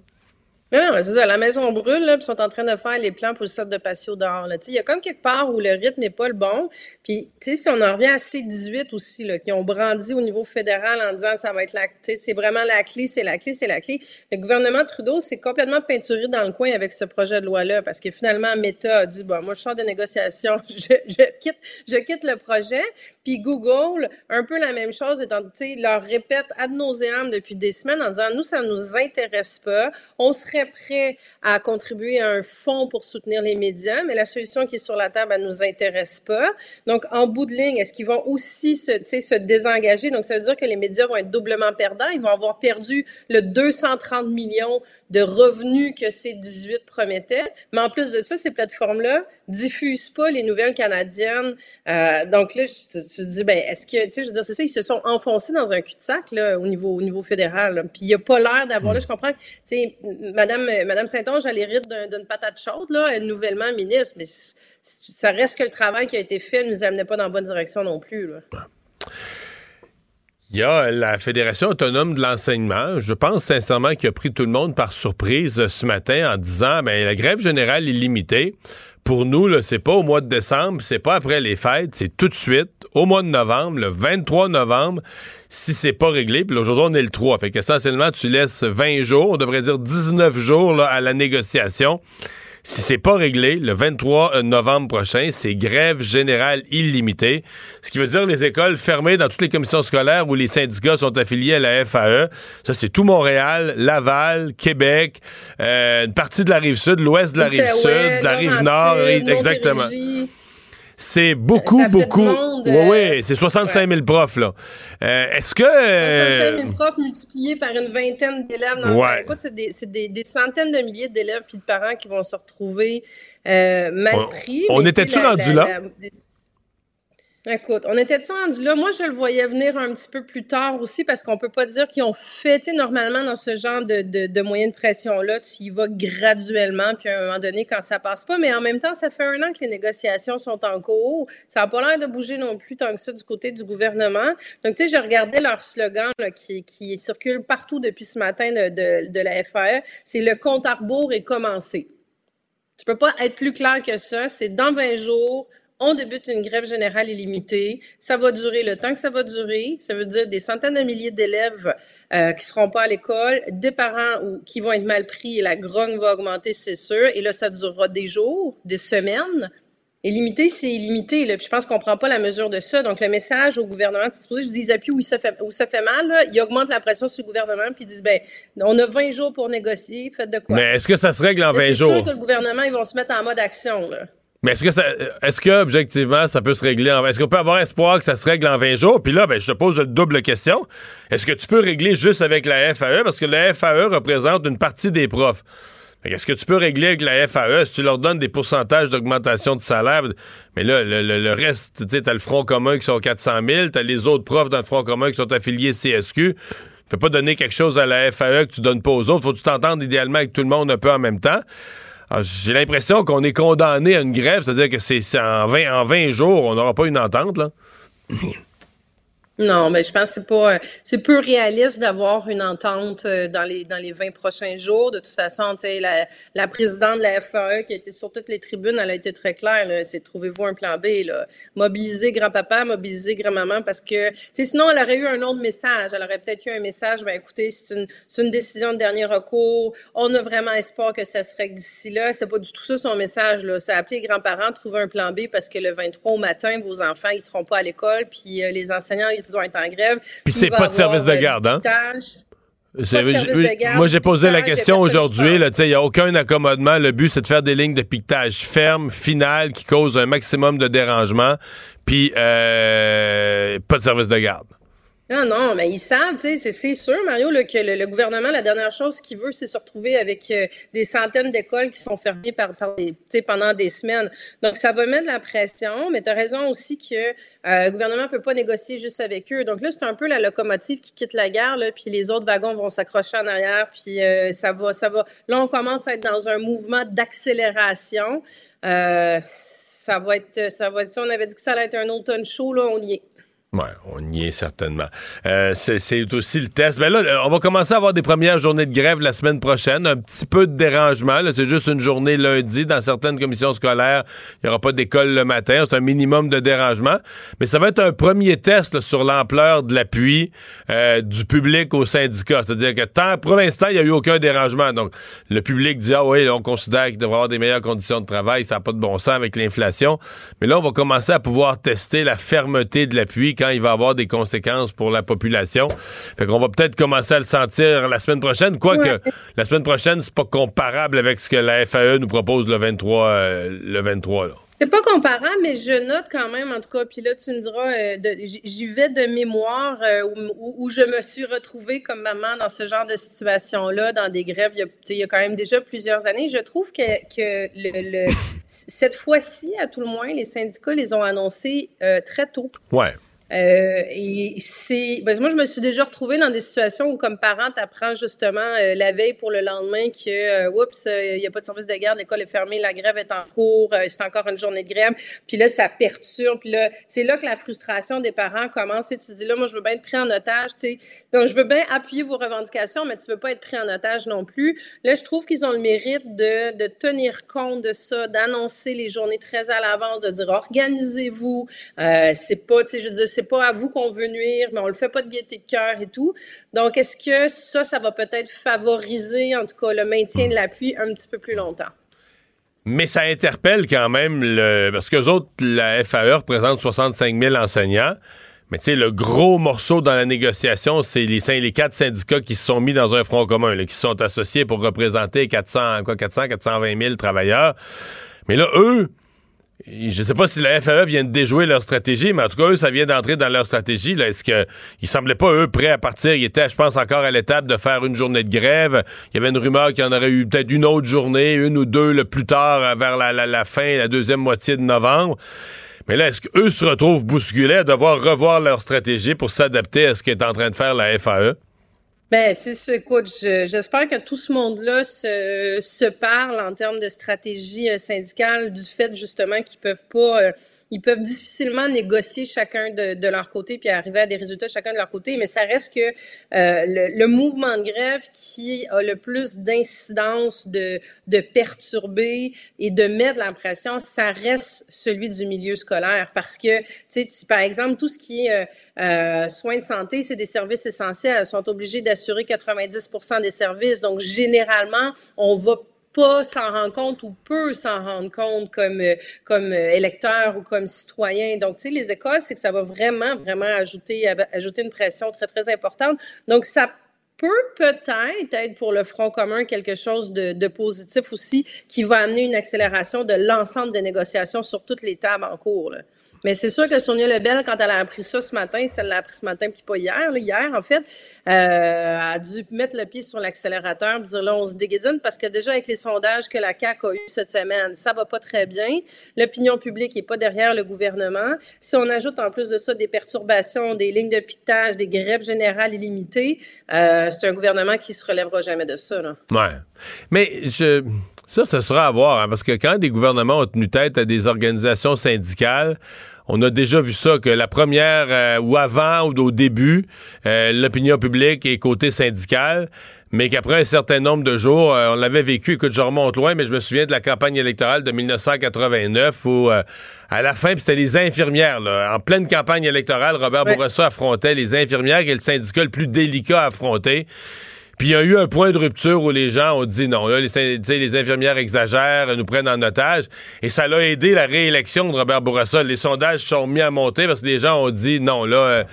Non, c'est ça. La maison brûle, là, puis sont en train de faire les plans pour le centre de patio dehors. Il y a comme quelque part où le rythme n'est pas le bon. Puis, si on en revient à C18 aussi, là, qui ont brandi au niveau fédéral en disant ça va être la, c'est vraiment la clé, c'est la clé, c'est la clé. Le gouvernement Trudeau s'est complètement peinturé dans le coin avec ce projet de loi-là, parce que finalement, Meta a dit, bon, moi, je sors des négociations, je, je quitte, je quitte le projet. Puis Google, un peu la même chose, étant, leur répète ad nauseam depuis des semaines en disant, nous, ça nous intéresse pas. On serait prêt à contribuer à un fonds pour soutenir les médias, mais la solution qui est sur la table, elle nous intéresse pas. Donc, en bout de ligne, est-ce qu'ils vont aussi se, se désengager? Donc, ça veut dire que les médias vont être doublement perdants. Ils vont avoir perdu le 230 millions de revenus que ces 18 promettaient. Mais en plus de ça, ces plateformes-là diffusent pas les nouvelles canadiennes. Euh, donc là, tu, te dis, ben, est-ce que, tu sais, je veux dire, c'est ça, ils se sont enfoncés dans un cul-de-sac, là, au niveau, au niveau fédéral. Puis il n'y a pas l'air d'avoir, là, je comprends, tu sais, Madame, Madame Saint-Onge, elle hérite d'une patate chaude, là, nouvellement ministre, mais ça reste que le travail qui a été fait ne nous amenait pas dans la bonne direction non plus. Il y a la Fédération autonome de l'enseignement. Je pense sincèrement qu'il a pris tout le monde par surprise ce matin en disant ben la grève générale est limitée. Pour nous, là, c'est pas au mois de décembre, c'est pas après les fêtes, c'est tout de suite, au mois de novembre, le 23 novembre, si c'est pas réglé. Puis aujourd'hui, on est le 3. Fait qu'essentiellement, tu laisses 20 jours, on devrait dire 19 jours là, à la négociation. Si c'est pas réglé, le 23 novembre prochain, c'est grève générale illimitée. Ce qui veut dire les écoles fermées dans toutes les commissions scolaires où les syndicats sont affiliés à la FAE. Ça, c'est tout Montréal, Laval, Québec, euh, une partie de la rive sud, l'ouest de la rive sud, de la rive nord, exactement. C'est beaucoup, beaucoup. oui, euh, oui, c'est 65 000 profs, là. Euh, Est-ce que. 65 euh, 000 profs multipliés par une vingtaine d'élèves. dans le Ouais. Écoute, c'est des, des- des centaines de milliers d'élèves puis de parents qui vont se retrouver euh, mal pris. on était-tu rendu la- là? la- Écoute, on était-tu rendu là? Moi, je le voyais venir un petit peu plus tard aussi parce qu'on peut pas dire qu'ils ont sais, normalement, dans ce genre de, de, de moyens de pression-là, tu y vas graduellement, puis à un moment donné, quand ça passe pas. Mais en même temps, ça fait un an que les négociations sont en cours. Ça n'a pas l'air de bouger non plus tant que ça du côté du gouvernement. Donc, tu sais, je regardais leur slogan qui, circule partout depuis ce matin de, de, de la FAE. C'est le compte à rebours est commencé. Tu peux pas être plus clair que ça. C'est dans 20 jours. On débute une grève générale illimitée. Ça va durer le temps que ça va durer. Ça veut dire des centaines de milliers d'élèves euh, qui seront pas à l'école, des parents ou, qui vont être mal pris et la grogne va augmenter, c'est sûr. Et là, ça durera des jours, des semaines. Illimité, c'est illimité. Là. Puis je pense qu'on prend pas la mesure de ça. Donc, le message au gouvernement, c'est supposé, je dis, ils appuient où, ça fait, où ça fait mal. Là. Ils augmentent la pression sur le gouvernement, puis ils disent, ben, on a 20 jours pour négocier. Faites de quoi? Mais est-ce que ça se règle en Là, 20 c'est jours? sûr que le gouvernement, ils vont se mettre en mode action. Là. Mais est-ce que ça, est-ce que objectivement ça peut se régler en, est-ce qu'on peut avoir espoir que ça se règle en 20 jours? Puis là, ben je te pose une double question. Est-ce que tu peux régler juste avec la FAE parce que la FAE représente une partie des profs. Est-ce que tu peux régler avec la FAE si tu leur donnes des pourcentages d'augmentation de salaire? Mais là, le, le- le reste, tu sais, t'as le Front commun qui sont 400 000, t'as les autres profs dans le Front commun qui sont affiliés CSQ. Tu peux pas donner quelque chose à la FAE que tu donnes pas aux autres. Faut que tu t'entendes idéalement avec tout le monde un peu en même temps. Alors, J'ai l'impression qu'on est condamné à une grève, c'est-à-dire que c'est en 20, en 20 jours, on n'aura pas une entente, là. Non, mais je pense que c'est pas, c'est peu réaliste d'avoir une entente euh, dans les dans les 20 prochains jours. De toute façon, la, la présidente de la FAE qui a été sur toutes les tribunes, elle a été très claire. C'est trouvez-vous un plan B. Là. Mobiliser grand-papa, mobiliser grand-maman, parce que, sinon elle aurait eu un autre message. Elle aurait peut-être eu un message. Ben écoutez, c'est une une décision de dernier recours. On a vraiment espoir que ça se règle d'ici là. C'est pas du tout ça son message. Là, c'est appeler les grands-parents, trouver un plan B, parce que le 23 au matin, vos enfants ils seront pas à l'école, puis euh, les enseignants vont être en grève. Puis c'est pas de service de euh, garde, hein? garde, moi, j'ai posé la question aujourd'hui. Il n'y a aucun accommodement. Le but, c'est de faire des lignes de piquetage fermes, finales, qui causent un maximum de dérangement. Puis, euh, pas de service de garde. Non, non, mais ils savent, c'est- sûr, Mario, que le, gouvernement, la dernière chose qu'il veut, c'est se retrouver avec euh, des centaines d'écoles qui sont fermées par, pendant des semaines. Donc, ça va mettre de la pression, mais tu as raison aussi que euh, le gouvernement peut pas négocier juste avec eux. Donc là, c'est un peu la locomotive qui quitte la gare, puis les autres wagons vont s'accrocher en arrière, puis euh, ça va, ça va. Là, on commence à être dans un mouvement d'accélération. Ça va être, ça va être, si on avait dit que ça allait être un automne chaud, là, on y est. Ouais, on y est certainement. Euh, c'est aussi le test. Ben là, euh, on va commencer à avoir des premières journées de grève la semaine prochaine. Un petit peu de dérangement. C'est juste une journée lundi. Dans certaines commissions scolaires, il n'y aura pas d'école le matin. C'est un minimum de dérangement. Mais ça va être un premier test sur l'ampleur de l'appui euh, du public au syndicat. C'est-à-dire que tant, pour l'instant, il n'y a eu aucun dérangement. Donc, le public dit, ah oui, là, on considère qu'il devrait avoir des meilleures conditions de travail. Ça n'a pas de bon sens avec l'inflation. Mais là, on va commencer à pouvoir tester la fermeté de l'appui quand il va avoir des conséquences pour la population. Fait qu'on va peut-être commencer à le sentir la semaine prochaine. Quoique, la semaine prochaine, c'est pas comparable avec ce que la FAE nous propose le 23, euh, le 23, là. C'est pas comparable, mais je note quand même, en tout cas, puis là, tu me diras, euh, j'y vais de mémoire euh, où, je me suis retrouvée comme maman dans ce genre de situation-là, dans des grèves, il y a, tu sais, il y a quand même déjà plusieurs années. Je trouve que, que le, le- cette fois-ci, à tout le moins, les syndicats les ont annoncés euh, très tôt. Ouais. Euh, et c'est, ben, moi, je me suis déjà retrouvée dans des situations où, comme parent, apprends justement euh, la veille pour le lendemain que, euh, oups, il n'y a pas de service de garde, l'école est fermée, la grève est en cours, c'est encore une journée de grève. Puis là, ça perturbe. Puis là, c'est là que la frustration des parents commence. Et tu dis là, moi, je veux bien être pris en otage. Tu donc je veux bien appuyer vos revendications, mais tu veux pas être pris en otage non plus. Là, je trouve qu'ils ont le mérite de, de tenir compte de ça, d'annoncer les journées très à l'avance, de dire organisez-vous. Euh, c'est pas, tu sais, je veux dire, c'est pas à vous qu'on veut nuire, mais on le fait pas de gaieté de cœur et tout. Donc, est-ce que ça, ça va peut-être favoriser, en tout cas, le maintien de l'appui un petit peu plus longtemps? Mais ça interpelle quand même, le, parce que autres, la FAE représente 65 000 enseignants. Mais tu sais, le gros morceau dans la négociation, c'est les, quatre syndicats qui se sont mis dans un front commun, qui sont associés pour représenter 400, quoi, 400, 420 000 travailleurs. Mais là, eux, je sais pas si la FAE vient de déjouer leur stratégie, mais en tout cas, eux, ça vient d'entrer dans leur stratégie. Là. Est-ce que ils semblaient pas, eux, prêts à partir? Ils étaient, je pense, encore à l'étape de faire une journée de grève. Il y avait une rumeur qu'il y en aurait eu peut-être une autre journée, une ou deux le plus tard, vers la, la fin, la deuxième moitié de novembre. Mais là, est-ce qu'eux se retrouvent bousculés à devoir revoir leur stratégie pour s'adapter à ce qu'est en train de faire la FAE? Ben, c'est ça. Écoute, j'espère que tout ce monde-là se, se parle en termes de stratégie euh, syndicale du fait justement qu'ils peuvent pas euh, ils peuvent difficilement négocier chacun de, de, leur côté puis arriver à des résultats chacun de leur côté, mais ça reste que euh, le, le, mouvement de grève qui a le plus d'incidence de, de perturber et de mettre l'impression, ça reste celui du milieu scolaire parce que, tu sais, par exemple, tout ce qui est euh, euh soins de santé, c'est des services essentiels. Elles sont obligées d'assurer 90% des services. Donc, généralement, on va pas s'en rendre compte ou peut s'en rendre compte comme, euh, comme euh, électeur ou comme citoyen. Donc, tu sais, les écoles, c'est que ça va vraiment, vraiment ajouter, ajouter une pression très, très importante. Donc, ça peut peut-être être pour le Front commun quelque chose de, de, positif aussi qui va amener une accélération de l'ensemble des négociations sur toutes les tables en cours. Là. Mais c'est sûr que Sonia Lebel, quand elle a appris ça ce matin, elle l'a appris ce matin, puis pas hier, là, hier en fait, euh, a dû mettre le pied sur l'accélérateur, dire là, on se déguédine, parce que déjà avec les sondages que la CAQ a eu cette semaine, ça va pas très bien. L'opinion publique est pas derrière le gouvernement. Si on ajoute en plus de ça des perturbations, des lignes de piquetage, des grèves générales illimitées, euh, c'est un gouvernement qui se relèvera jamais de ça. Là. Ouais. Mais je... Ça, ce sera à voir, hein, parce que quand des gouvernements ont tenu tête à des organisations syndicales, on a déjà vu ça, que la première, euh, ou avant, ou au début, euh, l'opinion publique est côté syndical, mais qu'après un certain nombre de jours, euh, on l'avait vécu, écoute, je remonte loin, mais je me souviens de la campagne électorale de 1989, où à la fin, c'était les infirmières, là, en pleine campagne électorale, Robert Bourassa affrontait les infirmières, qui est le syndicat le plus délicat à affronter. Puis il y a eu un point de rupture où les gens ont dit non, là, les, les infirmières exagèrent, nous prennent en otage. Et ça l'a aidé la réélection de Robert Bourassa. Les sondages sont mis à monter parce que les gens ont dit non, là, euh,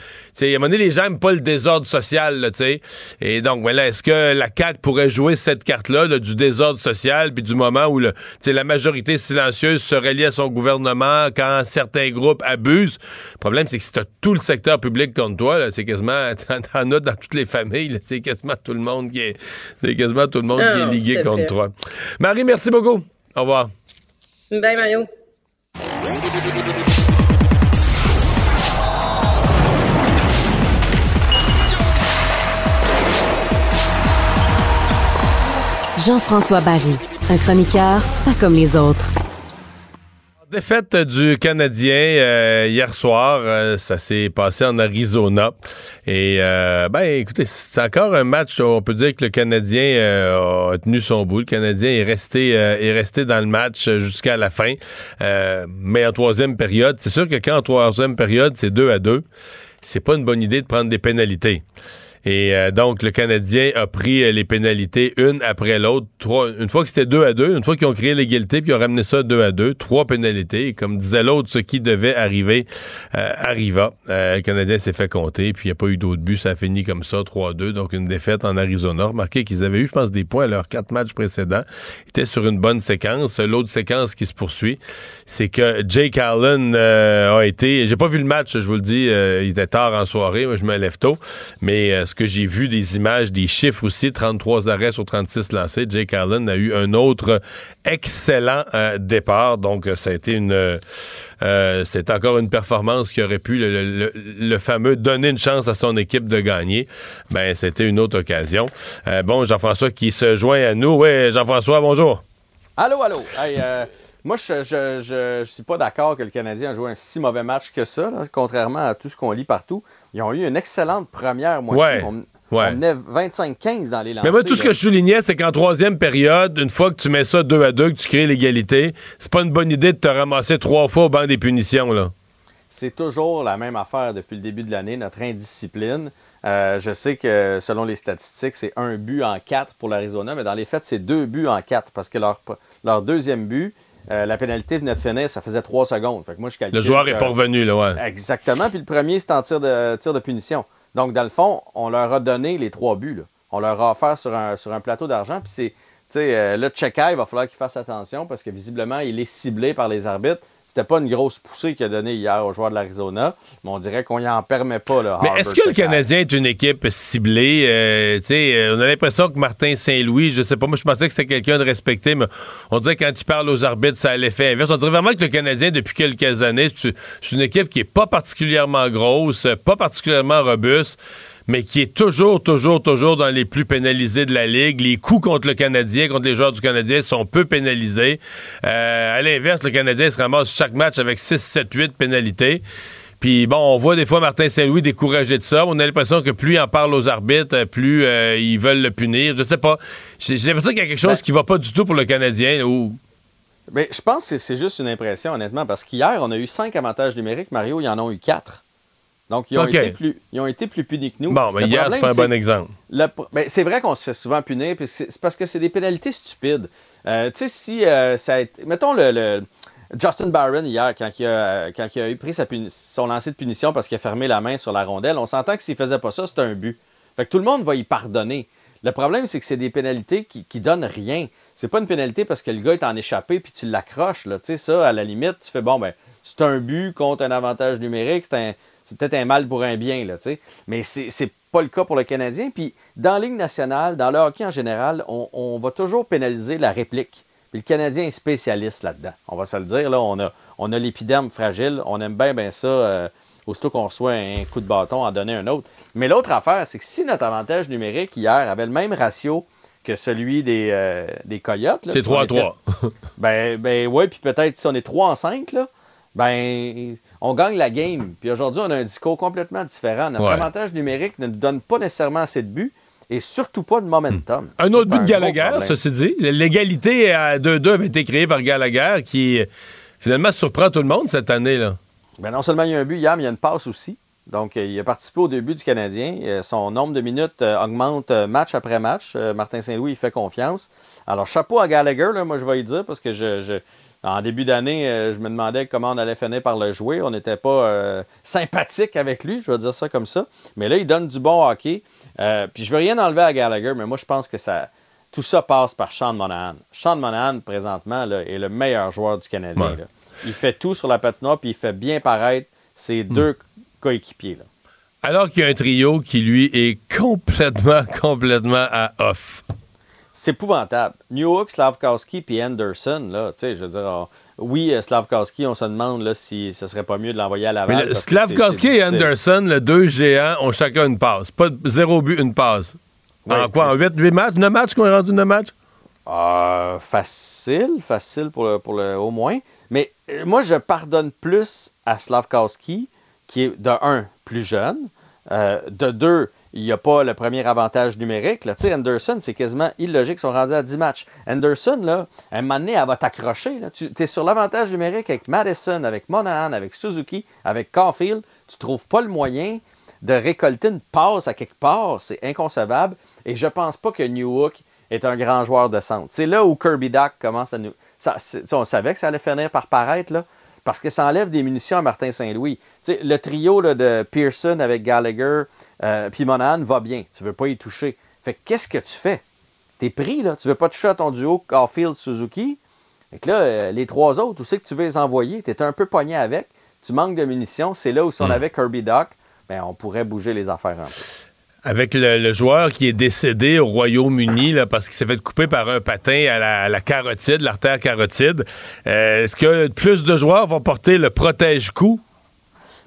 à un moment donné, les gens n'aiment pas le désordre social, tu sais. Et donc, voilà, est-ce que la CAQ pourrait jouer cette carte-là, du désordre social, puis du moment où le, la majorité silencieuse se relie à son gouvernement quand certains groupes abusent? Le problème, c'est que si tu tout le secteur public contre toi, c'est quasiment, t'en as dans toutes les familles, c'est quasiment tout le monde qui est, c'est quasiment tout le monde qui est ah, ligué contre toi. Marie, merci beaucoup. Au revoir. Bye, Mario. Jean-François Barry, un chroniqueur pas comme les autres. Défaite du Canadien euh, hier soir, euh, ça s'est passé en Arizona. Et euh, ben écoutez, c'est encore un match où on peut dire que le Canadien a tenu son bout. Le Canadien est resté est resté dans le match jusqu'à la fin. mais en troisième période, c'est sûr que quand en troisième période c'est 2 à 2, c'est pas une bonne idée de prendre des pénalités. Et euh, donc, le Canadien a pris euh, les pénalités une après l'autre. Une fois que c'était deux à deux, une fois qu'ils ont créé l'égalité, puis ils ont ramené ça deux à deux, trois pénalités. Et comme disait l'autre, ce qui devait arriver euh, arriva. le Canadien s'est fait compter, puis il n'y a pas eu d'autres buts. Ça a fini comme ça, 3-2. Donc, une défaite en Arizona. Remarquez qu'ils avaient eu, je pense, des points à leurs quatre matchs précédents. Ils étaient sur une bonne séquence. L'autre séquence qui se poursuit, c'est que Jake Allen a été... J'ai pas vu le match, je vous le dis. il était tard en soirée. Moi, je me lève tôt. Mais que j'ai vu des images, des chiffres aussi, 33 arrêts sur 36 lancés. Jake Allen a eu un autre excellent euh, départ, donc euh, ça a été une... Euh, c'est encore une performance qui aurait pu le, fameux donner une chance à son équipe de gagner. Ben, c'était une autre occasion. Bon, Jean-François qui se joint à nous. Oui, Jean-François, bonjour. Allô, allô. Moi, je, je, suis pas d'accord que le Canadien a joué un si mauvais match que ça, contrairement à tout ce qu'on lit partout. Ils ont eu une excellente première moitié. Ouais, On, ouais. on menait 25-15 dans les lancers. Mais moi, tout ce que je soulignais, c'est qu'en troisième période, une fois que tu mets ça deux à deux, que tu crées l'égalité, c'est pas une bonne idée de te ramasser trois fois au banc des punitions, là. C'est toujours la même affaire depuis le début de l'année, notre indiscipline. Euh, je sais que selon les statistiques, c'est un but en quatre pour l'Arizona, mais dans les faits, c'est deux buts en quatre parce que leur, leur deuxième but, euh, la pénalité venait de finir, ça faisait trois secondes. Fait que moi, je calcule Le joueur que- est pas revenu, là, ouais. Exactement. Puis le premier, c'est en tir de, tir de punition. Donc, dans le fond, on leur a donné les trois buts. là. On leur a offert sur un, sur un plateau d'argent. Puis c'est, tu sais, euh, là, il va falloir qu'il fasse attention parce que visiblement, il est ciblé par les arbitres. C'était pas une grosse poussée qu'il a donnée hier aux joueurs de l'Arizona, mais on dirait qu'on y en permet pas. Là, Mais est-ce que le. Canadien est une équipe ciblée? Euh, euh, on a l'impression que Martin Saint-Louis, je sais pas, moi je pensais que c'était quelqu'un de respecté, mais on dirait que quand il parle aux arbitres, ça a l'effet inverse. On dirait vraiment que le Canadien, depuis quelques années, c'est une équipe qui est pas particulièrement grosse, pas particulièrement robuste, mais qui est toujours, toujours, toujours dans les plus pénalisés de la Ligue. Les coups contre le Canadien, contre les joueurs du Canadien, sont peu pénalisés. Euh, à l'inverse, le Canadien se ramasse chaque match avec 6, 7, 8 pénalités. Puis bon, on voit des fois Martin Saint-Louis découragé de ça. On a l'impression que plus il en parle aux arbitres, euh, plus euh, ils veulent le punir. Je sais pas. J'ai l'impression qu'il y a quelque chose Ben- qui va pas du tout pour le Canadien. Ou... Mais je pense que c'est juste une impression, honnêtement, parce qu'hier, on a eu cinq avantages numériques. Mario, ils en ont eu quatre. Donc, ils ont, été, plus, ils ont été plus punis que nous. Bon, mais Le hier, c'est pas un bon exemple. Ben, c'est vrai qu'on se fait souvent punir, puis c'est parce que c'est des pénalités stupides. Euh, tu sais, si euh, ça a été. Mettons le, le- Justin Barron hier, quand il a, quand il a pris sa son lancer de punition parce qu'il a fermé la main sur la rondelle, on s'entend que s'il faisait pas ça, c'était un but. Fait que tout le monde va y pardonner. Le problème, c'est que c'est des pénalités qui, qui donnent rien. C'est pas une pénalité parce que le gars est en échappé puis tu l'accroches. là. Tu sais, ça, à la limite, tu fais bon, ben, c'est un but contre un avantage numérique, c'est un- c'est peut-être un mal pour un bien, là, tu sais. Mais c'est pas le cas pour le Canadien. Puis dans la Ligue nationale, dans le hockey en général, on, on va toujours pénaliser la réplique. Puis le Canadien est spécialiste là-dedans. On va se le dire, là, on a, on a l'épiderme fragile. On aime bien, bien ça. euh, aussitôt qu'on reçoit un coup de bâton, en donner un autre. Mais l'autre affaire, c'est que si notre avantage numérique hier avait le même ratio que celui des, euh, des Coyotes. C'est si on 3 à était- 3. ben, ben ouais, puis peut-être si on est 3 en 5, là, ben, on gagne la game. Puis aujourd'hui, on a un discours complètement différent. Notre Ouais. avantage numérique ne nous donne pas nécessairement assez de buts et surtout pas de momentum. Un Ça, autre but de Gallagher, ceci dit. L'égalité à 2-2 avait été créée par Gallagher qui, finalement, surprend tout le monde cette année. là. Ben, non seulement il y a un but hier, mais il y a une passe aussi. Donc, euh, il a participé au début du Canadien. Euh, son nombre de minutes euh, augmente match après match. Martin Saint-Louis, il fait confiance. Alors, chapeau à Gallagher, là, moi, je vais y dire, parce que je, je- en début d'année, euh, je me demandais comment on allait finir par le jouer. On n'était pas euh, sympathique avec lui, je vais dire ça comme ça. Mais là, il donne du bon hockey. Euh, puis, je veux rien enlever à Gallagher, mais moi, je pense que ça, tout ça passe par Sean Monahan. Sean Monahan, présentement, là, est le meilleur joueur du Canadien. Ouais. là. Il fait tout sur la patinoire, puis il fait bien paraître ses Hmm. deux coéquipiers. Alors qu'il y a un trio qui, lui, est complètement, complètement à off. C'est épouvantable. Newhook, Slavkowski puis Anderson, là, tu sais, je veux dire, on- oui, euh, Slavkowski, on se demande là, si ce serait pas mieux de l'envoyer à Laval. Mais le- Slavkowski et. Anderson, les deux géants, ont chacun une passe. Pas de- zéro but, une passe. En quoi? En 8, matchs? 9 matchs qu'on est rendu 9 matchs? Euh, facile, facile pour le, pour le au moins. Mais euh, moi, je pardonne plus à Slavkowski, qui est de un plus jeune, euh, de deux, il n'y a pas le premier avantage numérique. Là. Anderson, c'est quasiment illogique, ils sont rendus à 10 matchs. Anderson, là, à un moment donné, elle va t'accrocher. Tu es sur l'avantage numérique avec Madison, avec Monahan, avec Suzuki, avec Caulfield. Tu trouves pas le moyen de récolter une passe à quelque part. C'est inconcevable. Et je pense pas que Newhook est un grand joueur de centre. C'est là où Kirby Doc commence à nous. Ça, on savait que ça allait finir par paraître, là, parce que ça enlève des munitions à Martin Saint-Louis. Tu sais, le trio là, de Pearson avec Gallagher euh, puis Monahan va bien. Tu veux pas y toucher. Fait que qu'est-ce que tu fais? T'es pris, là. Tu veux pas toucher à ton duo Caulfield-Suzuki. Fait que là, euh, les trois autres, où c'est que tu veux les envoyer? Tu es un peu pogné avec. Tu manques de munitions. C'est là où si on avait Kirby Doc, ben, on pourrait bouger les affaires un peu. Avec le, joueur qui est décédé au Royaume-Uni parce qu'il s'est fait couper par un patin à la, carotide, l'artère carotide. Euh, Est-ce que plus de joueurs vont porter le protège-cou?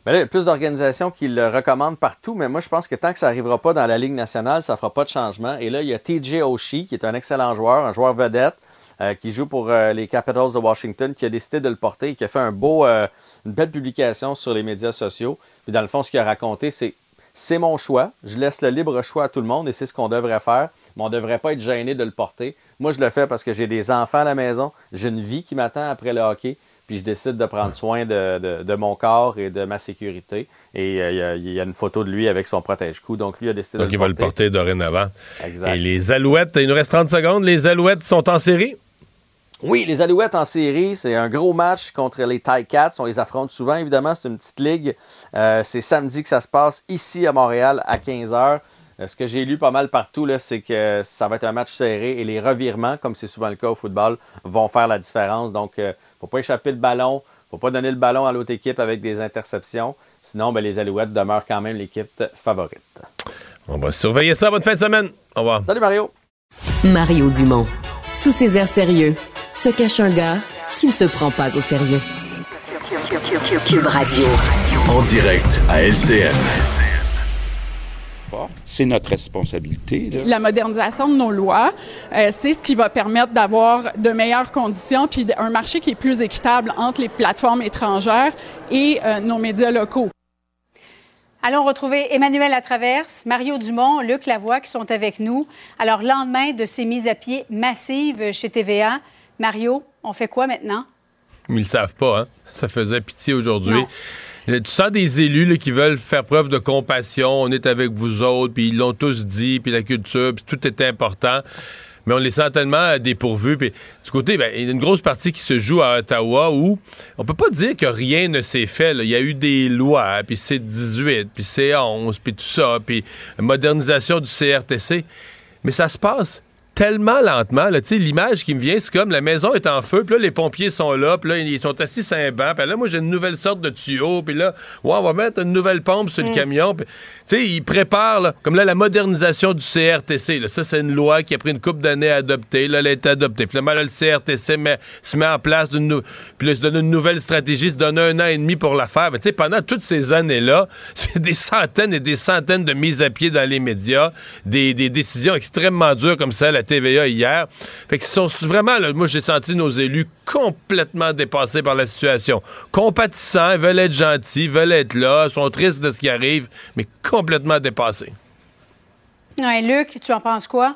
Ben là, il y a plus d'organisations qui le recommandent partout, mais moi, je pense que tant que ça n'arrivera pas dans la Ligue nationale, ça ne fera pas de changement. Et là, il y a TJ Oshie, qui est un excellent joueur, un joueur vedette, euh, qui joue pour euh, les Capitals de Washington, qui a décidé de le porter et qui a fait beau, une belle publication sur les médias sociaux. Puis dans le fond, ce qu'il a raconté, c'est c'est mon choix. Je laisse le libre choix à tout le monde et c'est ce qu'on devrait faire. Mais on ne devrait pas être gêné de le porter. Moi, je le fais parce que j'ai des enfants à la maison, j'ai une vie qui m'attend après le hockey, puis je décide de prendre soin de, de- de mon corps et de ma sécurité. Et euh, il y a- il y, a une photo de lui avec son protège-cou. Donc, lui a décidé Donc, de il le va le porter. porter dorénavant. Exact. Et les Alouettes, il nous reste 30 secondes. Les Alouettes sont en série? Oui, les Alouettes en série, c'est un gros match contre les Ticats. On les affronte souvent, évidemment. C'est une petite ligue. Euh, c'est samedi que ça se passe ici à Montréal à 15h. ce que j'ai lu pas mal partout, là, c'est que ça va être un match serré et les revirements, comme c'est souvent le cas au football, vont faire la différence. Donc, il ne faut pas échapper le ballon. faut pas donner le ballon à l'autre équipe avec des interceptions. Sinon, ben, les Alouettes demeurent quand même l'équipe favorite. On va surveiller ça. Bonne fin de semaine. Au revoir. Salut Mario. Mario Dumont. Sous ses airs sérieux, se cache un gars qui ne se prend pas au sérieux. Cube Radio. En direct à LCN. C'est notre responsabilité. là. La modernisation de nos lois, euh, c'est ce qui va permettre d'avoir de meilleures conditions puis un marché qui est plus équitable entre les plateformes étrangères et euh, nos médias locaux. Allons retrouver Emmanuel Latraverse, Mario Dumont, Luc Lavoie qui sont avec nous. Alors, lendemain de ces mises à pied massives chez TVA, Mario, on fait quoi maintenant? Ils le savent pas, hein? Ça faisait pitié aujourd'hui. Euh, Tu sens des élus là, qui veulent faire preuve de compassion. On est avec vous autres, puis ils l'ont tous dit, puis la culture, puis tout est important. Mais on les sent tellement dépourvus. Puis du côté, ben, il y a une grosse partie qui se joue à Ottawa où on peut pas dire que rien ne s'est fait. là. Il y a eu des lois, puis c'est 18, puis c'est 11, puis tout ça, puis modernisation du CRTC. Mais ça se passe tellement lentement. L'image qui me vient, c'est comme la maison est en feu, puis là, les pompiers sont là, puis là, ils sont assis sur un banc, puis là, moi, j'ai une nouvelle sorte de tuyau, puis là, ouais, on va mettre une nouvelle pompe sur le Mm. camion. Tu sais, ils préparent, là, comme là, la modernisation du CRTC. Là, ça, c'est une loi qui a pris une couple d'années à adopter. Là, elle a été adoptée. Finalement, là, le CRTC met- se met en place, d'une puis là, se donne une nouvelle stratégie, se donne un an et demi pour la faire. Mais tu sais, pendant toutes ces années-là, c'est des centaines et des centaines de mises à pied dans les médias, des, des décisions extrêmement dures comme ça à la TVA hier. Fait que sont vraiment, là, moi, j'ai senti nos élus complètement dépassés par la situation. Compatissants, ils veulent être gentils, veulent être là, sont tristes de ce qui arrive, mais complètement dépassés. Ouais, Luc, tu en penses quoi?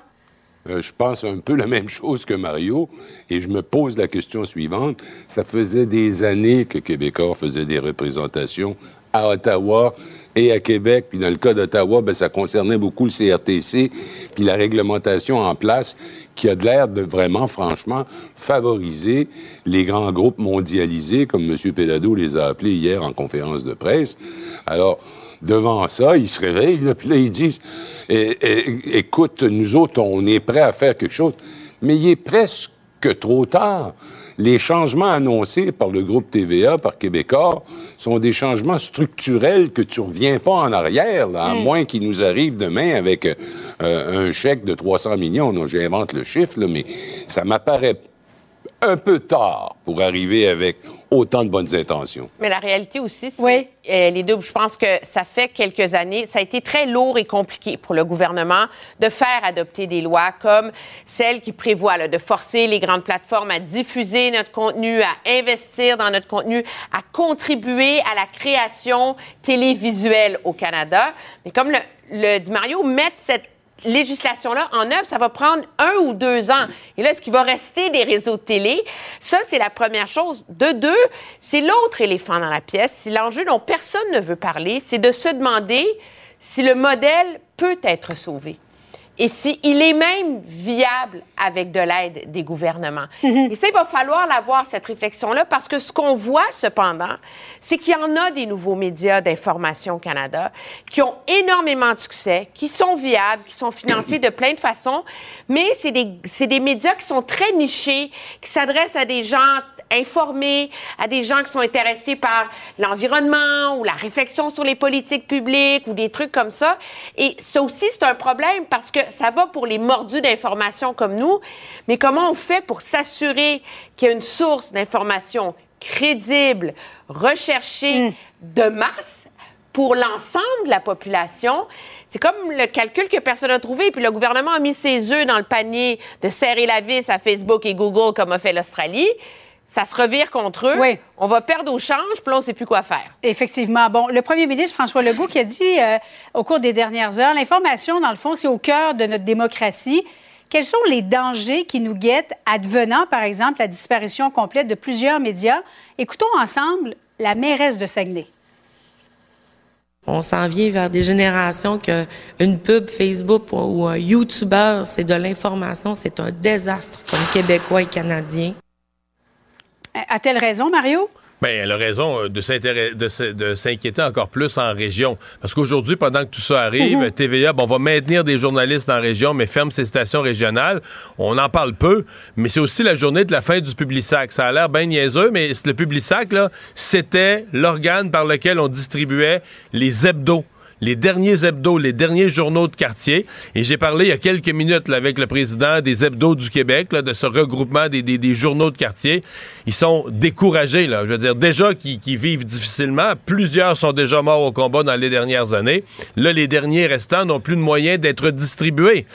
Euh, je pense un peu la même chose que Mario et je me pose la question suivante. Ça faisait des années que Québécois faisait des représentations à Ottawa et à Québec. Puis dans le cas d'Ottawa, ben, ça concernait beaucoup le CRTC puis la réglementation en place qui a de l'air de vraiment, franchement, favoriser les grands groupes mondialisés, comme M. Pellado les a appelés hier en conférence de presse. Alors, devant ça, ils se réveillent, puis là, ils disent Eh, eh, Écoute, nous autres, on est prêts à faire quelque chose. Mais il est presque trop tard. Les changements annoncés par le groupe TVA, par Québécois, sont des changements structurels que tu reviens pas en arrière, là, à Mm. moins qu'il nous arrive demain avec euh, un chèque de 300 millions. Non, j'invente le chiffre, là, mais ça m'apparaît un peu tard pour arriver avec autant de bonnes intentions. Mais la réalité aussi, c'est euh, les deux. Je pense que ça fait quelques années, ça a été très lourd et compliqué pour le gouvernement de faire adopter des lois comme celle qui prévoit là, de forcer les grandes plateformes à diffuser notre contenu, à investir dans notre contenu, à contribuer à la création télévisuelle au Canada. Mais comme le, le dit Mario, mettre cette législation-là en œuvre, ça va prendre un ou deux ans. Et là, est-ce qu'il va rester des réseaux de télé? Ça, c'est la première chose. De deux, c'est l'autre éléphant dans la pièce. C'est l'enjeu dont personne ne veut parler. C'est de se demander si le modèle peut être sauvé. Et s'il est même viable avec de l'aide des gouvernements. Et ça, il va falloir l'avoir, cette réflexion-là, parce que ce qu'on voit, cependant, c'est qu'il y en a des nouveaux médias d'information au Canada qui ont énormément de succès, qui sont viables, qui sont financés de plein de façons, mais c'est des, c'est des médias qui sont très nichés, qui s'adressent à des gens informés, à des gens qui sont intéressés par l'environnement ou la réflexion sur les politiques publiques ou des trucs comme ça. Et ça aussi, c'est un problème parce que ça va pour les mordus d'information comme nous, mais comment on fait pour s'assurer qu'il y a une source d'information crédible, recherchée de masse pour l'ensemble de la population? C'est comme le calcul que personne n'a trouvé, puis le gouvernement a mis ses œufs dans le panier de serrer la vis à Facebook et Google comme a fait l'Australie. Ça se revire contre eux. Oui. On va perdre au change, puis là, on ne sait plus quoi faire. Effectivement. Bon, le premier ministre François Legault qui a dit euh, au cours des dernières heures, l'information, dans le fond, c'est au cœur de notre démocratie. Quels sont les dangers qui nous guettent advenant, par exemple, la disparition complète de plusieurs médias? Écoutons ensemble la mairesse de Saguenay. On s'en vient vers des générations que une pub Facebook ou un YouTuber, c'est de l'information, c'est un désastre comme Québécois et Canadiens. A-t-elle raison, Mario? Bien, elle a raison euh, de, s'inquiéter encore plus en région. Parce qu'aujourd'hui, pendant que tout ça arrive, Mhm. TVA, bon, on va maintenir des journalistes en région, mais ferme ses stations régionales. On en parle peu, mais c'est aussi la journée de la fin du Publisac. Ça a l'air bien niaiseux, mais le Publisac, là, c'était l'organe par lequel on distribuait les hebdos les derniers hebdos, les derniers journaux de quartier. Et j'ai parlé il y a quelques minutes avec le président des hebdos du Québec, de ce regroupement des, journaux de quartier. Ils sont découragés. Là. Je veux dire, déjà qu'ils vivent difficilement. Plusieurs sont déjà morts au combat dans les dernières années. Là, les derniers restants n'ont plus de moyens d'être distribués.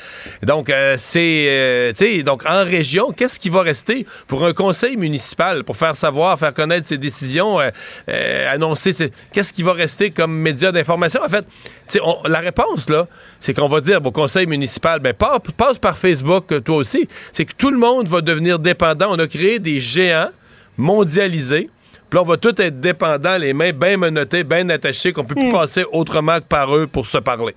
Donc, euh, c'est... euh, tu donc, en région, qu'est-ce qui va rester pour un conseil municipal, pour faire savoir, faire connaître ses décisions, euh, euh, annoncer... Qu'est-ce qui va rester comme média d'information? En fait, on- la réponse, là, c'est qu'on va dire au conseil municipal, ben, passe, passe par Facebook, euh, toi aussi. C'est que tout le monde va devenir dépendant. On a créé des géants mondialisés. Puis là, on va tous être dépendants, les mains bien menottées, bien attachées, qu'on peut plus Mm. passer autrement que par eux pour se parler.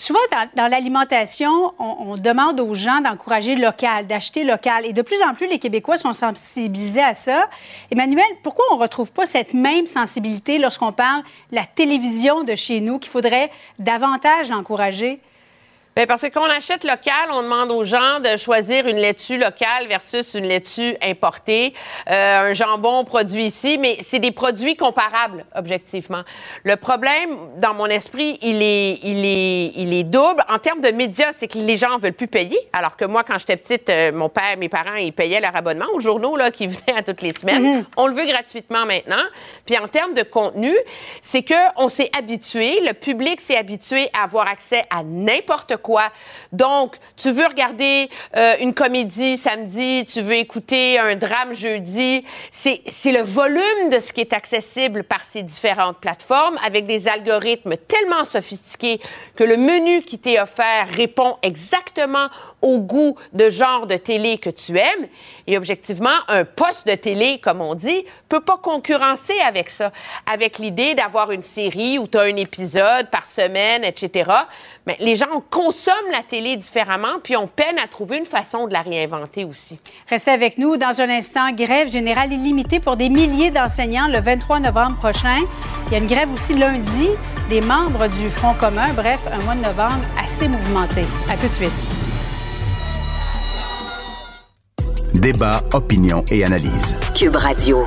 Souvent, dans, l'alimentation, on, on demande aux gens d'encourager local, d'acheter local. Et de plus en plus, les Québécois sont sensibilisés à ça. Emmanuel, pourquoi on ne retrouve pas cette même sensibilité lorsqu'on parle de la télévision de chez nous, qu'il faudrait davantage encourager? Bien, parce que quand on achète local, on demande aux gens de choisir une laitue locale versus une laitue importée, euh, un jambon produit ici, mais c'est des produits comparables, objectivement. Le problème, dans mon esprit, il est, il est, il est double. En termes de médias, c'est que les gens veulent plus payer, alors que moi, quand j'étais petite, euh, mon père, mes parents, ils payaient leur abonnement aux journaux là, qui venaient à toutes les semaines. On le veut gratuitement maintenant. Puis en termes de contenu, c'est que on s'est habitué, le public s'est habitué à avoir accès à n'importe quoi. Donc, tu veux regarder euh, une comédie samedi, tu veux écouter un drame jeudi, c'est le volume de ce qui est accessible par ces différentes plateformes avec des algorithmes tellement sophistiqués que le menu qui t'est offert répond exactement au goût de genre de télé que tu aimes. Et objectivement, un poste de télé, comme on dit, peut pas concurrencer avec ça, avec l'idée d'avoir une série où tu as un épisode par semaine, etc. Mais les gens consomment la télé différemment, puis on peine à trouver une façon de la réinventer aussi. Restez avec nous. Dans un instant, grève générale illimitée pour des milliers d'enseignants le 23 novembre prochain. Il y a une grève aussi lundi des membres du Front commun. Bref, un mois de novembre assez mouvementé. À tout de suite. Débat, opinion et analyse. Cube Radio.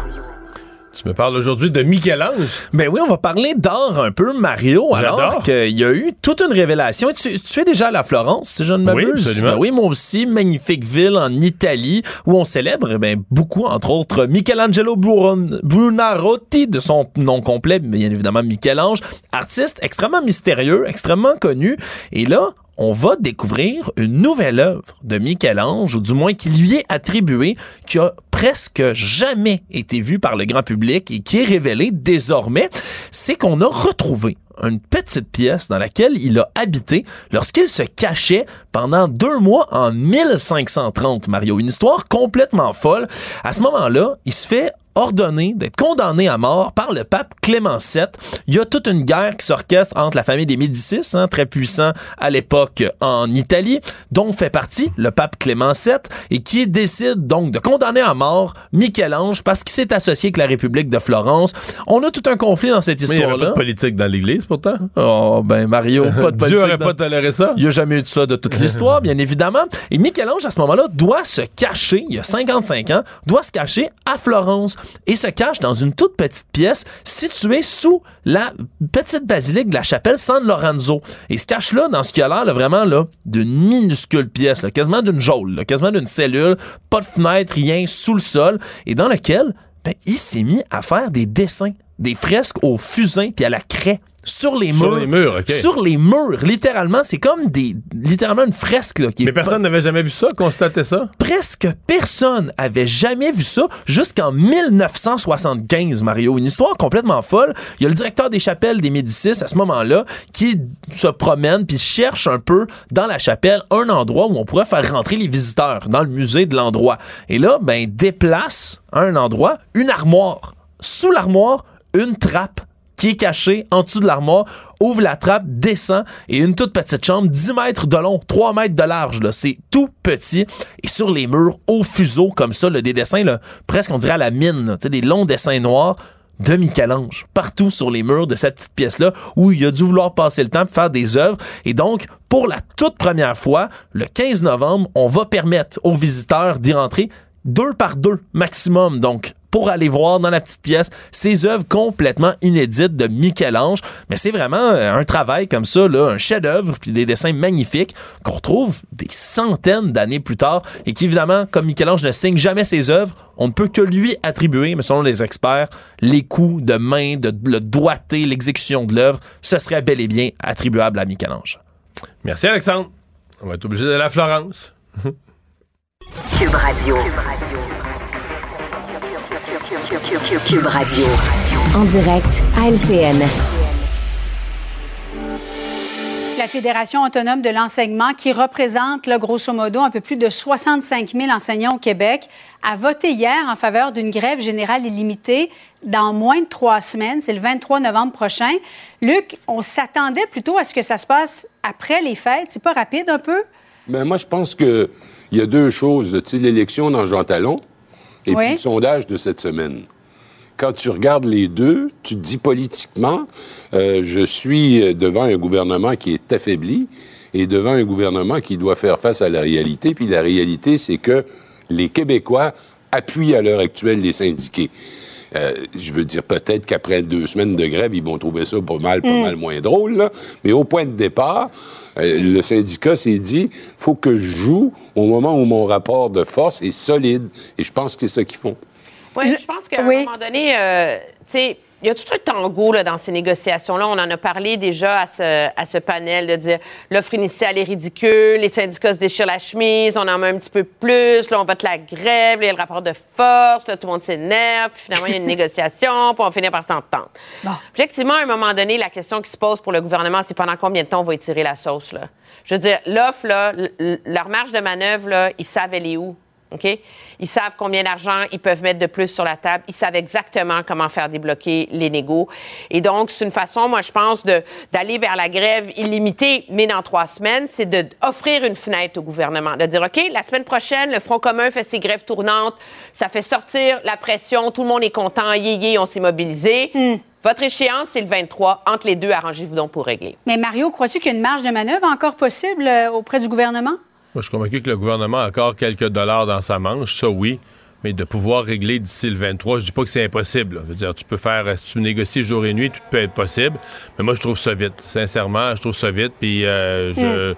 Tu me parles aujourd'hui de Michel-Ange. Ben oui, on va parler d'art un peu, Mario. Alors qu'il y a eu toute une révélation. Tu, tu es déjà à la Florence, si je ne Oui, m'abuse? absolument. Ben oui, moi aussi, magnifique ville en Italie où on célèbre ben, beaucoup, entre autres, Michelangelo Buonarroti, de son nom complet, bien évidemment Michel-Ange, artiste extrêmement mystérieux, extrêmement connu. Et là, on va découvrir une nouvelle œuvre de Michel-Ange, ou du moins qui lui est attribuée, qui a presque jamais été vue par le grand public et qui est révélée désormais, c'est qu'on a retrouvé une petite pièce dans laquelle il a habité lorsqu'il se cachait pendant deux mois en 1530, Mario. Une histoire complètement folle. À ce moment-là, il se fait ordonné d'être condamné à mort par le pape Clément VII. Il y a toute une guerre qui s'orchestre entre la famille des Médicis, hein, très puissant à l'époque en Italie, dont fait partie le pape Clément VII, et qui décide donc de condamner à mort Michel-Ange parce qu'il s'est associé avec la République de Florence. On a tout un conflit dans cette Mais il n'y avait histoire-là. pas de politique dans l'Église, pourtant. Oh, ben Mario, pas de politique. Dieu aurait dans- pas toléré ça. il n'y a jamais eu de ça de toute l'histoire, bien évidemment. Et Michel-Ange, à ce moment-là, doit se cacher, il y a 55 ans, doit se cacher à Florence et se cache dans une toute petite pièce située sous la petite basilique de la chapelle San Lorenzo. Et il se cache là, dans ce qui a l'air vraiment là, d'une minuscule pièce, quasiment d'une geôle, quasiment d'une cellule, pas de fenêtre, rien, sous le sol, et dans lequel ben, il s'est mis à faire des dessins, des fresques au fusain puis à la craie sur les Sur murs. les murs, OK. Sur les murs, littéralement. C'est comme des, littéralement une fresque. Là, qui Mais personne n'avait jamais vu ça, constaté ça? presque personne avait jamais vu ça jusqu'en 1975, Mario. Une histoire complètement folle. Il y a le directeur des chapelles des Médicis à ce moment-là qui se promène puis cherche un peu dans la chapelle un endroit où on pourrait faire rentrer les visiteurs dans le musée de l'endroit. Et là, ben, déplace à un endroit une armoire. Sous l'armoire, une trappe qui est cachée en dessous de l'armoire, ouvre la trappe, descend et une toute petite chambre, 10 mètres de long, 3 mètres de large. là. C'est tout petit. Et sur les murs, au fuseau, comme ça, des dessins, presque on dirait la mine, des longs dessins noirs de Michel-Ange, partout sur les murs de cette petite pièce-là, où il a dû vouloir passer le temps pour faire des œuvres. Et donc, pour la toute première fois, le 15 novembre, on va permettre aux visiteurs d'y rentrer deux par deux maximum. Donc, pour aller voir dans la petite pièce ces œuvres complètement inédites de Michel-Ange. Mais c'est vraiment euh, un travail comme ça, là, un chef-d'œuvre, puis des dessins magnifiques qu'on retrouve des centaines d'années plus tard et qui, évidemment, comme Michel-Ange ne signe jamais ses œuvres, on ne peut que lui attribuer, mais selon les experts, les coups de main, de le doigté, l'exécution de l'œuvre, ce serait bel et bien attribuable à Michel-Ange. Merci, Alexandre. On va être obligé d'aller à Florence. Cube Radio. Cube Radio. En direct à LCN. La Fédération autonome de l'enseignement, qui représente, là, grosso modo, un peu plus de 65 000 enseignants au Québec, a voté hier en faveur d'une grève générale illimitée dans moins de trois semaines. C'est le 23 novembre prochain. Luc, on s'attendait plutôt à ce que ça se passe après les fêtes. C'est pas rapide un peu? Mais moi, je pense qu'il y a deux choses. Tu sais, l'élection dans Jean Talon et Oui. puis le sondage de cette semaine. Quand tu regardes les deux, tu te dis politiquement, euh, je suis devant un gouvernement qui est affaibli et devant un gouvernement qui doit faire face à la réalité. Puis la réalité, c'est que les Québécois appuient à l'heure actuelle les syndiqués. Euh, je veux dire, peut-être qu'après deux semaines de grève, ils vont trouver ça pas mal, pas Mm. mal moins drôle. là. Mais au point de départ, euh, le syndicat s'est dit, faut que je joue au moment où mon rapport de force est solide. Et je pense que c'est ça qu'ils font. Oui, je pense qu'à un moment donné, euh, tu sais, il y a tout un tango là, dans ces négociations-là. On en a parlé déjà à ce, à ce panel de dire l'offre initiale est ridicule, les syndicats se déchirent la chemise, on en met un petit peu plus, là, on vote la grève, il y a le rapport de force, là, tout le monde s'énerve, puis finalement, il y a une négociation, puis on finit par s'entendre. Puis Effectivement, à un moment donné, la question qui se pose pour le gouvernement, c'est pendant combien de temps on va étirer la sauce, là? Je veux dire, l'offre, leur marge de manœuvre, là, ils savent elle est où. OK? Ils savent combien d'argent ils peuvent mettre de plus sur la table. Ils savent exactement comment faire débloquer les négos. Et donc, c'est une façon, moi, je pense, de- d'aller vers la grève illimitée, mais dans trois semaines, c'est d'offrir une fenêtre au gouvernement. De dire, OK, la semaine prochaine, le Front commun fait ses grèves tournantes. Ça fait sortir la pression. Tout le monde est content. Yé, yé, on s'est mobilisé. Votre échéance, c'est le 23. Entre les deux, arrangez-vous donc pour régler. Mais Mario, crois-tu qu'il y a une marge de manœuvre encore possible euh, auprès du gouvernement? Moi, je suis convaincu que le gouvernement a encore quelques dollars dans sa manche, ça oui. Mais de pouvoir régler d'ici le 23, je dis pas que c'est impossible. là. Je veux dire, tu peux faire, si tu négocies jour et nuit, tout peut être possible. Mais moi, je trouve ça vite. Sincèrement, je trouve ça vite. Puis euh, je.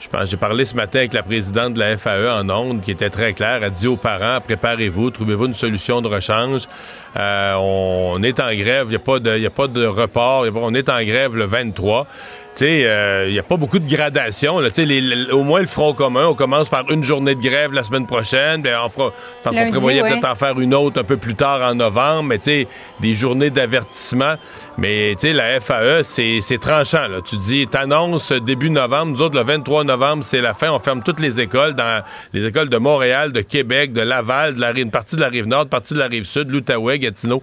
Je pense, j'ai parlé ce matin avec la présidente de la FAE en ondes, qui était très claire. Elle dit aux parents, préparez-vous, trouvez-vous une solution de rechange. Euh, on, on est en grève, il n'y a, pas de- y a pas de report. y a pas- on est en grève le 23. Tu sais, euh, il n'y a pas beaucoup de gradation. Là. Les- les- au moins, le Front commun, on commence par une journée de grève la semaine prochaine. Bien, on fera, on prévoyait ouais. peut-être en faire une autre un peu plus tard en novembre, mais tu sais, des journées d'avertissement. Mais tu sais, la FAE, c'est c'est tranchant. Là. Tu dis, t'annonces début novembre, nous autres, le 23 novembre, novembre, c'est la fin. On ferme toutes les écoles, dans les écoles de Montréal, de Québec, de Laval, de la, une partie de la rive nord, une partie de la rive sud, l'Outaouais, Gatineau.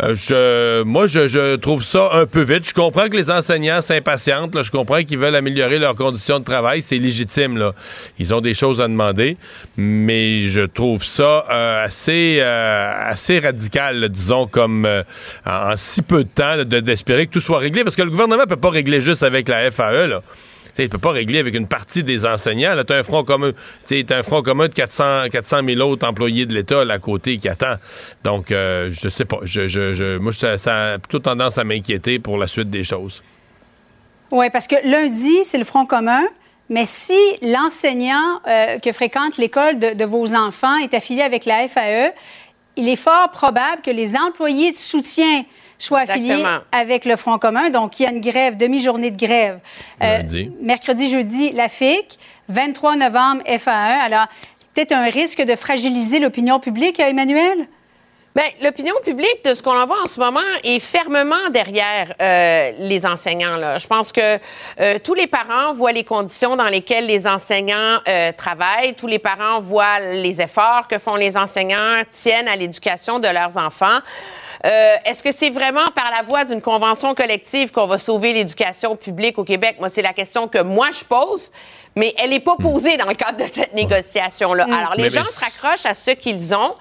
Euh, je, moi, je, trouve ça un peu vite. Je comprends que les enseignants s'impatientent. Je comprends qu'ils veulent améliorer leurs conditions de travail. C'est légitime. Là. Ils ont des choses à demander. Mais je trouve ça euh, assez, euh, assez radical, disons, comme en, si peu de temps, d'espérer que tout soit réglé. Parce que le gouvernement ne peut pas régler juste avec la FAE. Là il ne peut pas régler avec une partie des enseignants. Tu as un front commun. un front commun de 400, 400 000 autres employés de l'État à côté qui attend. Donc, euh, je sais pas. Moi, ça, a plutôt tendance à m'inquiéter pour la suite des choses. Oui, parce que lundi, c'est le front commun. Mais si l'enseignant euh, que fréquente l'école de, de, vos enfants est affilié avec la FAE, il est fort probable que les employés de soutien soit affilié avec le Front commun. Donc, il y a une grève, demi-journée de grève. Euh, mercredi, jeudi, la FIC. 23 novembre, FA1. Alors, peut-être un risque de fragiliser l'opinion publique, Emmanuel? Bien, l'opinion publique, de ce qu'on en voit en ce moment, est fermement derrière euh, les enseignants. Là. Je pense que euh, tous les parents voient les conditions dans lesquelles les enseignants travaillent. Tous les parents voient les efforts que font les enseignants, tiennent à l'éducation de leurs enfants. Euh, est-ce que c'est vraiment par la voie d'une convention collective qu'on va sauver l'éducation publique au Québec? Moi, c'est la question que moi, je pose, mais elle n'est pas hmm. posée dans le cadre de cette négociation-là. Hmm. Alors, les gens se raccrochent à ce qu'ils ont.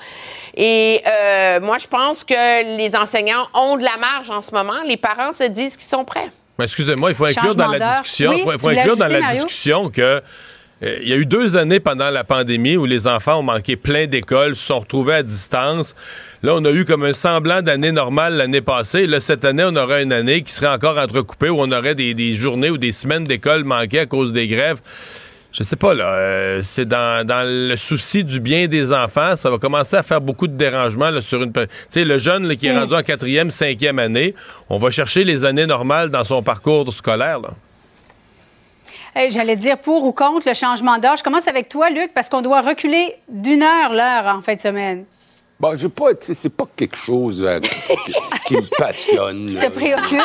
Et euh, moi, je pense que les enseignants ont de la marge en ce moment. Les parents se disent qu'ils sont prêts. Excusez-moi, il faut inclure dans la discussion, il faut, inclure dans la discussion que il y a eu deux années pendant la pandémie où les enfants ont manqué plein d'écoles, se sont retrouvés à distance. Là, on a eu comme un semblant d'année normale l'année passée. Là, cette année, on aura une année qui serait encore entrecoupée où on aurait des, journées ou des semaines d'école manquées à cause des grèves. Je sais pas, là. Euh, c'est dans, le souci du bien des enfants. Ça va commencer à faire beaucoup de dérangements sur une. Tu sais, le jeune qui est mm. rendu en quatrième, cinquième année, on va chercher les années normales dans son parcours scolaire, là. J'allais dire pour ou contre le changement d'heure. Je commence avec toi, Luc, parce qu'on doit reculer d'une heure l'heure en fin de semaine. Bon, j'ai pas, c'est pas quelque chose euh, qui, me passionne. Te préoccupe?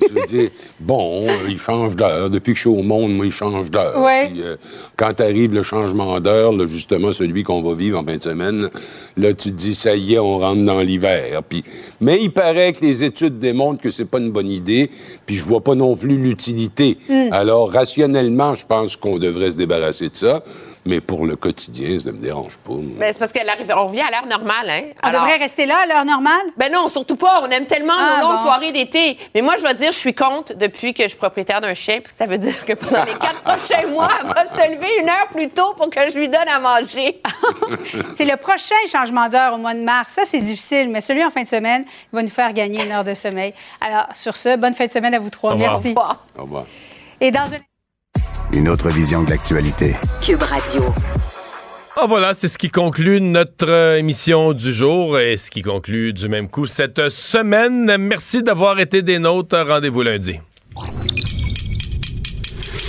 Je veux dire, bon, il change d'heure. Depuis que je suis au monde, moi, il change d'heure. Euh, quand arrive le changement d'heure, justement, celui qu'on va vivre en fin de semaine, là, tu te dis, ça y est, on rentre dans l'hiver. Puis, mais il paraît que les études démontrent que c'est pas une bonne idée, puis je vois pas non plus l'utilité. Hmm. Alors, rationnellement, je pense qu'on devrait se débarrasser de ça. Mais pour le quotidien, ça ne me dérange pas. Mais c'est parce qu'on revient à l'heure normale. Hein? On devrait rester là à l'heure normale? Ben non, surtout pas. On aime tellement nos ah, longues soirées d'été. Mais moi, je dois dire, je suis contre depuis que je suis propriétaire d'un chien, parce que ça veut dire que pendant les quatre prochains mois, elle va se lever une heure plus tôt pour que je lui donne à manger. c'est le prochain changement d'heure au mois de mars. Ça, c'est difficile, mais celui en fin de semaine, il va nous faire gagner une heure de sommeil. Alors, sur ce, bonne fin de semaine à vous trois. Merci. Au revoir. Au revoir. Et dans une autre vision de l'actualité. Cube Radio. Ah voilà, c'est ce qui conclut notre euh, émission du jour et ce qui conclut du même coup cette semaine. Merci d'avoir été des nôtres. Rendez-vous lundi.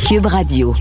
Cube Radio.